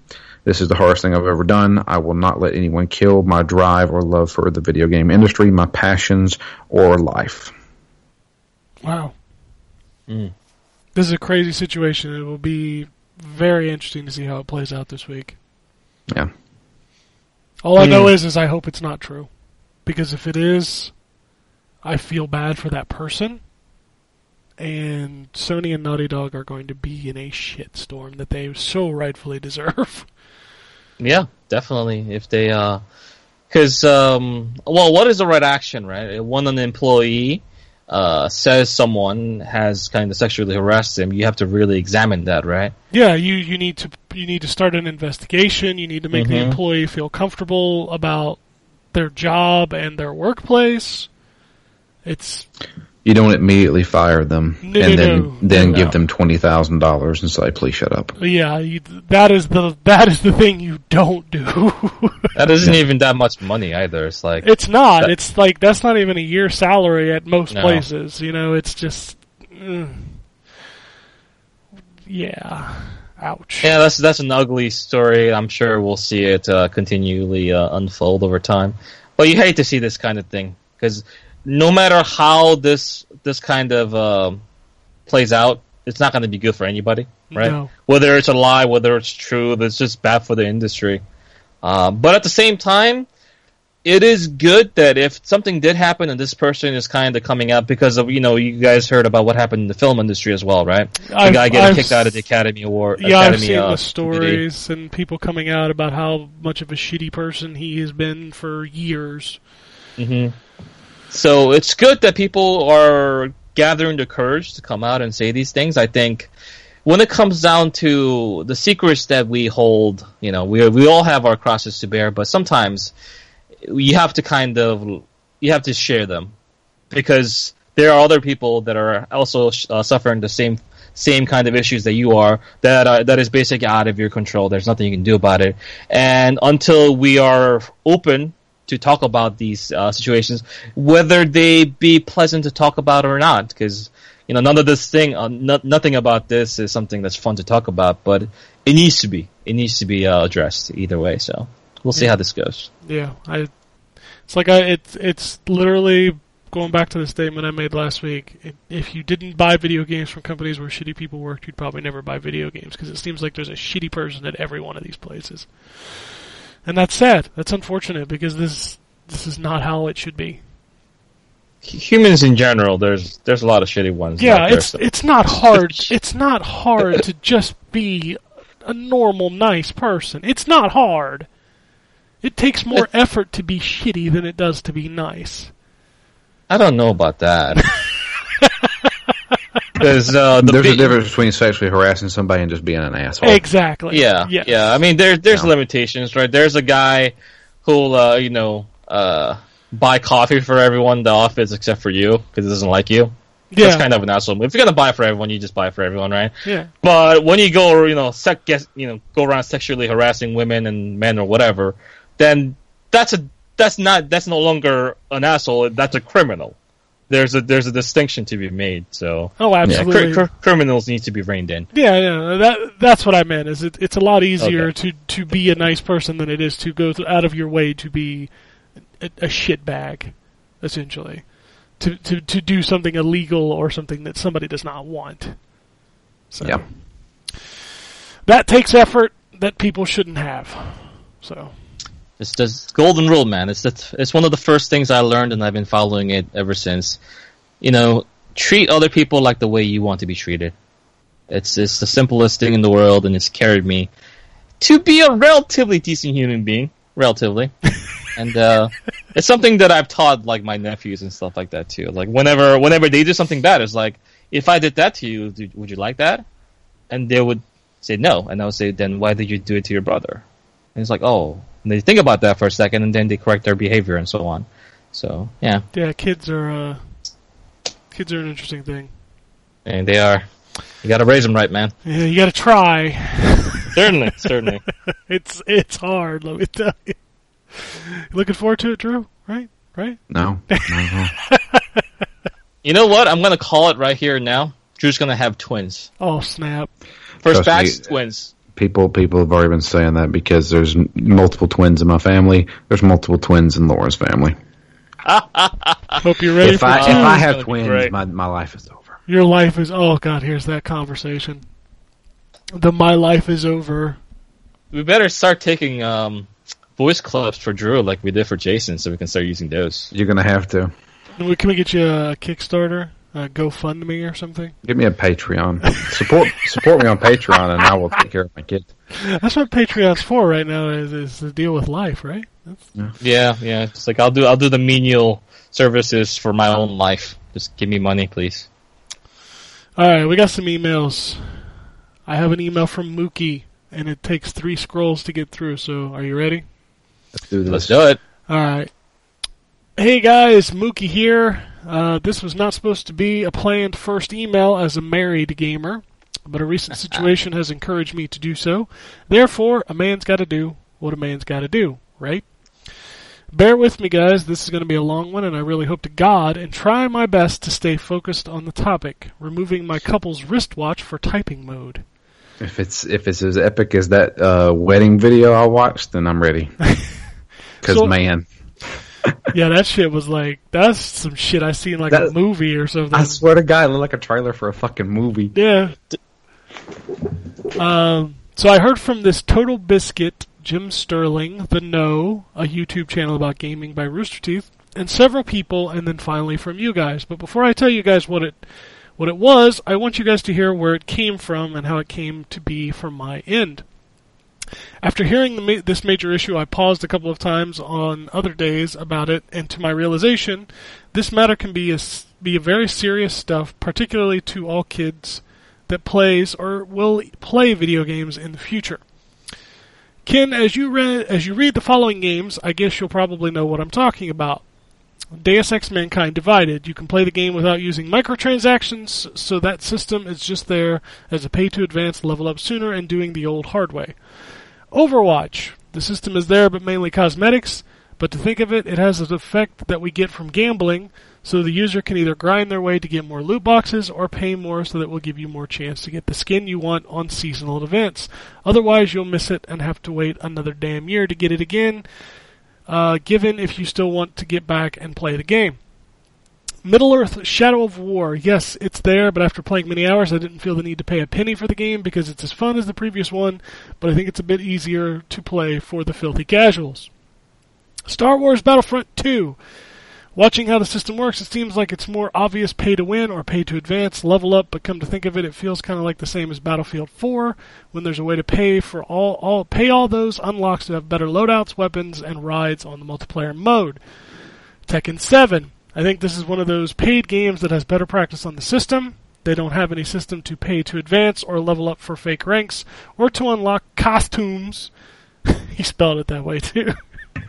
This is the hardest thing I've ever done. I will not let anyone kill my drive or love for the video game industry, my passions, or life. Wow. Mm. This is a crazy situation. It will be very interesting to see how it plays out this week. Yeah. All I know Hmm. is, is I hope it's not true, because if it is, I feel bad for that person. And Sony and Naughty Dog are going to be in a shitstorm that they so rightfully deserve. Yeah, definitely. If they, uh, because, um, well, what is the right action, right? When an employee uh, says someone has kind of sexually harassed them, you have to really examine that, right? Yeah, you, you need to you need to start an investigation. You need to make the Mhm. employee feel comfortable about their job and their workplace. It's You don't immediately fire them No, and no, then no. then No. give them twenty thousand dollars and say, "Please shut up." yeah, you, that is the that is the thing you don't do. That isn't even that much money either. It's like, It's not. That- It's like that's not even a year salary at most No. places. You know, it's just, mm. yeah, ouch. yeah, that's that's an ugly story. I'm sure we'll see it uh, continually uh, unfold over time. But you hate to see this kind of thing because no matter how this this kind of um plays out, it's not going to be good for anybody, right? No. Whether it's a lie, whether it's true, it's just bad for the industry. Uh, but at the same time, it is good that if something did happen and this person is kind of coming out because of you know you guys heard about what happened in the film industry as well, right? The I've- guy getting I've kicked out of the Academy Award. Yeah, I've seen uh, the DVD. stories and people coming out about how much of a shitty person he has been for years. hmm So it's good that people are gathering the courage to come out and say these things. I think when it comes down to the secrets that we hold, you know, we we all have our crosses to bear, but sometimes you have to kind of you have to share them because there are other people that are also uh, suffering the same same kind of issues that you are that are, that is basically out of your control. There's nothing you can do about it, and until we are open to talk about these uh, situations, whether they be pleasant to talk about or not, because you know none of this thing, uh, no, nothing about this is something that's fun to talk about, but it needs to be, it needs to be uh, addressed either way. So we'll see how this goes. Yeah, I. It's like I. It's it's literally going back to the statement I made last week. It, if you didn't buy video games from companies where shitty people worked, you'd probably never buy video games because it seems like there's a shitty person at every one of these places. And that's sad. That's unfortunate because this this is not how it should be. Humans in general, there's there's a lot of shitty ones. Yeah, there, it's so- it's not hard. It's not hard to just be a normal, nice person. It's not hard. It takes more effort to be shitty than it does to be nice. I don't know about that. Because uh, the There's a difference between sexually harassing somebody and just being an asshole. Exactly. Yeah, Yes. yeah. I mean, there, there's Yeah. limitations, right? There's a guy who'll, uh, you know, uh, buy coffee for everyone in the office except for you because he doesn't like you. yeah. That's kind of an asshole move. If you're gonna buy for everyone, you just buy for everyone, right? yeah. But when you go, you know, sec- guess, you know, go around sexually harassing women and men or whatever, then that's a that's not that's no longer an asshole. That's a criminal. There's a there's a distinction to be made. So Oh, yeah, absolutely. cr- cr- criminals need to be reined in. Yeah, yeah, that that's what I meant. Is it, it's a lot easier Okay. to to be a nice person than it is to go th- out of your way to be a, a shit bag, essentially, to to to do something illegal or something that somebody does not want. So Yeah. that takes effort that people shouldn't have. So It's the golden rule, man. It's the, it's one of the first things I learned, and I've been following it ever since. You know, treat other people like the way you want to be treated. It's it's the simplest thing in the world, and it's carried me to be a relatively decent human being, relatively. and uh, it's something that I've taught like my nephews and stuff like that too. Like whenever whenever they do something bad, it's like if I did that to you, would you like that? And they would say no, and I would say, then why did you do it to your brother? And it's like, oh, And they think about that for a second, and then they correct their behavior and so on. So yeah, Yeah, kids are uh, kids are an interesting thing. and they are. You got to raise them right, man. Yeah, you got to try. Certainly, certainly. It's it's hard. Let me tell you. Looking forward to it, Drew. Right? Right? No, not. You know what? I'm gonna call it right here now. Drew's gonna have twins. Oh snap! First Trust batch me. twins. People people have already been saying that because there's multiple twins in my family. There's multiple twins in Laura's family. Hope you're ready If for I if. I have twins, my my life is over. Your life is oh god. Here's that conversation. The my life is over. We better start taking um, voice clips for Drew like we did for Jason, so we can start using those. You're gonna have to can we get you a Kickstarter, a GoFundMe or something? give me a Patreon. support support me on Patreon, and I will take care of my kids. That's what Patreon's for right now. Is, is to deal with life, right? That's, Yeah, yeah. It's like I'll do I'll do the menial services for my own life. Just give me money, please. All right, we got some emails. I have an email from Mookie, and it takes three scrolls to get through. So, are you ready? Let's do this. Let's do it. All right. Hey guys, Mookie here. Uh, this was not supposed to be a planned first email as a married gamer, but a recent situation has encouraged me to do so. Therefore, a man's got to do what a man's got to do, right? Bear with me, guys. This is going to be a long one, and I really hope to God and try my best to stay focused on the topic. Removing my couple's wristwatch for typing mode. If it's if it's as epic as that uh, wedding video I watched, then I'm ready. Because So- man, Yeah, that shit was like that's some shit I seen like a movie or something. I swear to God, it looked like a trailer for a fucking movie. Yeah. Um, so I heard from this Total Biscuit, Jim Sterling, The Know, a YouTube channel about gaming by Rooster Teeth, and several people, and then finally from you guys. But before I tell you guys what it what it was, I want you guys to hear where it came from and how it came to be from my end. After hearing ma- this major issue, I paused a couple of times on other days about it, and to my realization, this matter can be a, be a very serious stuff, particularly to all kids that plays or will play video games in the future. Ken, as you read as you read the following games, I guess you'll probably know what I'm talking about. Deus Ex Mankind Divided. You can play the game without using microtransactions, so that system is just there as a pay to advance, level up sooner, and doing the old hard way. Overwatch. The system is there, but mainly cosmetics. But to think of it, it has an effect that we get from gambling, so the user can either grind their way to get more loot boxes or pay more so that will give you more chance to get the skin you want on seasonal events. Otherwise, you'll miss it and have to wait another damn year to get it again, uh, given if you still want to get back and play the game. Middle Earth Shadow of War. Yes, it's there, but after playing many hours, I didn't feel the need to pay a penny for the game because it's as fun as the previous one, but I think it's a bit easier to play for the filthy casuals. Star Wars Battlefront 2. Watching how the system works, it seems like it's more obvious pay to win or pay to advance, level up, but come to think of it, it feels kind of like the same as Battlefield 4, when there's a way to pay for all, all pay all those unlocks to have better loadouts, weapons, and rides on the multiplayer mode. Tekken 7. I think this is one of those paid games that has better practice on the system. They don't have any system to pay to advance or level up for fake ranks or to unlock costumes. he spelled it that way too.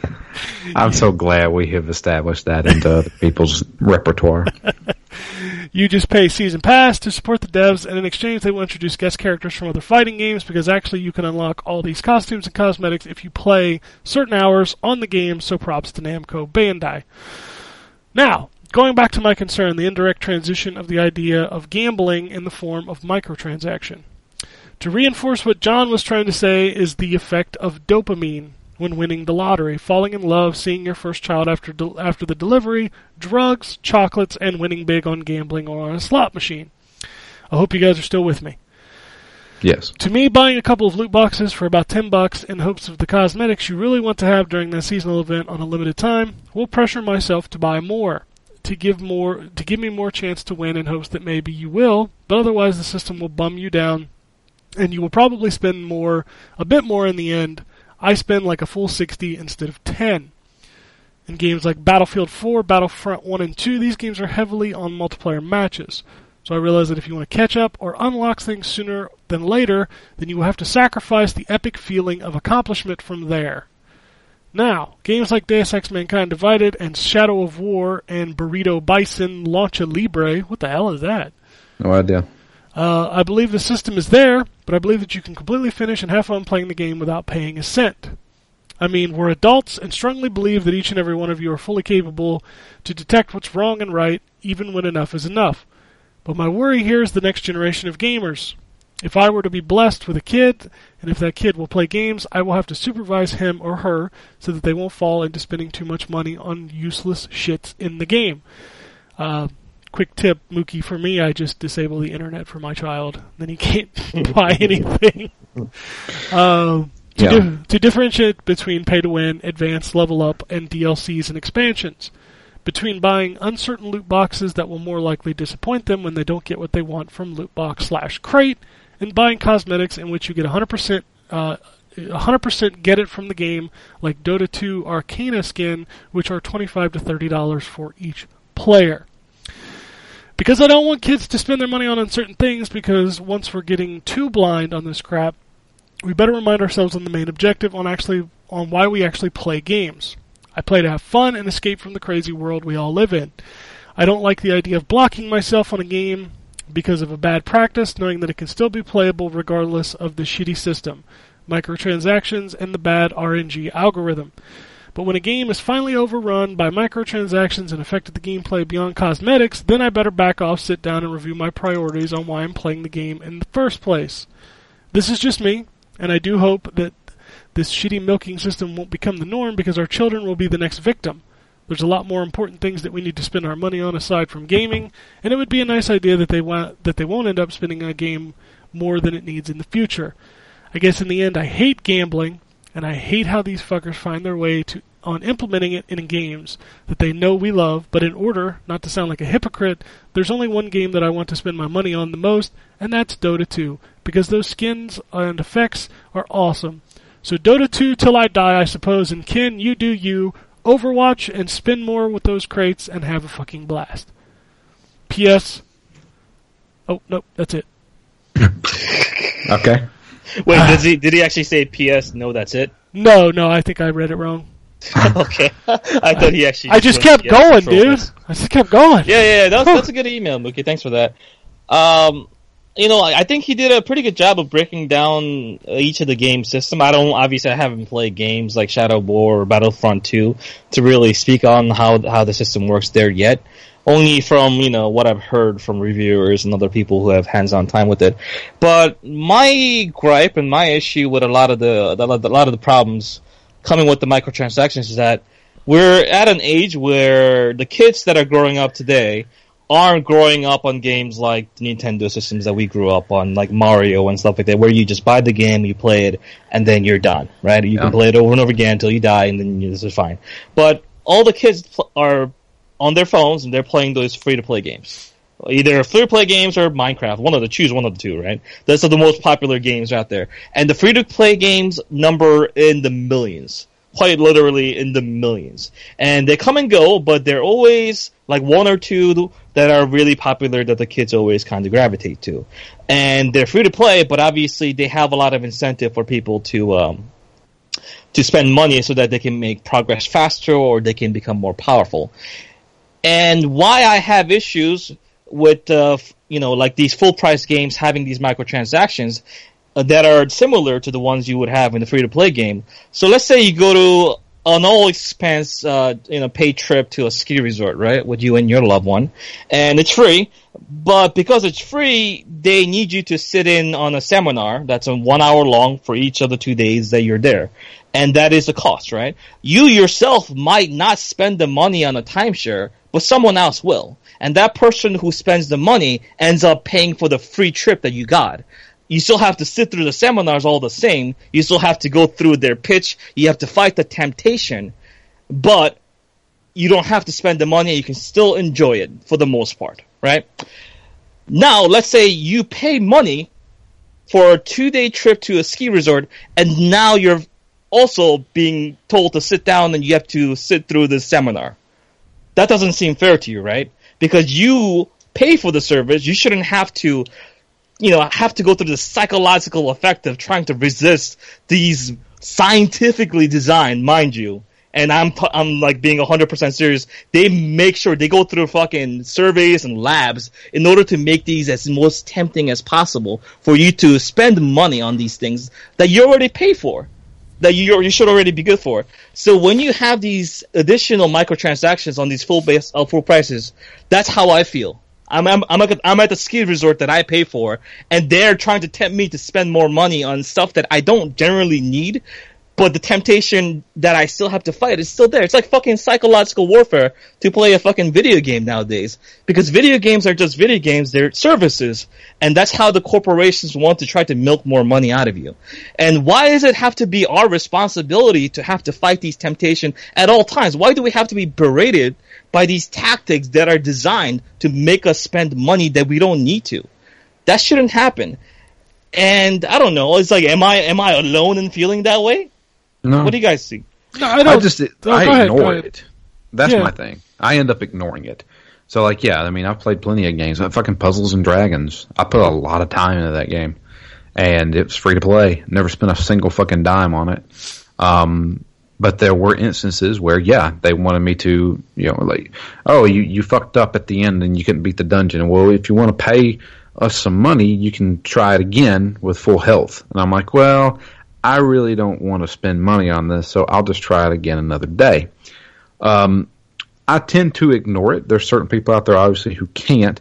I'm so glad we have established that into other people's repertoire. You just pay season pass to support the devs, and in exchange, they will introduce guest characters from other fighting games because actually you can unlock all these costumes and cosmetics if you play certain hours on the game. So props to Namco Bandai. Now, going back to my concern, the indirect transition of the idea of gambling in the form of microtransaction. To reinforce what John was trying to say is the effect of dopamine when winning the lottery, falling in love, seeing your first child after del- after the delivery, drugs, chocolates, and winning big on gambling or on a slot machine. I hope you guys are still with me. Yes. To me, buying a couple of loot boxes for about 10 bucks in hopes of the cosmetics you really want to have during that seasonal event on a limited time will pressure myself to buy more. To give more to give me more chance to win in hopes that maybe you will, but otherwise the system will bum you down and you will probably spend more a bit more in the end. I spend like a full 60 instead of 10. In games like Battlefield 4, Battlefront 1 and 2, these games are heavily on multiplayer matches. So I realize that if you want to catch up or unlock things sooner than later, then you will have to sacrifice the epic feeling of accomplishment from there. Now, games like Deus Ex Mankind Divided and Shadow of War and Burrito Bison Launcha Libre, what the hell is that? No idea. Uh, I believe the system is there, but I believe that you can completely finish and have fun playing the game without paying a cent. I mean, we're adults and strongly believe that each and every one of you are fully capable to detect what's wrong and right, even when enough is enough. But my worry here is the next generation of gamers. If I were to be blessed with a kid, and if that kid will play games, I will have to supervise him or her so that they won't fall into spending too much money on useless shits in the game. Uh, quick tip, Mookie, for me, I just disable the internet for my child. Then he can't buy anything. Um, to, Yeah. di- to differentiate between pay to win, advanced level up, and DLCs and expansions. Between buying uncertain loot boxes that will more likely disappoint them when they don't get what they want from loot box slash crate, and buying cosmetics in which you get 100% uh, 100% get it from the game, like Dota 2 Arcana skin, which are 25 to 30 dollars for each player. Because I don't want kids to spend their money on uncertain things, because once we're getting too blind on this crap, we better remind ourselves on the main objective on actually on why we actually play games. I play to have fun and escape from the crazy world we all live in. I don't like the idea of blocking myself on a game because of a bad practice, knowing that it can still be playable regardless of the shitty system, microtransactions, and the bad RNG algorithm. But when a game is finally overrun by microtransactions and affected the gameplay beyond cosmetics, then I better back off, sit down, and review my priorities on why I'm playing the game in the first place. This is just me, and I do hope that this shitty milking system won't become the norm because our children will be the next victim. There's a lot more important things that we need to spend our money on aside from gaming, and it would be a nice idea that they want that they won't end up spending a game more than it needs in the future. I guess in the end, I hate gambling, and I hate how these fuckers find their way to on implementing it in games that they know we love. But in order not to sound like a hypocrite, there's only one game that I want to spend my money on the most, and that's Dota 2, because those skins and effects are awesome. So Dota 2 till I die, I suppose, and Ken, you do you. Overwatch and spin more with those crates and have a fucking blast. P.S. Oh, no, that's it. Okay. Wait, did he did he actually say P.S. No, that's it? No, no, I think I read it wrong. okay, I thought he actually. I just kept going, control dude. this. I just kept going. Yeah, yeah, yeah, that's that's a good email, Mookie. Thanks for that. Um, you know, I think he did a pretty good job of breaking down uh, each of the game system. I don't obviously I haven't played games like Shadow War or Battlefront 2 to really speak on how how the system works there yet. Only from you know what I've heard from reviewers and other people who have hands-on time with it. But my gripe and my issue with a lot of the- a lot of the problems coming with the microtransactions is that we're at an age where the kids that are growing up today aren't growing up on games like the Nintendo systems that we grew up on, like Mario and stuff like that, where you just buy the game, you play it, and then you're done, right? You Yeah. can play it over and over again until you die, and then you, this is fine. But all the kids pl- are on their phones and they're playing those free-to-play games. Either free-to-play games or Minecraft. One of the choose one of the two, right? Those are the most popular games out there. And the free-to-play games number in the millions quite literally in the millions. And they come and go, but they're always like one or two that are really popular that the kids always kind of gravitate to. And they're free to play, but obviously they have a lot of incentive for people to um, to spend money so that they can make progress faster or they can become more powerful. And why I have issues with uh, you know like these full price games having these microtransactions uh, that are similar to the ones you would have in the free to play game. So let's say you go to an all expense uh, you know paid trip to a ski resort, right, with you and your loved one, and it's free. But because it's free, they need you to sit in on a seminar that's one hour long for each of the two days that you're there. And that is the cost, right? You yourself might not spend the money on a timeshare, but someone else will. And that person who spends the money ends up paying for the free trip that you got. You still have to sit through the seminars all the same. You still have to go through their pitch. You have to fight the temptation. But you don't have to spend the money. You can still enjoy it for the most part, right? Now, let's say you pay money for a two day trip to a ski resort, and now you're also being told to sit down and you have to sit through this seminar. That doesn't seem fair to you, right? Because you pay for the service, you shouldn't have to, you know, I have to go through the psychological effect of trying to resist these scientifically designed, mind you. And I'm t- I'm like being 100% serious. They make sure they go through fucking surveys and labs in order to make these as most tempting as possible for you to spend money on these things that you already pay for that you you should already be good for. So when you have these additional microtransactions on these full base uh, full prices, that's how I feel. I'm I'm I'm at, I'm at the ski resort that I pay for, and they're trying to tempt me to spend more money on stuff that I don't generally need. But the temptation that I still have to fight is still there. It's like fucking psychological warfare to play a fucking video game nowadays. Because video games are just video games, they're services. And that's how the corporations want to try to milk more money out of you. And why does it have to be our responsibility to have to fight these temptations at all times? Why do we have to be berated by these tactics that are designed to make us spend money that we don't need to? That shouldn't happen. And I don't know. It's like, am I am I alone in feeling that way? No, What do you guys see? No, I I don't. just oh, I ahead, ignore it. That's Yeah. my thing. I end up ignoring it. So like, yeah, I mean, I've played plenty of games. I Fucking Puzzles and Dragons. I put a lot of time into that game, and it was free to play. Never spent a single fucking dime on it. Um, but there were instances where, yeah, they wanted me to, you know, like, oh, you you fucked up at the end and you couldn't beat the dungeon. Well, if you want to pay us some money, you can try it again with full health. And I'm like, well, I really don't want to spend money on this, so I'll just try it again another day. Um, I tend to ignore it. There's certain people out there, obviously, who can't.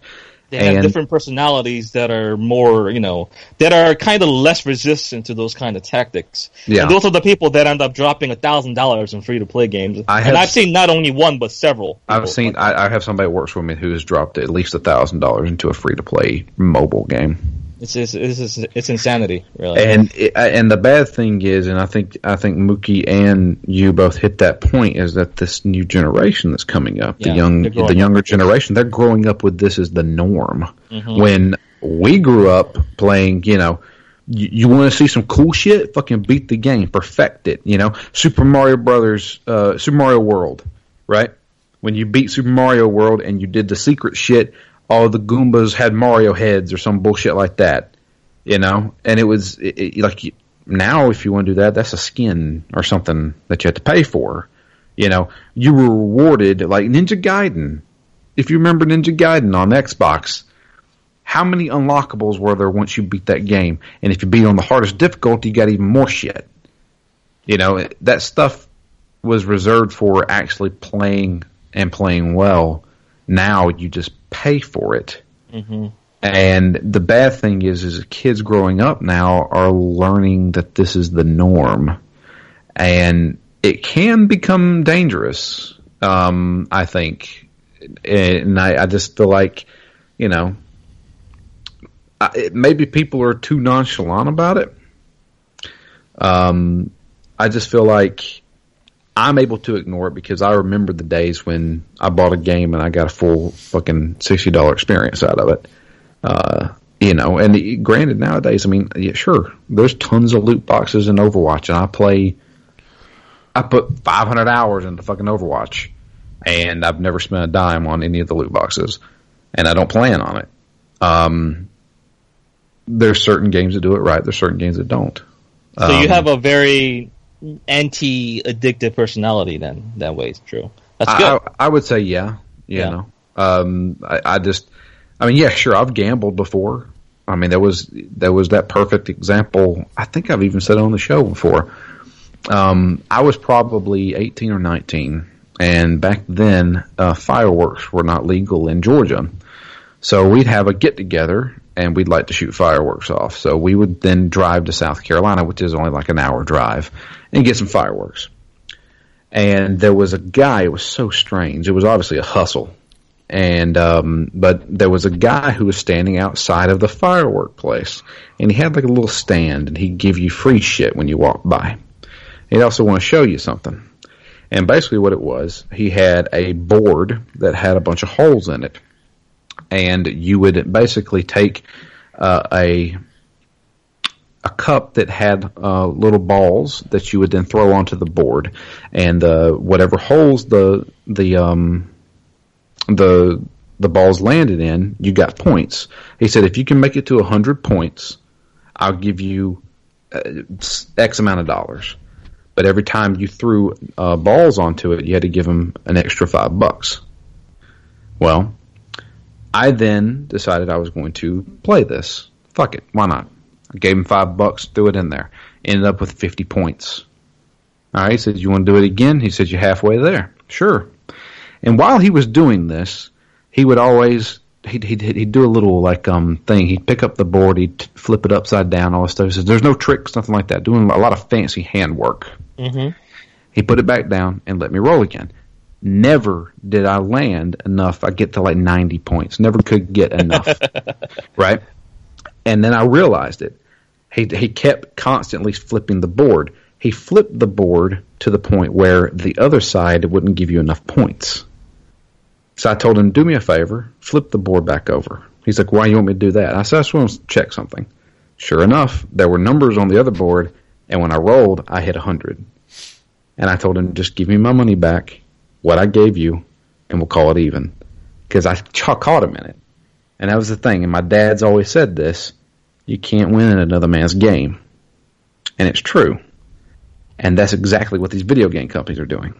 They have And- different personalities that are more, you know, that are kind of less resistant to those kind of tactics. Yeah. And those are the people that end up dropping a thousand dollars in free to play games. I and have- I've seen not only one but several. I've seen. like. I, I have somebody who works with me who has dropped at least a thousand dollars into a free to play mobile game. It's, it's it's it's insanity, really. And it, and the bad thing is, and I think I think Mookie and you both hit that point, is that this new generation that's coming up, Yeah, the young, the younger this. generation, they're growing up with this as the norm. Mm-hmm. When we grew up playing, you know, you, you want to see some cool shit, fucking beat the game, perfect it. You know, Super Mario Brothers, uh, Super Mario World, right? When you beat Super Mario World and you did the secret shit, all the Goombas had Mario heads or some bullshit like that you know? And it was it, it, like now if you want to do that that's a skin or something that you have to pay for you know? You were rewarded like ninja gaiden. If you remember ninja gaiden on xbox how many unlockables were there once you beat that game? And if you beat on the hardest difficulty you got even more shit. You know that stuff was reserved for actually playing and playing well. Now you just pay for it and the bad thing is, is kids growing up now are learning that this is the norm, and it can become dangerous. Um, I think, and I, I just feel like, you know, I, it, maybe people are too nonchalant about it. Um, I just feel like I'm able to ignore it because I remember the days when I bought a game and I got a full fucking sixty dollar experience out of it. Uh, you know, and granted, nowadays, I mean, yeah, sure, there's tons of loot boxes in Overwatch, and I play. I put 500 hours into fucking Overwatch, and I've never spent a dime on any of the loot boxes, and I don't plan on it. Um, there's certain games that do it right. There's certain games that don't. so you um, have a very anti-addictive personality, then that way. is true. That's I, good. I, I would say yeah. You Yeah. know, um, I, I just, I mean, yeah, sure, I've gambled before. I mean, there was there was that perfect example. I think I've even said it on the show before. Um, I was probably eighteen or nineteen, and back then uh, fireworks were not legal in Georgia. So we'd have a get together and we'd like to shoot fireworks off. So we would then drive to South Carolina, which is only like an hour drive, and get some fireworks and there was a guy. It was so strange. It was obviously a hustle, and um, but there was a guy who was standing outside of the firework place, and he had like a little stand, and he'd give you free shit when you walked by. He'd also want to show you something, and basically what it was, he had a board that had a bunch of holes in it, and you would basically take uh, a a cup that had uh, little balls that you would then throw onto the board, and uh, whatever holes the the um, the the balls landed in, you got points. He said if you can make it to hundred points, I'll give you uh, X amount of dollars. but every time you threw uh, balls onto it, you had to give him an extra five bucks. Well, I then decided I was going to play this. Fuck it, why not? I gave him five bucks, threw it in there. Ended up with 50 points. All right, he said, You want to do it again? He said, You're halfway there. Sure. And while he was doing this, he would always. He'd, he'd, he'd do a little like um thing. He'd pick up the board, he'd flip it upside down, all this stuff. He says, "There's no tricks, nothing like that." Doing a lot of fancy hand work. Mm-hmm. He put it back down and let me roll again. Never did I land enough. I get to like 90 points. Never could get enough. right? And then I realized it. He, he kept constantly flipping the board. He flipped the board to the point where the other side wouldn't give you enough points. So I told him, do me a favor, flip the board back over. He's like, why do you want me to do that? I said, I just want to check something. Sure enough, there were numbers on the other board, and when I rolled, I hit 100. And I told him, just give me my money back, what I gave you, and we'll call it even. Because I ch- caught him in it. And that was the thing. And my dad's always said this you can't win in another man's game. And it's true. And that's exactly what these video game companies are doing.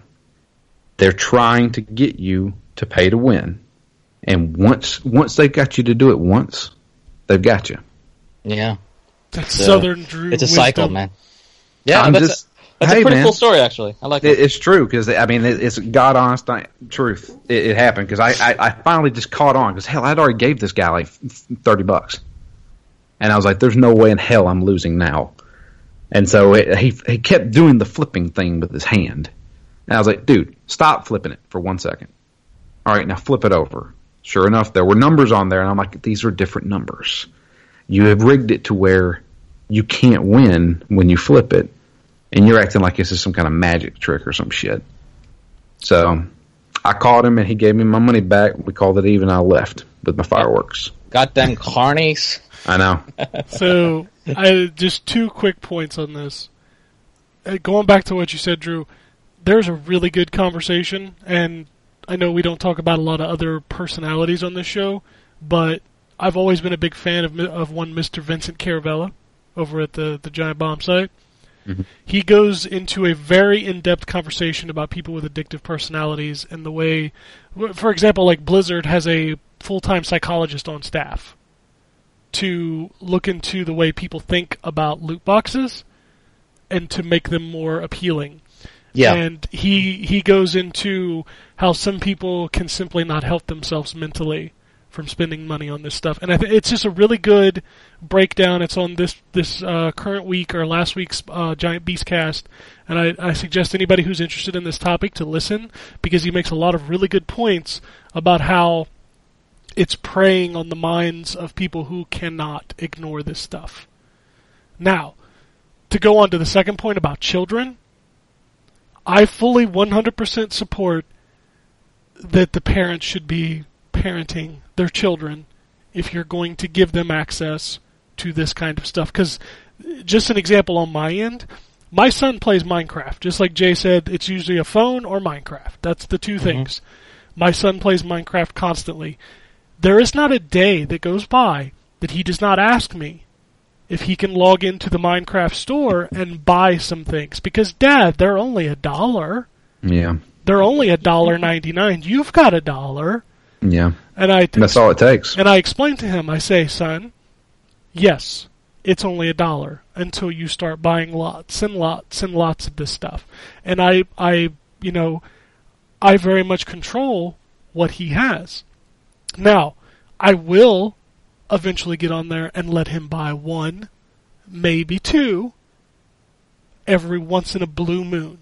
They're trying to get you to pay to win. And once once they've got you to do it once, they've got you. Yeah. That's So, Southern Drew. It's a wisdom. cycle, man. Yeah, I'm just- a, that's hey, a pretty man. cool story, actually. I like It, it. it's true because I mean it, it's God honest uh, truth. It, it happened because I, I I finally just caught on because hell I'd already gave this guy like thirty bucks, and I was like, "There's no way in hell I'm losing now." And so it, he he kept doing the flipping thing with his hand, and I was like, "Dude, stop flipping it for one second. All right, now flip it over." Sure enough, there were numbers on there, and I'm like, "These are different numbers. You have rigged it to where you can't win when you flip it." And you're acting like this is some kind of magic trick or some shit. So I called him and he gave me my money back. We called it even. I left with my fireworks. Goddamn carnies. I know. So, I just two quick points on this. Uh, going back to what you said, Drew, there's a really good conversation, and I know we don't talk about a lot of other personalities on this show, but I've always been a big fan of of one Mr. Vincent Caravella over at the the Giant Bomb site. Mm-hmm. He goes into a very in-depth conversation about people with addictive personalities and the way, for example, like Blizzard has a full-time psychologist on staff to look into the way people think about loot boxes and to make them more appealing. Yeah. And he he goes into how some people can simply not help themselves mentally from spending money on this stuff. And I th- it's just a really good breakdown. It's on this this uh, current week or last week's uh, Giant Beast cast, and I, I suggest anybody who's interested in this topic to listen because he makes a lot of really good points about how it's preying on the minds of people who cannot ignore this stuff. Now, to go on to the second point about children, I fully 100% support that the parents should be parenting their children if you're going to give them access to this kind of stuff. Because, just an example on my end, my son plays Minecraft. Just like Jay said, it's usually a phone or Minecraft. That's the 2 mm-hmm. things. My son plays Minecraft constantly. There is not a day that goes by that he does not ask me if he can log into the Minecraft store and buy some things. Because, Dad, they're only a dollar. Yeah. They're only a dollar ninety nine. You've got a dollar. Yeah. And I That's all it takes. and I explain to him, I say, son, yes, it's only a dollar until you start buying lots and lots and lots of this stuff. And I, I, you know, I very much control what he has. Now, I will eventually get on there and let him buy one, maybe two, every once in a blue moon.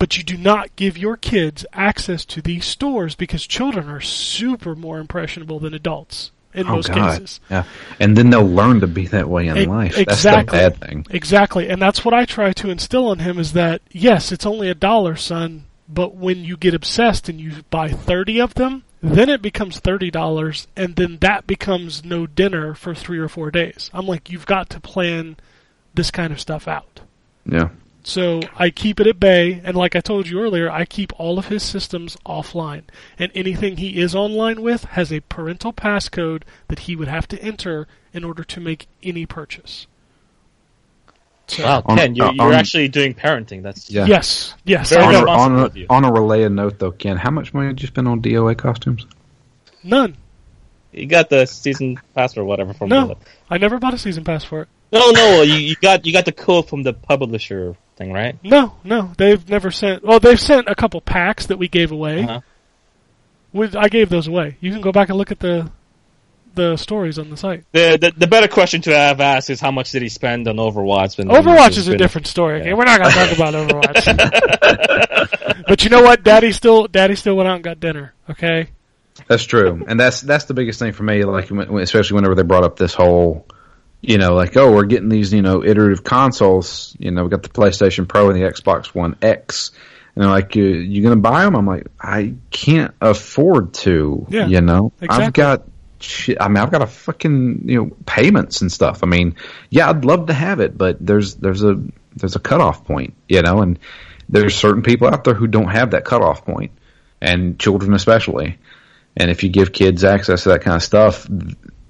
But you do not give your kids access to these stores because children are super more impressionable than adults in Oh most God. cases. Yeah. And then they'll learn to be that way in E- life. exactly. That's the bad thing. Exactly, and that's what I try to instill on him is that yes, it's only a dollar, son, but when you get obsessed and you buy 30 of them, then it becomes $30 and then that becomes no dinner for 3 or 4 days. I'm like you've got to plan this kind of stuff out. Yeah. So I keep it at bay, and like I told you earlier, I keep all of his systems offline. And anything he is online with has a parental passcode that he would have to enter in order to make any purchase. So, Wow, On- Ken, you're, uh, you're on- actually doing parenting. That's Yeah. Yes, yes. On a, responsible on, a, on a related note, though, Ken, how much money did you spend on DOA costumes? none. you got the season pass or whatever from No, the, I never bought a season pass for it. no, no. You, you got you got the code from the publisher thing, right? No, no, they've never sent. Well, they've sent a couple packs that we gave away. Uh-huh. With, I gave those away. You can go back and look at the the stories on the site. The, the the better question to have asked is how much did he spend on Overwatch? When Overwatch is a been- different story. Yeah. Okay, we're not gonna talk about Overwatch. but you know what? Daddy still, Daddy still went out and got dinner. Okay. That's true, and that's that's the biggest thing for me. Like, when, when- especially whenever they brought up this whole, you know, like, oh, we're getting these, you know, iterative consoles. You know, we got the PlayStation Pro and the Xbox One X, and they're like, you, you gonna buy them? I'm like, I can't afford to. Yeah, you know, I've got. Shit, I mean, I've got a fucking you know payments and stuff. I mean, yeah, I'd love to have it, but there's there's a there's a cutoff point, you know, and there's certain people out there who don't have that cutoff point, and children especially. And if you give kids access to that kind of stuff,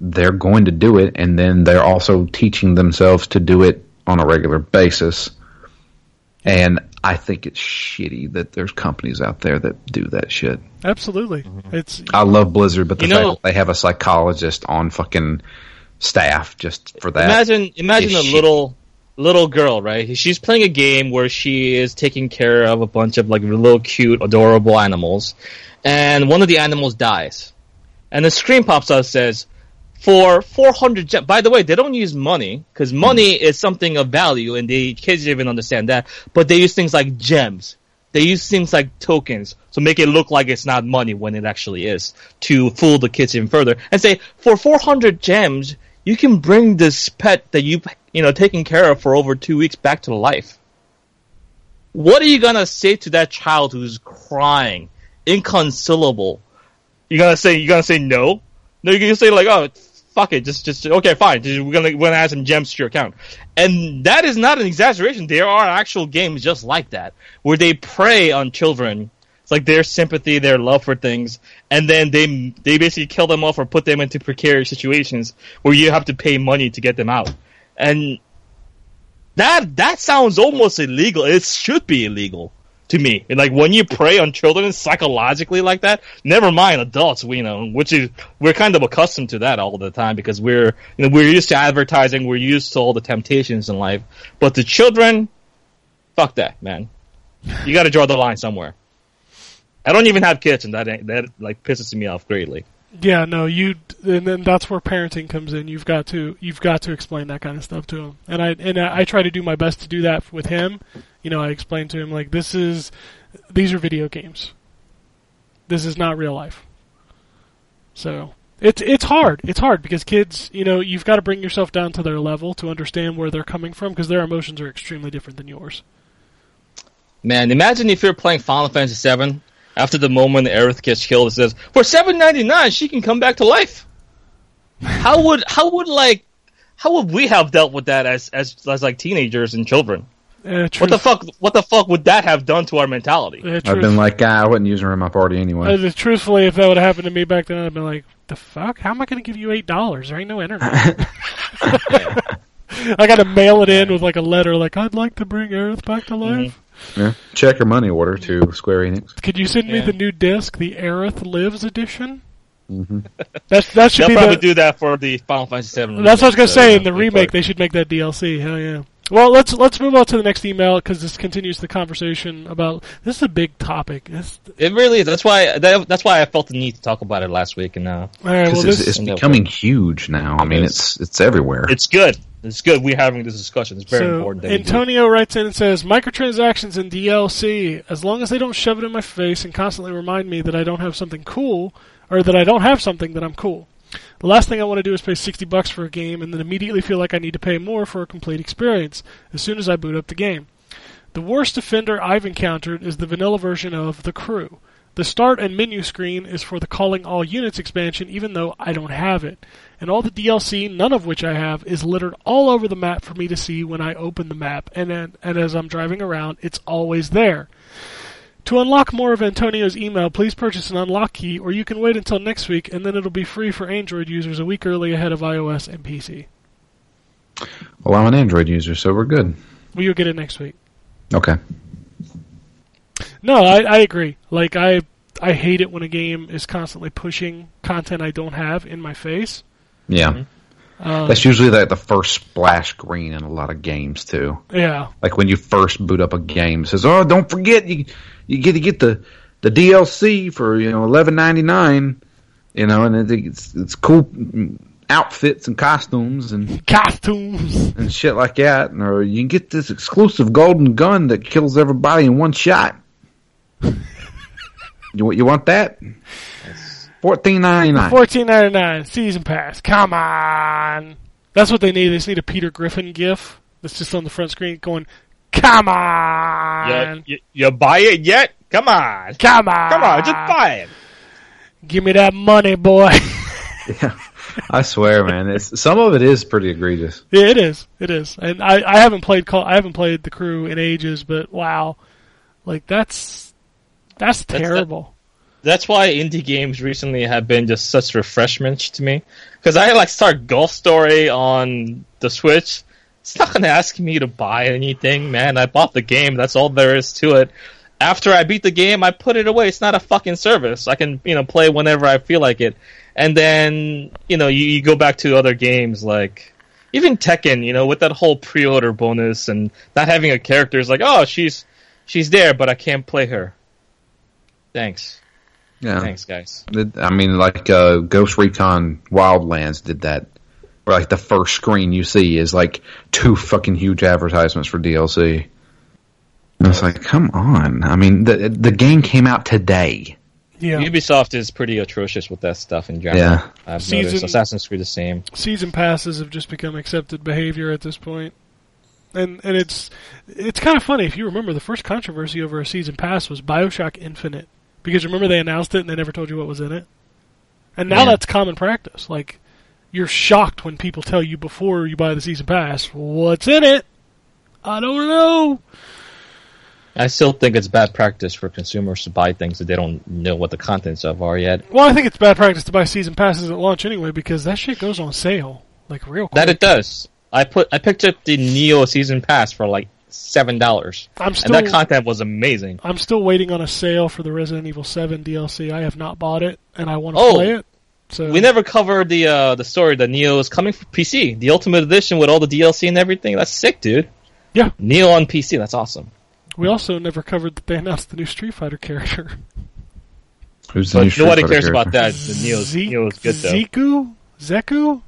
they're going to do it, and then they're also teaching themselves to do it on a regular basis. And I think it's shitty that there's companies out there that do that shit. Absolutely. It's I love Blizzard, but the You fact know- that they have a psychologist on fucking staff just for that. Imagine imagine is a shit. little little girl, right? She's playing a game where she is taking care of a bunch of like little cute, adorable animals, and one of the animals dies, and the screen pops up says. For 400 gems. By the way, they don't use money, because money hmm. is something of value, and the kids even understand that, but they use things like gems. They use things like tokens to make it look like it's not money when it actually is, to fool the kids even further, and say, for 400 gems, you can bring this pet that you've, you know, taken care of for over two weeks back to life. What are you gonna say to that child who's crying, inconsolable? You're gonna say, you're gonna say no? No, you're gonna say like, oh, fuck it, just, just, okay, fine, we're gonna, we're gonna add some gems to your account. And that is not an exaggeration. There are actual games just like that, where they prey on children. It's like their sympathy, their love for things, and then they, they basically kill them off or put them into precarious situations where you have to pay money to get them out. And that, that sounds almost illegal. It should be illegal to me. And like when you prey on children psychologically like that, never mind adults, we you know, which is we're kind of accustomed to that all the time because we're you know we're used to advertising, we're used to all the temptations in life. But the children, fuck that, man. You got to draw the line somewhere. I don't even have kids, and that that like pisses me off greatly. Yeah, no, you, and then that's where parenting comes in. You've got to, you've got to explain that kind of stuff to him. And I, and I, try to do my best to do that with him. You know, I explain to him like, this is, these are video games. This is not real life. So it's it's hard. It's hard because kids, you know, you've got to bring yourself down to their level to understand where they're coming from because their emotions are extremely different than yours. Man, imagine if you're playing Final Fantasy VII. After the moment Aerith gets killed, it says for seven ninety nine she can come back to life. How would how would like how would we have dealt with that as as, as like teenagers and children? Uh, What the fuck? What the fuck would that have done to our mentality? Uh, I've been like, ah, I wouldn't use her in my party anyway. uh, truthfully, if that would have happened to me back then, I'd been like, "The fuck? How am I going to give you eight dollars? There ain't no internet." I got to mail it in with like a letter, like I'd like to bring Aerith back to life. Yeah. Check your money order to Square Enix. Could you send me Yeah. the new disc, the Aerith Lives edition? Mhm. That's that should They'll be probably the. do that for the Final Fantasy VII. that's what I was gonna remake, say. In the remake, but- they should make that DLC. Hell yeah. Well, let's let's move on to the next email because this continues the conversation about this is a big topic. This, It really is. That's why. That, that's why I felt the need to talk about it last week, and uh, all right, well, Because this, it's, it's becoming huge now. I mean, it's it's everywhere. it's good. It's good. We're having this discussion. It's very so important. Antonio writes in and says, microtransactions and DLC, as long as they don't shove it in my face and constantly remind me that I don't have something cool, or that I don't have something that I'm cool. The last thing I want to do is pay 60 bucks for a game and then immediately feel like I need to pay more for a complete experience as soon as I boot up the game. The worst offender I've encountered is the vanilla version of The Crew. The start and menu screen is for the Calling All Units expansion, even though I don't have it. And all the DLC, none of which I have, is littered all over the map for me to see when I open the map, and, then, and as I'm driving around, it's always there. To unlock more of Antonio's email, please purchase an unlock key, or you can wait until next week, and then it'll be free for Android users a week early ahead of iOS and PC. Well, I'm an Android user, so we're good. Well, you'll get it next week. Okay. No, I, I agree. Like I I hate it when a game is constantly pushing content I don't have in my face. Yeah. Um, That's usually like the first splash screen in a lot of games too. yeah, Like when you first boot up a game, it says, "Oh, don't forget you you get to get the the DLC for you know eleven ninety nine, you know, and it- it's it's cool outfits and costumes and costumes. and shit like that, or you can get this exclusive golden gun that kills everybody in one shot. you want you want that? Fourteen ninety nine. Fourteen ninety nine season pass. Come on, that's what they need. They just need a Peter Griffin gif that's just on the front screen going, "Come on, You, you, you buy it yet? Come on. come on, Come on, just buy it. Give me that money, boy." Yeah, I swear, man. It's some of it is pretty egregious. Yeah, it is. It is. And I, I haven't played call I haven't played the crew in ages, but wow. Like that's that's the- terrible. That's why indie games recently have been just such refreshments to me. Because I like start Golf Story on the Switch. It's not gonna ask me to buy anything, man. I bought the game. That's all there is to it. After I beat the game, I put it away. It's not a fucking service. I can, you know, play whenever I feel like it. And then, you know, you, you go back to other games like even Tekken, you know, with that whole pre-order bonus and not having a character is like, oh, she's she's there, but I can't play her. Thanks. Yeah. Thanks, guys. I mean, like uh, Ghost Recon Wildlands did that. Where like the first screen you see is like two fucking huge advertisements for DLC. And it's like, come on. I mean, the the game came out today. Yeah. Ubisoft is pretty atrocious with that stuff in general. Yeah. I've Season- noticed Assassin's Creed the same. Season passes have just become accepted behavior at this point. And and it's it's kind of funny if you remember the first controversy over a season pass was BioShock Infinite. Because remember they announced it and they never told you what was in it. And now Yeah. that's common practice. Like you're shocked when people tell you before you buy the season pass what's in it. I don't know. I still think it's bad practice for consumers to buy things that they don't know what the contents of are yet. Well, I think it's bad practice to buy season passes at launch anyway because that shit goes on sale like real quick. That it does. I put I picked up the Nioh season pass for like seven dollars, I'm and that content was amazing. I'm still waiting on a sale for the Resident Evil 7 DLC. I have not bought it and I want to Oh. play it. So We never covered the uh, the story that Nioh is coming for PC, the Ultimate Edition with all the DLC and everything. That's sick, dude. Yeah. Nioh on PC. That's awesome. we also never covered that they announced the new Street Fighter character. Who's the new But Street nobody Fighter cares about that. The Nioh's, Ze- Nioh's good though. Zeku? Zeku?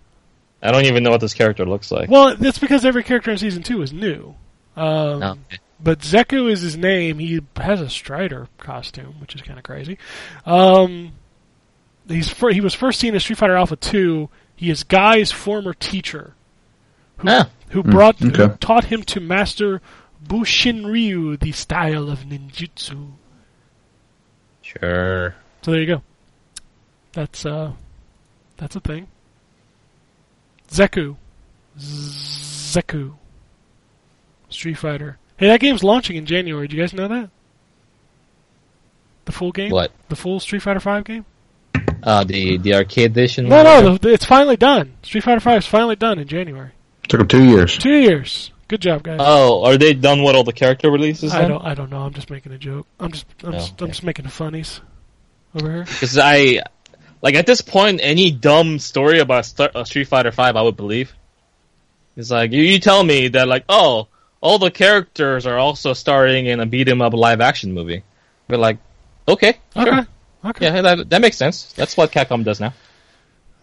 I don't even know what this character looks like. Well, that's because every character in season 2 is new. Um, No. But Zeku is his name. He has a Strider costume, which is kind of crazy. Um, he's fir- he was first seen in Street Fighter Alpha 2. He is Guy's former teacher, who, Ah. who brought who okay. taught him to master Bushin Ryu, the style of ninjutsu. Sure. So there you go. That's uh, that's a thing. Zeku, Zeku, Street Fighter. Hey, that game's launching in January. Do you guys know that? The full game. What? The full Street Fighter Five game? Uh, the the arcade edition. No, no, the, it's finally done. Street Fighter Five is finally done in January. Took them two years. Two years. Good job, guys. Oh, are they done with all the character releases? I then? don't. I don't know. I'm just making a joke. I'm just. I'm, Oh, just, I'm okay. just making the funnies over here. Because I, like at this point, any dumb story about Star- uh, Street Fighter Five, I would believe. It's like you, you tell me that like, oh, all the characters are also starring in a beat 'em up live action movie. But like, okay, sure. Okay. Okay. yeah, that that makes sense. That's what Capcom does now.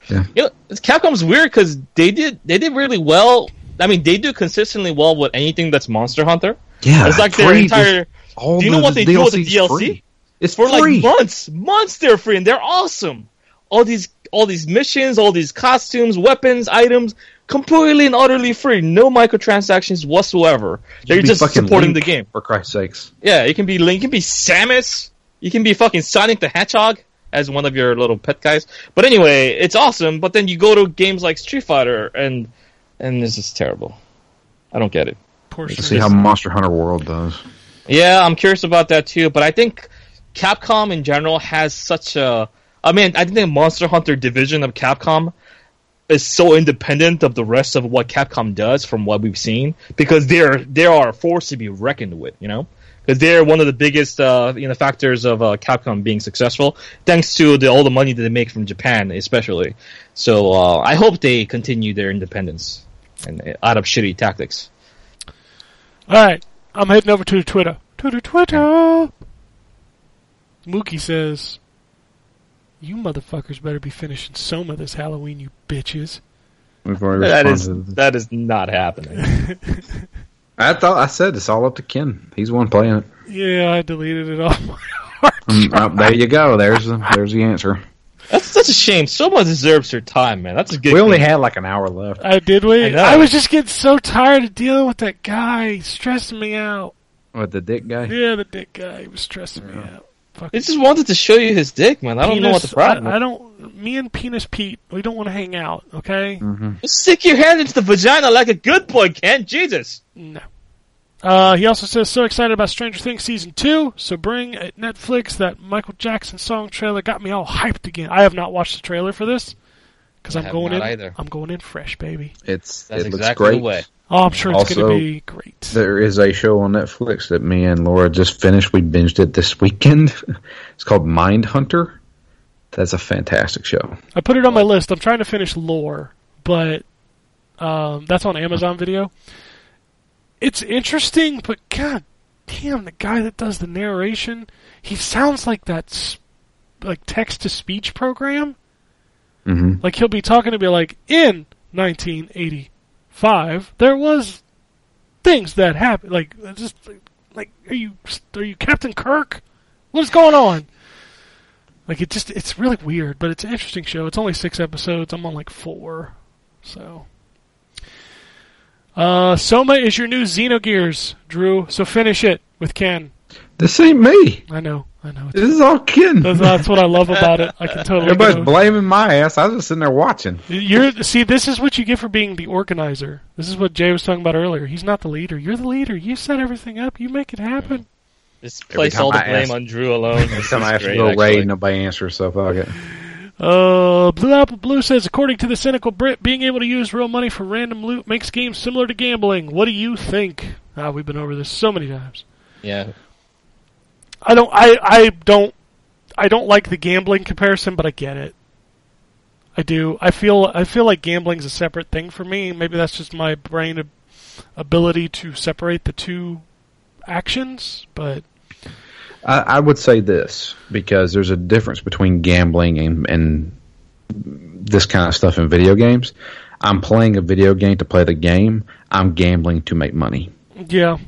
Yeah. You know, it's- Capcom's weird because they did they did really well. I mean, they do consistently well with anything that's Monster Hunter. Yeah, It's like their entire. all Do you know the what they do with the DLC? free. It's for free. like months, months they're free and they're awesome. All these, all these missions, all these costumes, weapons, items, completely and utterly free. No microtransactions whatsoever. They're just supporting Link, the game. for Christ's sakes. Yeah, you can be Link, you can be Samus, you can be fucking Sonic the Hedgehog as one of your little pet guys. But anyway, it's awesome. But then you go to games like Street Fighter and and this is terrible. I don't get it. Poor See how Monster Hunter World does. Yeah, I'm curious about that too. But I think Capcom in general has such a. I mean, I think the Monster Hunter division of Capcom is so independent of the rest of what Capcom does from what we've seen because they're they are a force to be reckoned with, you know. Because they're one of the biggest uh, you know factors of uh, Capcom being successful, thanks to the, all the money that they make from Japan, especially. So uh, I hope they continue their independence and uh, out of shitty tactics. All right, I'm heading over to Twitter. Twitter, Twitter. Mookie says, "You motherfuckers better be finishing Soma this Halloween, you bitches." We've already That is responded to this. that is not happening. I thought I said it's all up to Ken. He's one playing it. Yeah, I deleted it off my hard Mm, oh, there you go. There's the, there's the answer. That's such a shame. Soma deserves her time, man. That's a good. We only game. had like an hour left. I did I I, was just getting so tired of dealing with that guy, He's stressing me out. With the dick guy. Yeah, the dick guy he was stressing me out. Fuck. He just wanted to show you his dick, man. I don't know what the problem. I, I don't. Me and Penis Pete, we don't want to hang out. Okay. Mm. Just stick your hand into the vagina like a good boy, Ken. Jesus. No. Uh, he also says, so excited about Stranger Things season two. So bring at Netflix that Michael Jackson song trailer. Got me all hyped again. I have not watched the trailer for this because I I'm going not in. either. I'm going in fresh, baby. It's That's it looks exactly great. Oh, I'm sure it's going Also, to be great. There is a show on Netflix that me and Laura just finished. We binged it this weekend. It's called Mindhunter. That's a fantastic show. I put it on my list. I'm trying to finish Lore, but um, that's on Amazon Video. It's interesting, but god damn, the guy that does the narration, he sounds like that like text to speech program. hmm Like he'll be talking to me like in 1985 there was things that happened like just like are you are you Captain Kirk? What's going on? Like it just it's really weird, but it's an interesting show. It's only 6 episodes. I'm on like 4. So uh Soma is your new Xenogears, Drew. So finish it with Ken. This ain't me. I know. I know. This is all Ken. That's, that's what I love about it. I can totally Everybody's go- blaming my ass. I was just sitting there watching. You're see, this is what you get for being the organizer. This is what Jay was talking about earlier. He's not the leader. You're the leader. You set everything up. You make it happen. Just place time all the I blame ask- on Drew alone. Every time I have to Great, go actually. raid, nobody answers. So fuck it. Uh, Blue Apple Blue says, according to the cynical Brit, being able to use real money for random loot makes games similar to gambling. What do you think? Ah, we've been over this so many times. Yeah. I don't. I I don't. I don't like the gambling comparison, but I get it. I do. I feel. I feel like gambling's a separate thing for me. Maybe that's just my brain ab- ability to separate the two actions. But I, I would say this because there's a difference between gambling and, and this kind of stuff in video games. I'm playing a video game to play the game. I'm gambling to make money. yeah,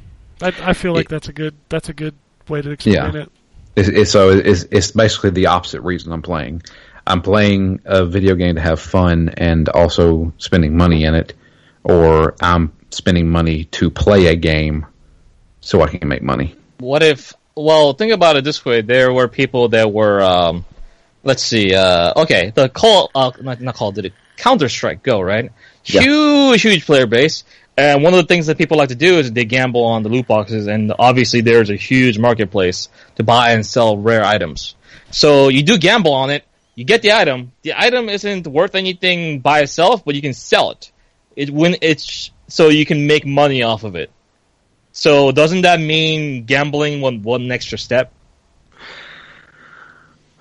I, I feel like It- that's a good. That's a good way to explain Yeah. it. It's, it's, so it's, it's basically the opposite reason I'm playing. I'm playing a video game to have fun and also spending money in it, or I'm spending money to play a game so I can make money. What if? Well, think about it this way: there were people that were, um, let's see, uh, okay, the call, uh, not, not Call did Duty, Counter Strike Go, right? Yeah. Huge, huge player base. And one of the things that people like to do is they gamble on the loot boxes, and obviously there's a huge marketplace to buy and sell rare items. So you do gamble on it, you get the item. The item isn't worth anything by itself, but you can sell it. It when it's so you can make money off of it. So doesn't that mean gambling one one extra step?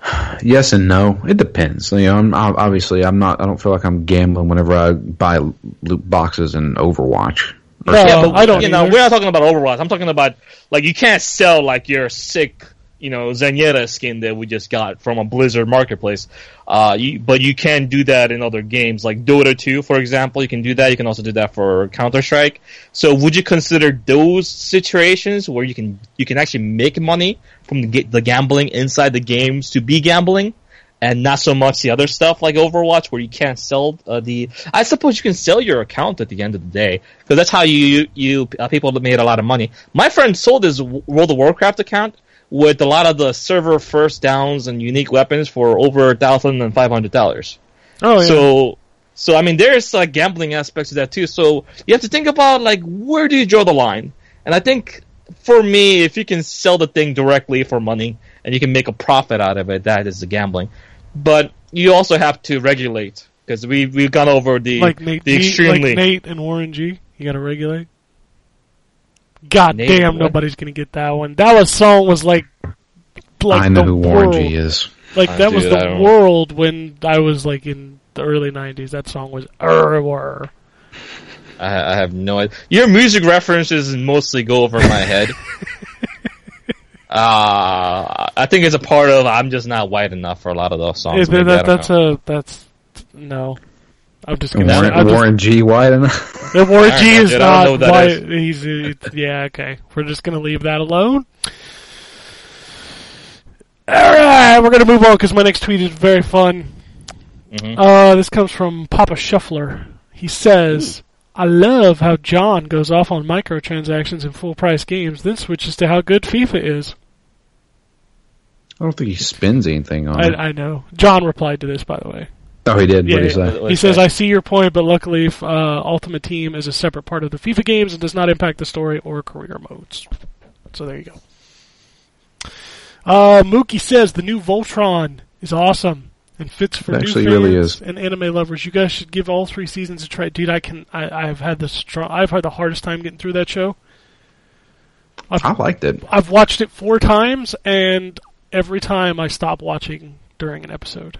Yes and no. It depends. You know, I'm obviously I'm not. I don't feel like I'm gambling whenever I buy loot boxes in Overwatch. No, yeah, but I don't You know, we're not talking about Overwatch. I'm talking about like you can't sell like your sick, you know, Zenyatta skin that we just got from a Blizzard marketplace. Uh, you, but you can do that in other games like Dota 2, for example. You can do that. You can also do that for Counter Strike. So, would you consider those situations where you can you can actually make money from the, the gambling inside the games to be gambling? and not so much the other stuff like Overwatch where you can't sell uh, the. I suppose you can sell your account at the end of the day because that's how you you uh, people made a lot of money. My friend sold his World of Warcraft account with a lot of the server first downs and unique weapons for over thousand and five hundred dollars. Oh yeah. So. So I mean, there's like gambling aspects to that too. So you have to think about like where do you draw the line? And I think for me, if you can sell the thing directly for money and you can make a profit out of it, that is the gambling but you also have to regulate because we we've gone over the Like Nate, the extremely. like Nate and Warren G. You got to regulate. God Nate damn, what? nobody's gonna get that one. That was song was like, like I know the who Warren. G is. Like that was dude, I the world when I was like in the early '90s. That song was everywhere. I, I have no idea. Your music references mostly go over my head. uh, I think it's a part of I'm just not white enough for a lot of those songs. Yeah, maybe, that, that's know. a that's no. I'm just gonna say Warren, I'm just- G. White enough. The Warren G Alright, is dude, don't know not what that why is. he's uh, yeah okay. We're just gonna leave that alone. All right, we're gonna move on because my next tweet is very fun. Mhm. Uh, this comes from Papa Shuffler. He says, "I love how John goes off on microtransactions in full price games, then switches to how good FIFA is." I don't think he spends anything on it. I, I know. John replied to this, by the way. Oh, he did. Yeah, what did he say? He says. I see your point, but luckily uh, Ultimate Team is a separate part of the FIFA games and does not impact the story or career modes. So there you go. Uh, Mookie says the new Voltron is awesome and fits for It new fans really is. and anime lovers. You guys should give all three seasons a try. Dude, I can. I, I've had the strong. I've had the hardest time getting through that show. I've, I liked it. I've watched it four times, and every time I stop watching during an episode.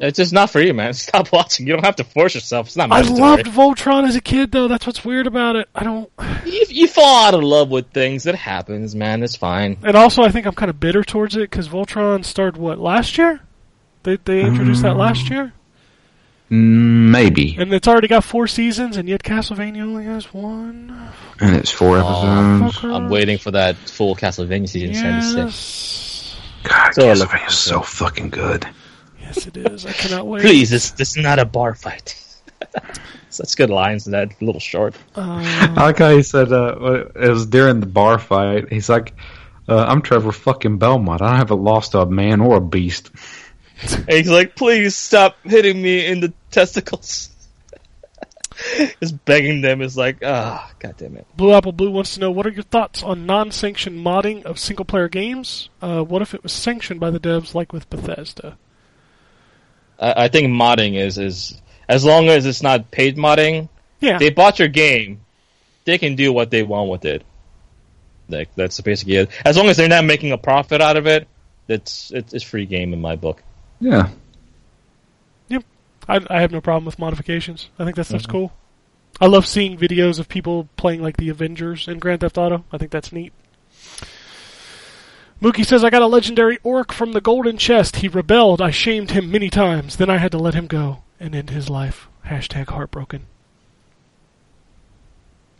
It's just not for you, man. Stop watching. You don't have to force yourself. It's not I mandatory. loved Voltron as a kid, though. That's what's weird about it. I don't. You, you fall out of love with things. It happens, man. It's fine. And also, I think I'm kind of bitter towards it because Voltron started what last year. They they introduced that last year, Mm, Maybe. and it's already got four seasons, and yet Castlevania only has one. And it's four episodes. Fucker. I'm waiting for that full Castlevania season 76. Yes, God, So I look Castlevania is so fucking good. Yes, it is. I cannot wait. Please, this this is not a bar fight. Such good lines in that little short. Uh, I like how he said uh, it was during the bar fight. He's like, uh, "I'm Trevor fucking Belmont. I haven't lost a man or a beast." And he's like, please stop hitting me in the testicles. Just begging them is like, ah, god damn it. Blue Apple Blue wants to know what are your thoughts on non-sanctioned modding of single-player games? Uh, what if it was sanctioned by the devs, like with Bethesda? I, I think modding is is as long as it's not paid modding. Yeah, They bought your game, they can do what they want with it. Like that's basically it. As long as they're not making a profit out of it, it's it's, it's free game in my book. Yeah, Yep. I, I have no problem with modifications. I think that stuff's mm-hmm. cool. I love seeing videos of people playing like the Avengers in Grand Theft Auto. I think that's neat. Mookie says, I got a legendary orc from the golden chest. He rebelled. I shamed him many times. Then I had to let him go and end his life. Hashtag heartbroken.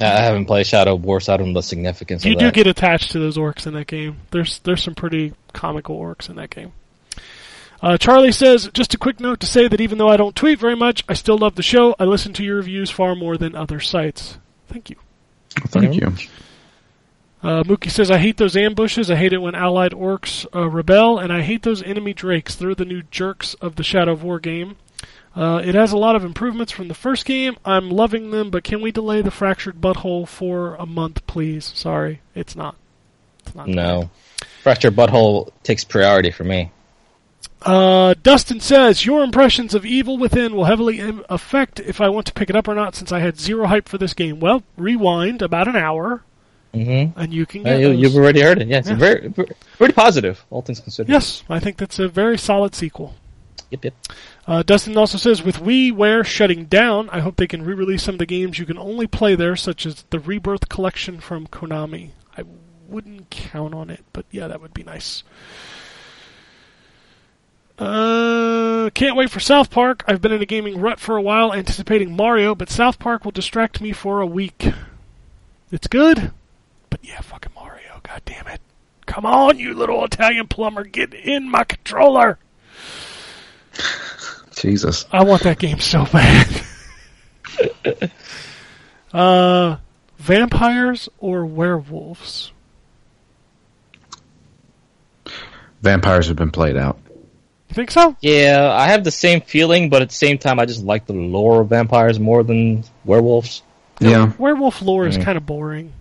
I I haven't played Shadow of War, so I don't know the significance You of do that. get attached to those orcs in that game. There's there's some pretty comical orcs in that game. Uh, Charlie says, just a quick note to say that even though I don't tweet very much, I still love the show. I listen to your reviews far more than other sites. Thank you. thank you. Uh, Mookie says, I hate those ambushes. I hate it when allied orcs uh, rebel, and I hate those enemy drakes. They're the new jerks of the Shadow of War game. Uh, it has a lot of improvements from the first game. I'm loving them, but can we delay the fractured butthole for a month, please? Sorry, it's not. It's not No. Fractured Butthole takes priority for me. Uh, Dustin says, Your impressions of Evil Within will heavily im- affect if I want to pick it up or not since I had zero hype for this game. Well, rewind about an hour, Mm-hmm. and you can Uh, get you, those. you've already heard it. Yeah, it's Yeah. very, very, pretty positive, all things considered. Yes, I think that's a very solid sequel. Yep, yep. Uh, Dustin also says, with WiiWare shutting down, I hope they can re-release some of the games you can only play there, such as the Rebirth Collection from Konami. I wouldn't count on it, but yeah, that would be nice. Uh, can't wait for South Park. I've been in a gaming rut for a while, anticipating Mario, but South Park will distract me for a week. It's good, but yeah, fucking Mario. God damn it! Come on, you little Italian plumber, get in my controller. Jesus. I want that game so bad. uh, vampires or werewolves? Vampires have been played out. You think so? Yeah, I have the same feeling, but at the same time, I just like the lore of vampires more than werewolves. Yeah. Werewolf lore is Mm. kind of boring.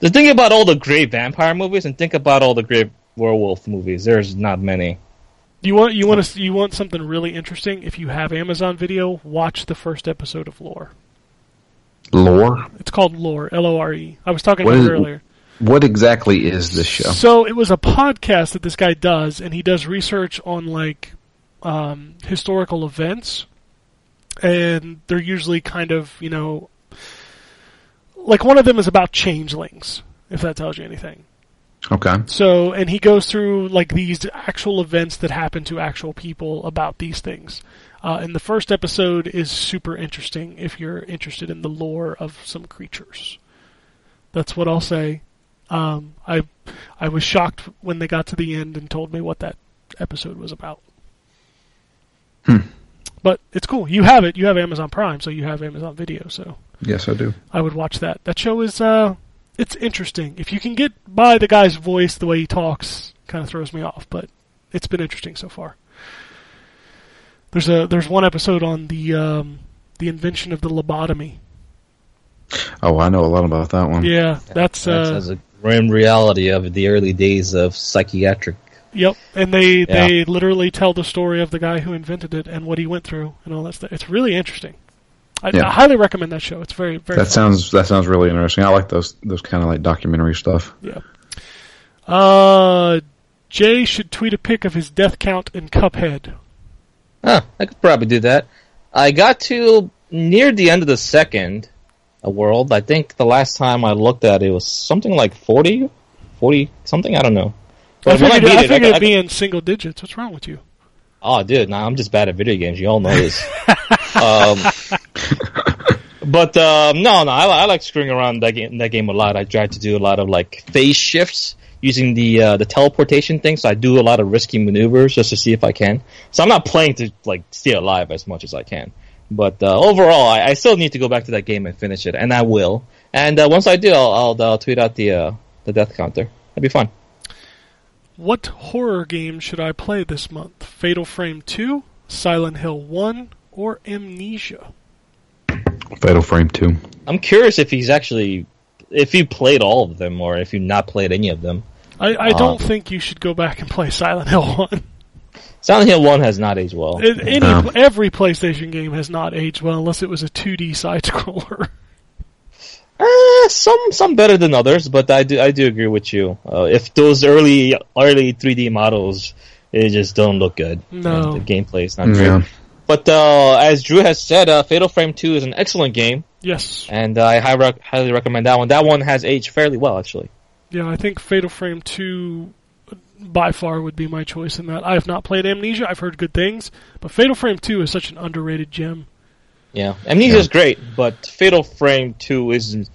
The thing about all the great vampire movies, and think about all the great werewolf movies. There's not many. You want you want to you want something really interesting? If you have Amazon Video, watch the first episode of Lore. Lore. It's called Lore, L O R E. I was talking What about is it it? earlier. What exactly is this show? So it was a podcast that this guy does, and he does research on like um, historical events, and they're usually kind of you know, like one of them is about changelings, if that tells you anything. Okay. So, and he goes through like these actual events that happen to actual people about these things. Uh, and the first episode is super interesting if you're interested in the lore of some creatures. That's what I'll say. Um, I I was shocked when they got to the end and told me what that episode was about. But it's cool. You have it. You have Amazon Prime, so you have Amazon Video. So Yes, I do. I would watch that. That show is uh it's interesting. If you can get by the guy's voice, the way he talks kind of throws me off, but it's been interesting so far. There's a there's one episode on the um the invention of the lobotomy. Oh, I know a lot about that one. Yeah, that's That's, uh that's a grim reality of the early days of psychiatric. yep, and they Yeah. they literally tell the story of the guy who invented it and what he went through and all that stuff. It's really interesting. I, Yeah. I highly recommend that show. It's very very That fun. sounds that sounds really interesting. I like those those kind of like documentary stuff. Yeah. Uh, Jay should tweet a pic of his death count in Cuphead. Huh, I could probably do that. I got to near the end of the second uh, world. I think the last time I looked at it was something like 40, 40 something. I don't know. I But when figured, beat I it, figured got- it'd be in single digits. What's wrong with you? Oh, dude, nah, I'm just bad at video games. You all know this. um, but um, no, no, I, I like screwing around that game, that game a lot. I try to do a lot of like phase shifts using the uh, the teleportation thing. So I do a lot of risky maneuvers just to see if I can. So I'm not playing to like stay alive as much as I can. But uh, overall, I, I still need to go back to that game and finish it, and I will. And uh, once I do, I'll, I'll, I'll tweet out the uh, the death counter. That'd be fun. What horror game should I play this month? Fatal Frame 2, Silent Hill 1, or Amnesia? Fatal Frame Two. I'm curious if he's actually if you played all of them or if you not played any of them. I, I don't think you should go back and play Silent Hill 1. Silent Hill One has not aged well. It- Any, No. Every PlayStation game has not aged well unless it was a 2D side scroller. Uh, some some better than others, but I do I do agree with you. Uh, if those early early 3D models, they just don't look good. No. The gameplay is not Yeah. great. But uh, as Drew has said, uh, Fatal Frame Two is an excellent game, yes. and I high rec- highly recommend that one. That one has aged fairly well, actually. Yeah, I think Fatal Frame 2 by far would be my choice in that. I have not played Amnesia. I've heard good things, but Fatal Frame 2 is such an underrated gem. Yeah, Amnesia is great, but Fatal Frame Two is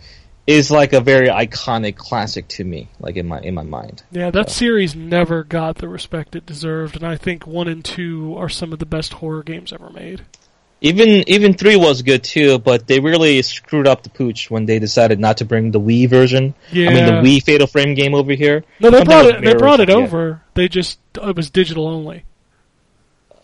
is like a very iconic classic to me, like in my in my mind. Yeah, that series never got the respect it deserved, and I think 1 and 2 are some of the best horror games ever made. Even even three was good too, but they really screwed up the pooch when they decided not to bring the Wii version. Yeah. I mean the Wii Fatal Frame game over here. No, they Something brought it. They brought it yeah. over. They just it was digital only.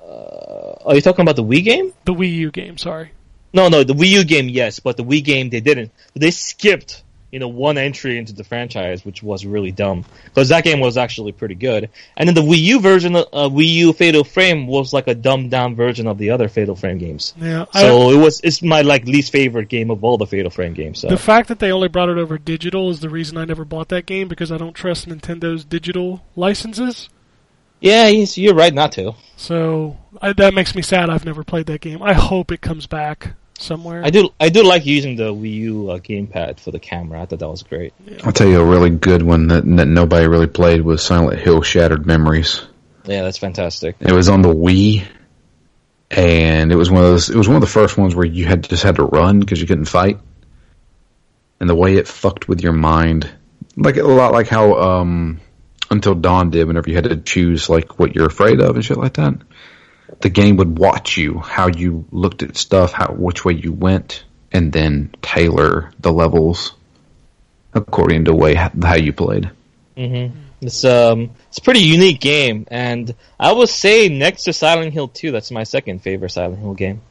Uh, are you talking about the Wii game? The Wii U game. Sorry. No, no, the Wii U game, yes, but the Wii game they didn't. They skipped, you know, one entry into the franchise, which was really dumb because that game was actually pretty good. And then the Wii U version, of uh, Wii U Fatal Frame, was like a dumbed down version of the other Fatal Frame games. Yeah. I- So it was it's my like least favorite game of all the Fatal Frame games. So the fact that they only brought it over digital is the reason I never bought that game because I don't trust Nintendo's digital licenses. yeah, you're right not to. So I, that makes me sad. I've never played that game. I hope it comes back somewhere. I do I do like using the Wii U uh, gamepad for the camera. I thought that was great. I'll tell you a really good one that, that nobody really played was Silent Hill Shattered Memories. Yeah, that's fantastic. It was on the Wii, and it was one of those. It was one of the first ones where you had just had to run because you couldn't fight, and the way it fucked with your mind, like a lot like how um, Until Dawn did. Whenever you had to choose like what you're afraid of and shit like that, the game would watch you how you looked at stuff, how which way you went, and then tailor the levels according to way how you played. It's um it's a pretty unique game, and I would say next to Silent Hill 2, that's my second favorite Silent Hill game.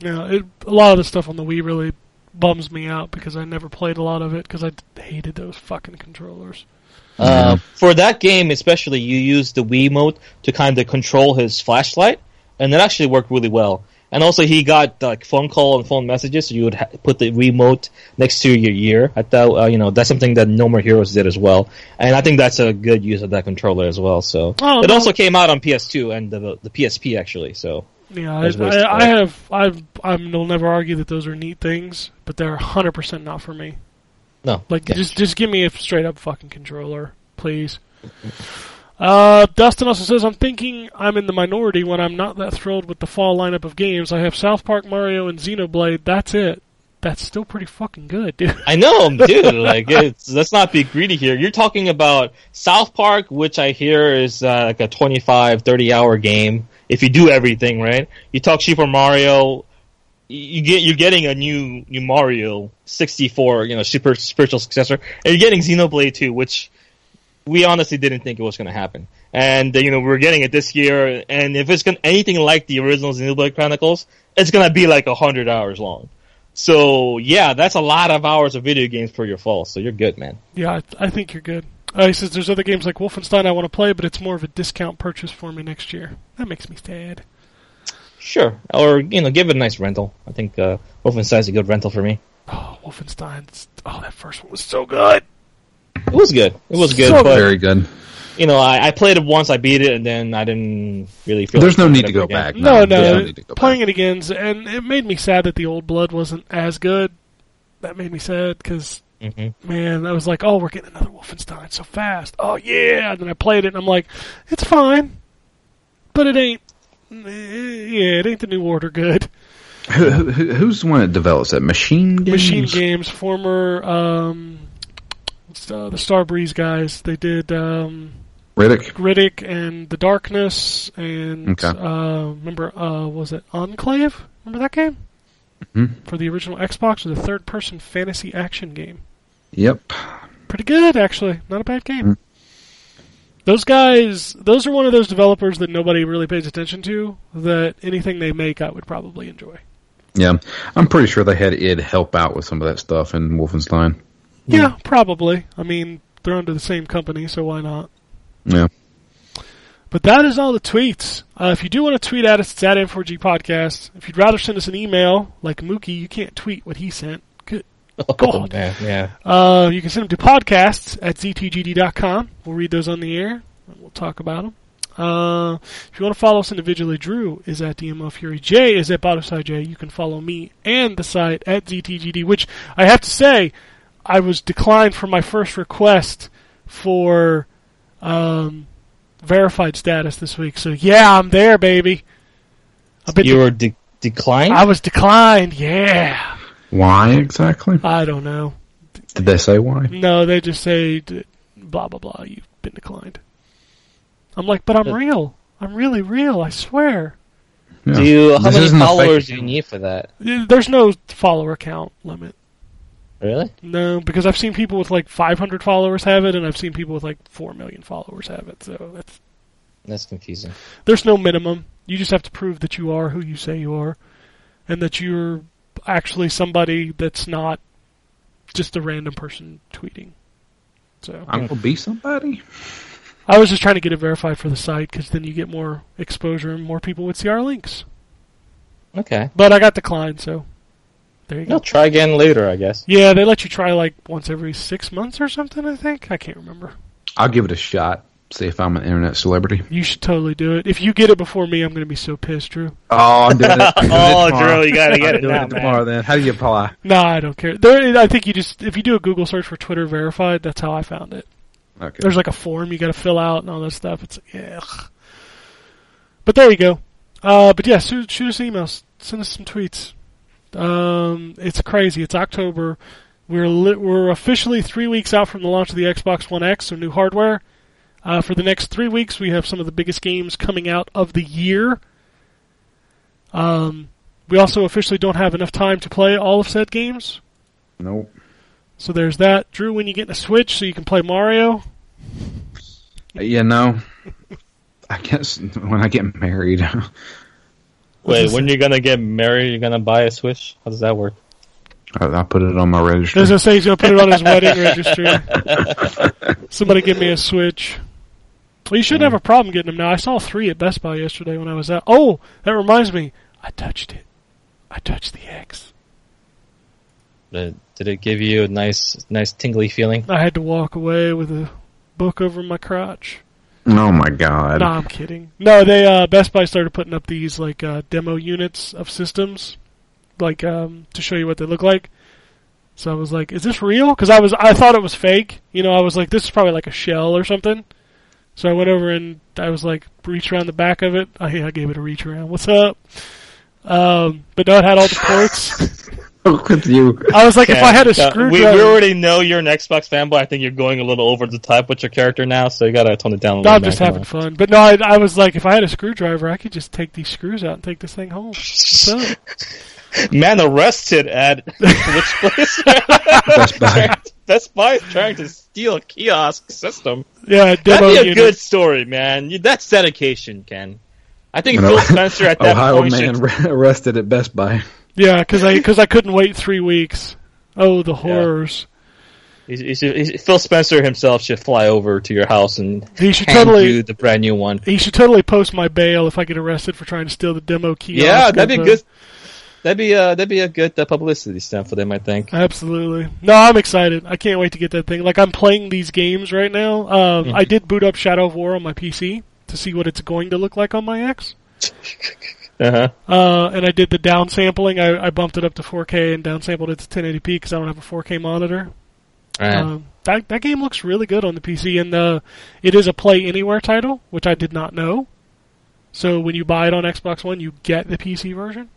Yeah, it, a lot of the stuff on the Wii really bums me out because I never played a lot of it because I hated those fucking controllers. Uh, for that game, especially, you use the Wiimote to kind of control his flashlight, and it actually worked really well. And also, he got like phone call and phone messages, so you would ha- put the remote next to your ear. I thought, uh, you know, that's something that No More Heroes did as well, and I think that's a good use of that controller as well. So Oh, it no. also came out on PS2 and the the PSP actually. So Yeah, I, There's ways to I, I have I've. I will never argue that those are neat things, but they're hundred percent not for me. No, Like, Yeah. just just give me a straight up fucking controller, please. Uh, Dustin also says, I'm thinking I'm in the minority when I'm not that thrilled with the fall lineup of games. I have South Park, Mario, and Xenoblade. That's it. That's still pretty fucking good, dude. I know, dude. Like, it's, let's not be greedy here. You're talking about South Park, which I hear is uh, like a 25, 30 hour game. If you do everything right, you talk Super Mario, you get you're getting a new new Mario 64, you know, super spiritual successor, and you're getting Xenoblade 2, which we honestly didn't think it was going to happen. And uh, you know, we're getting it this year, and if it's going anything like the original Xenoblade Chronicles, it's going to be like a hundred hours long. So yeah, that's a lot of hours of video games for your fall. So you're good, man. Yeah, I, I think you're good. Uh, he says there's other games like Wolfenstein I want to play, but it's more of a discount purchase for me next year. That makes me sad. Sure, or you know, give it a nice rental. I think uh, Wolfenstein's a good rental for me. Oh, Wolfenstein. Oh, that first one was so good. It was good. It was good, So but Very good. you know, I, I played it once, I beat it, and then I didn't really feel. There's like no need to go again. back. No, no. there's no need to go playing back. it again, and it made me sad that the old blood wasn't as good. That made me sad because, Mhm. man, I was like, oh, we're getting another Wolfenstein so fast. Oh, yeah. And then I played it, and I'm like, it's fine, but it ain't. Eh, Yeah, it ain't the new order good. Who, who, who's the one that develops that? Machine Games. Machine Games, former um, what's the, Starbreeze guys, they did um, Riddick. Riddick and The Darkness, and Okay. uh, remember, uh, was it Enclave? Remember that game? Mhm. For the original Xbox, it was a third-person fantasy action game. Yep. Pretty good, actually. Not a bad game. Those guys, those are one of those developers that nobody really pays attention to. That anything they make, I would probably enjoy. Yeah, I'm pretty sure they had id help out with some of that stuff in Wolfenstein. Yeah, probably. I mean, they're under the same company, so why not? Yeah. But that is all the tweets. Uh, if you do want to tweet at us, it's at M4G Podcast. If you'd rather send us an email, like Mookie, you can't tweet what he sent. Oh God. man, yeah. Uh, you can send them to podcasts at ztgd.com. We'll read those on the air, and we'll talk about them. Uh, if you want to follow us individually, Drew is at DMO Fury. Jay is at Bottomside J. You can follow me and the site at ZTGD, which I have to say, I was declined for my first request for um, verified status this week. So yeah, I'm there, baby. You were de- declined. I was declined. Yeah, Why exactly? I don't know. Did they say why? No, they just say blah blah blah. You've been declined. I'm like, but I'm real. I'm really real. I swear. Yeah. Do you? How This many isn't a fake followers do you need for that? There's no follower count limit. Really? No, because I've seen people with like 500 followers have it, and I've seen people with like 4 million followers have it. So that's That's confusing. there's no minimum. You just have to prove that you are who you say you are, and that you're actually somebody that's not just a random person tweeting. So I'm gonna be somebody. I was just trying to get it verified for the site because then you get more exposure and more people would see our links. Okay. But I got declined, so there you go. You'll try again later, I guess. Yeah, they let you try like once every six months or something. I think I can't remember. I'll give it a shot. See if I'm an internet celebrity. You should totally do it. If you get it before me, I'm going to be so pissed, Drew. Oh, I'm doing it. I'm doing Oh, tomorrow. Drew, you gotta get I'm it doing now, it tomorrow. Then how do you apply? Nah, I don't care. There, I think you just if you do a Google search for Twitter verified, that's how I found it. Okay. There's like a form you got to fill out and all that stuff. It's yeah. But there you go. Uh, but yeah, shoot, shoot us emails. Send us some tweets. Um, it's crazy. It's October. We're li- we're officially three weeks out from the launch of the Xbox One X, so new hardware. Uh, for the next three weeks, we have some of the biggest games coming out of the year. Um, we also officially don't have enough time to play all of said games. Nope. So there's that. Drew, when you get a Switch, so you can play Mario. Yeah, no. I guess when I get married. Wait, when you're gonna get married, you're gonna buy a Switch? How does that work? I, I put it on my registry. As I say, he's gonna put it on his wedding registry. Somebody give me a Switch. Well, you shouldn't have a problem getting them now. I saw three at Best Buy yesterday when I was out. Oh, that reminds me. I touched it. I touched the X. Did did it give you a nice, nice tingly feeling? I had to walk away with a book over my crotch. Oh my god! No, I'm kidding. No, they uh, Best Buy started putting up these like uh, demo units of systems, like um, to show you what they look like. So I was like, "Is this real?" Because I was I thought it was fake. You know, I was like, "This is probably like a shell or something." So I went over and I was like, reach around the back of it. I, I gave it a reach around. What's up? Um, but no, it had all the ports. with you. I was like, if I had a Uh, we, screwdriver, we already know you're an Xbox fanboy. I think you're going a little over the top with your character now, so you gotta tone it down a No, little I'm just bit. having fun. But no, I, I was like, if I had a screwdriver, I could just take these screws out and take this thing home. What's? Man arrested at which place? Best Buy. Best Buy is trying to steal a kiosk system. Yeah, That'd be a unit. good story, man. You- That's dedication, Ken. I think Phil Spencer at that Ohio point man should, arrested at Best Buy. Yeah, because I because I couldn't wait three weeks. Oh, the horrors! he- he should- he- Phil Spencer himself should fly over to your house and He should hand totally you the brand new one. he should totally post my bail if I get arrested for trying to steal the demo key. Yeah, that'd be of, uh, good. That'd be uh, that'd be a good uh, publicity stunt for them, I think. Absolutely. No, I'm excited. I can't wait to get that thing. Like I'm playing these games right now. Um, Mm-hmm. I did boot up Shadow of War on my PC to see what it's going to look like on my X. Uh-huh. Uh, and I did the downsampling. I, I bumped it up to 4K and downsampled it to 1080p because I don't have a 4K monitor. Um, that that game looks really good on the PC, and uh, it is a Play Anywhere title, which I did not know. So when you buy it on Xbox One, you get the PC version.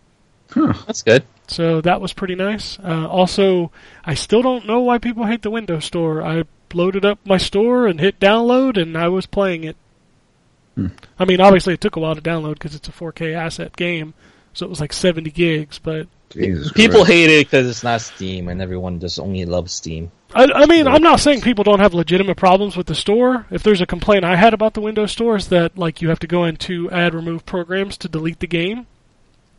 That's good. So that was pretty nice. Uh, also, I still don't know why people hate the Windows Store. I loaded up my store and hit download, and I was playing it. I mean, obviously it took a while to download because it's a 4K asset game, so it was like 70 gigs. But Jesus People Christ. hate it because it's not Steam, and everyone just only loves Steam. I, I mean, I'm not saying people don't have legitimate problems with the store. If there's a complaint I had about the Windows Store is that like you have to go into add remove programs to delete the game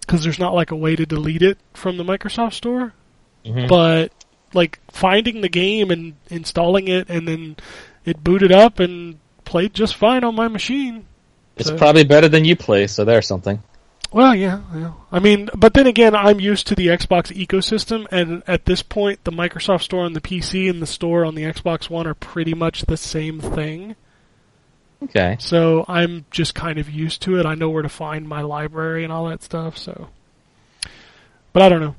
because there's not like a way to delete it from the Microsoft Store. Mhm. But like finding the game and installing it and then it booted up and played just fine on my machine. It's So- probably better than you play, so there's something. Well, yeah, yeah. I mean, but then again, I'm used to the Xbox ecosystem, and at this point, the Microsoft Store on the PC and the store on the Xbox One are pretty much the same thing. Okay. So I'm just kind of used to it. I know where to find my library and all that stuff. So, but I don't know.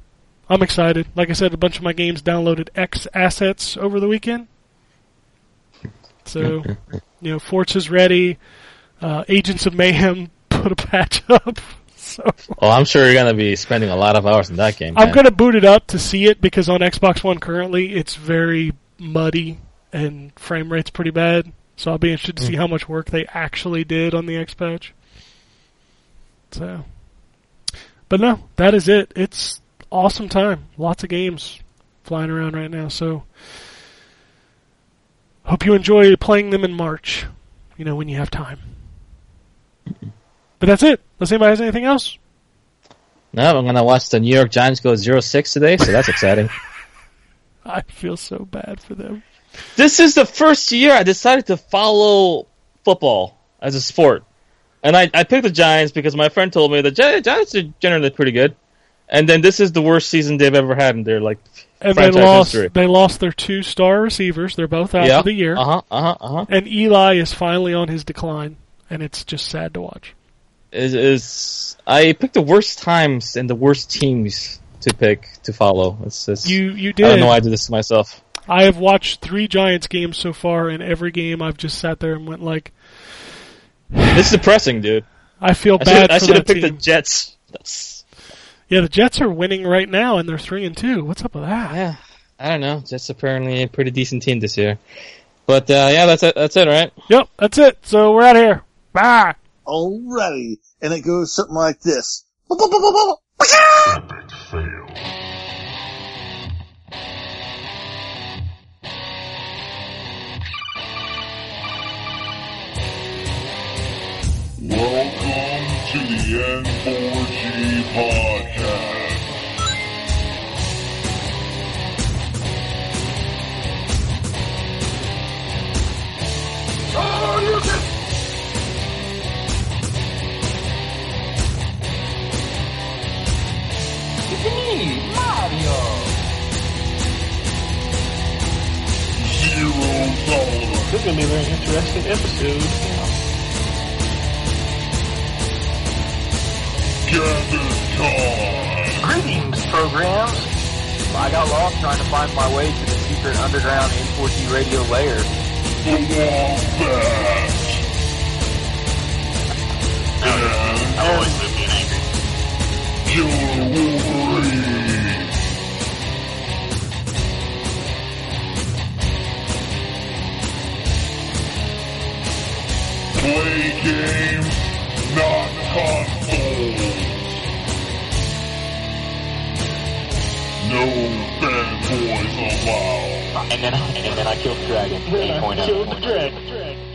I'm excited. Like I said, a bunch of my games downloaded X assets over the weekend. So, you know, Forza's ready. Uh, Agents of Mayhem put a patch up. So Oh, I'm sure you're gonna be spending a lot of hours in that game. I'm gonna boot it up to see it because on Xbox One currently it's very muddy and frame rate's pretty bad. So I'll be interested to see hmm. how much work they actually did on the X patch. So, but no, that is it. It's awesome time. Lots of games flying around right now. So hope you enjoy playing them in March. You know when you have time. But that's it. Unless anybody has anything else. No, I'm gonna watch the New York Giants go 0-6 today, so that's exciting. I feel so bad for them. This is the first year I decided to follow football as a sport. And I, I picked the Giants because my friend told me the Gi- Giants are generally pretty good. And then this is the worst season they've ever had in their like And they lost. history. They lost their two star receivers. They're both out yeah. for the year. Uh huh. Uh huh. Uh huh. And Eli is finally on his decline, and it's just sad to watch. Is is I picked the worst times and the worst teams to pick to follow. It's, it's You you I don't know why I did this to myself. I have watched three Giants games so far, and every game I've just sat there and went like, "This is depressing, dude." I feel I bad. Should, I should have picked the Jets. That's... Yeah, the Jets are winning right now, and they're three and two. What's up with that? Yeah, I don't know. Jets apparently a pretty decent team this year. But uh, yeah, that's it. That's it, right? Yep, that's it. So we're out of here. Bye. Alrighty, and it goes something like this. Epic fail. TN4G Podcast. Oh, you can- It's me, Mario. Zero dollars. This is gonna be a very interesting episode. Greetings, programs. I got lost trying to find my way to the secret underground N4G radio lair. The Wombat. And I always live being angry. Killer Wolverine. Play games, not consoles. No fanboys allowed. And then, and then I killed the dragon. Then I killed the dragon.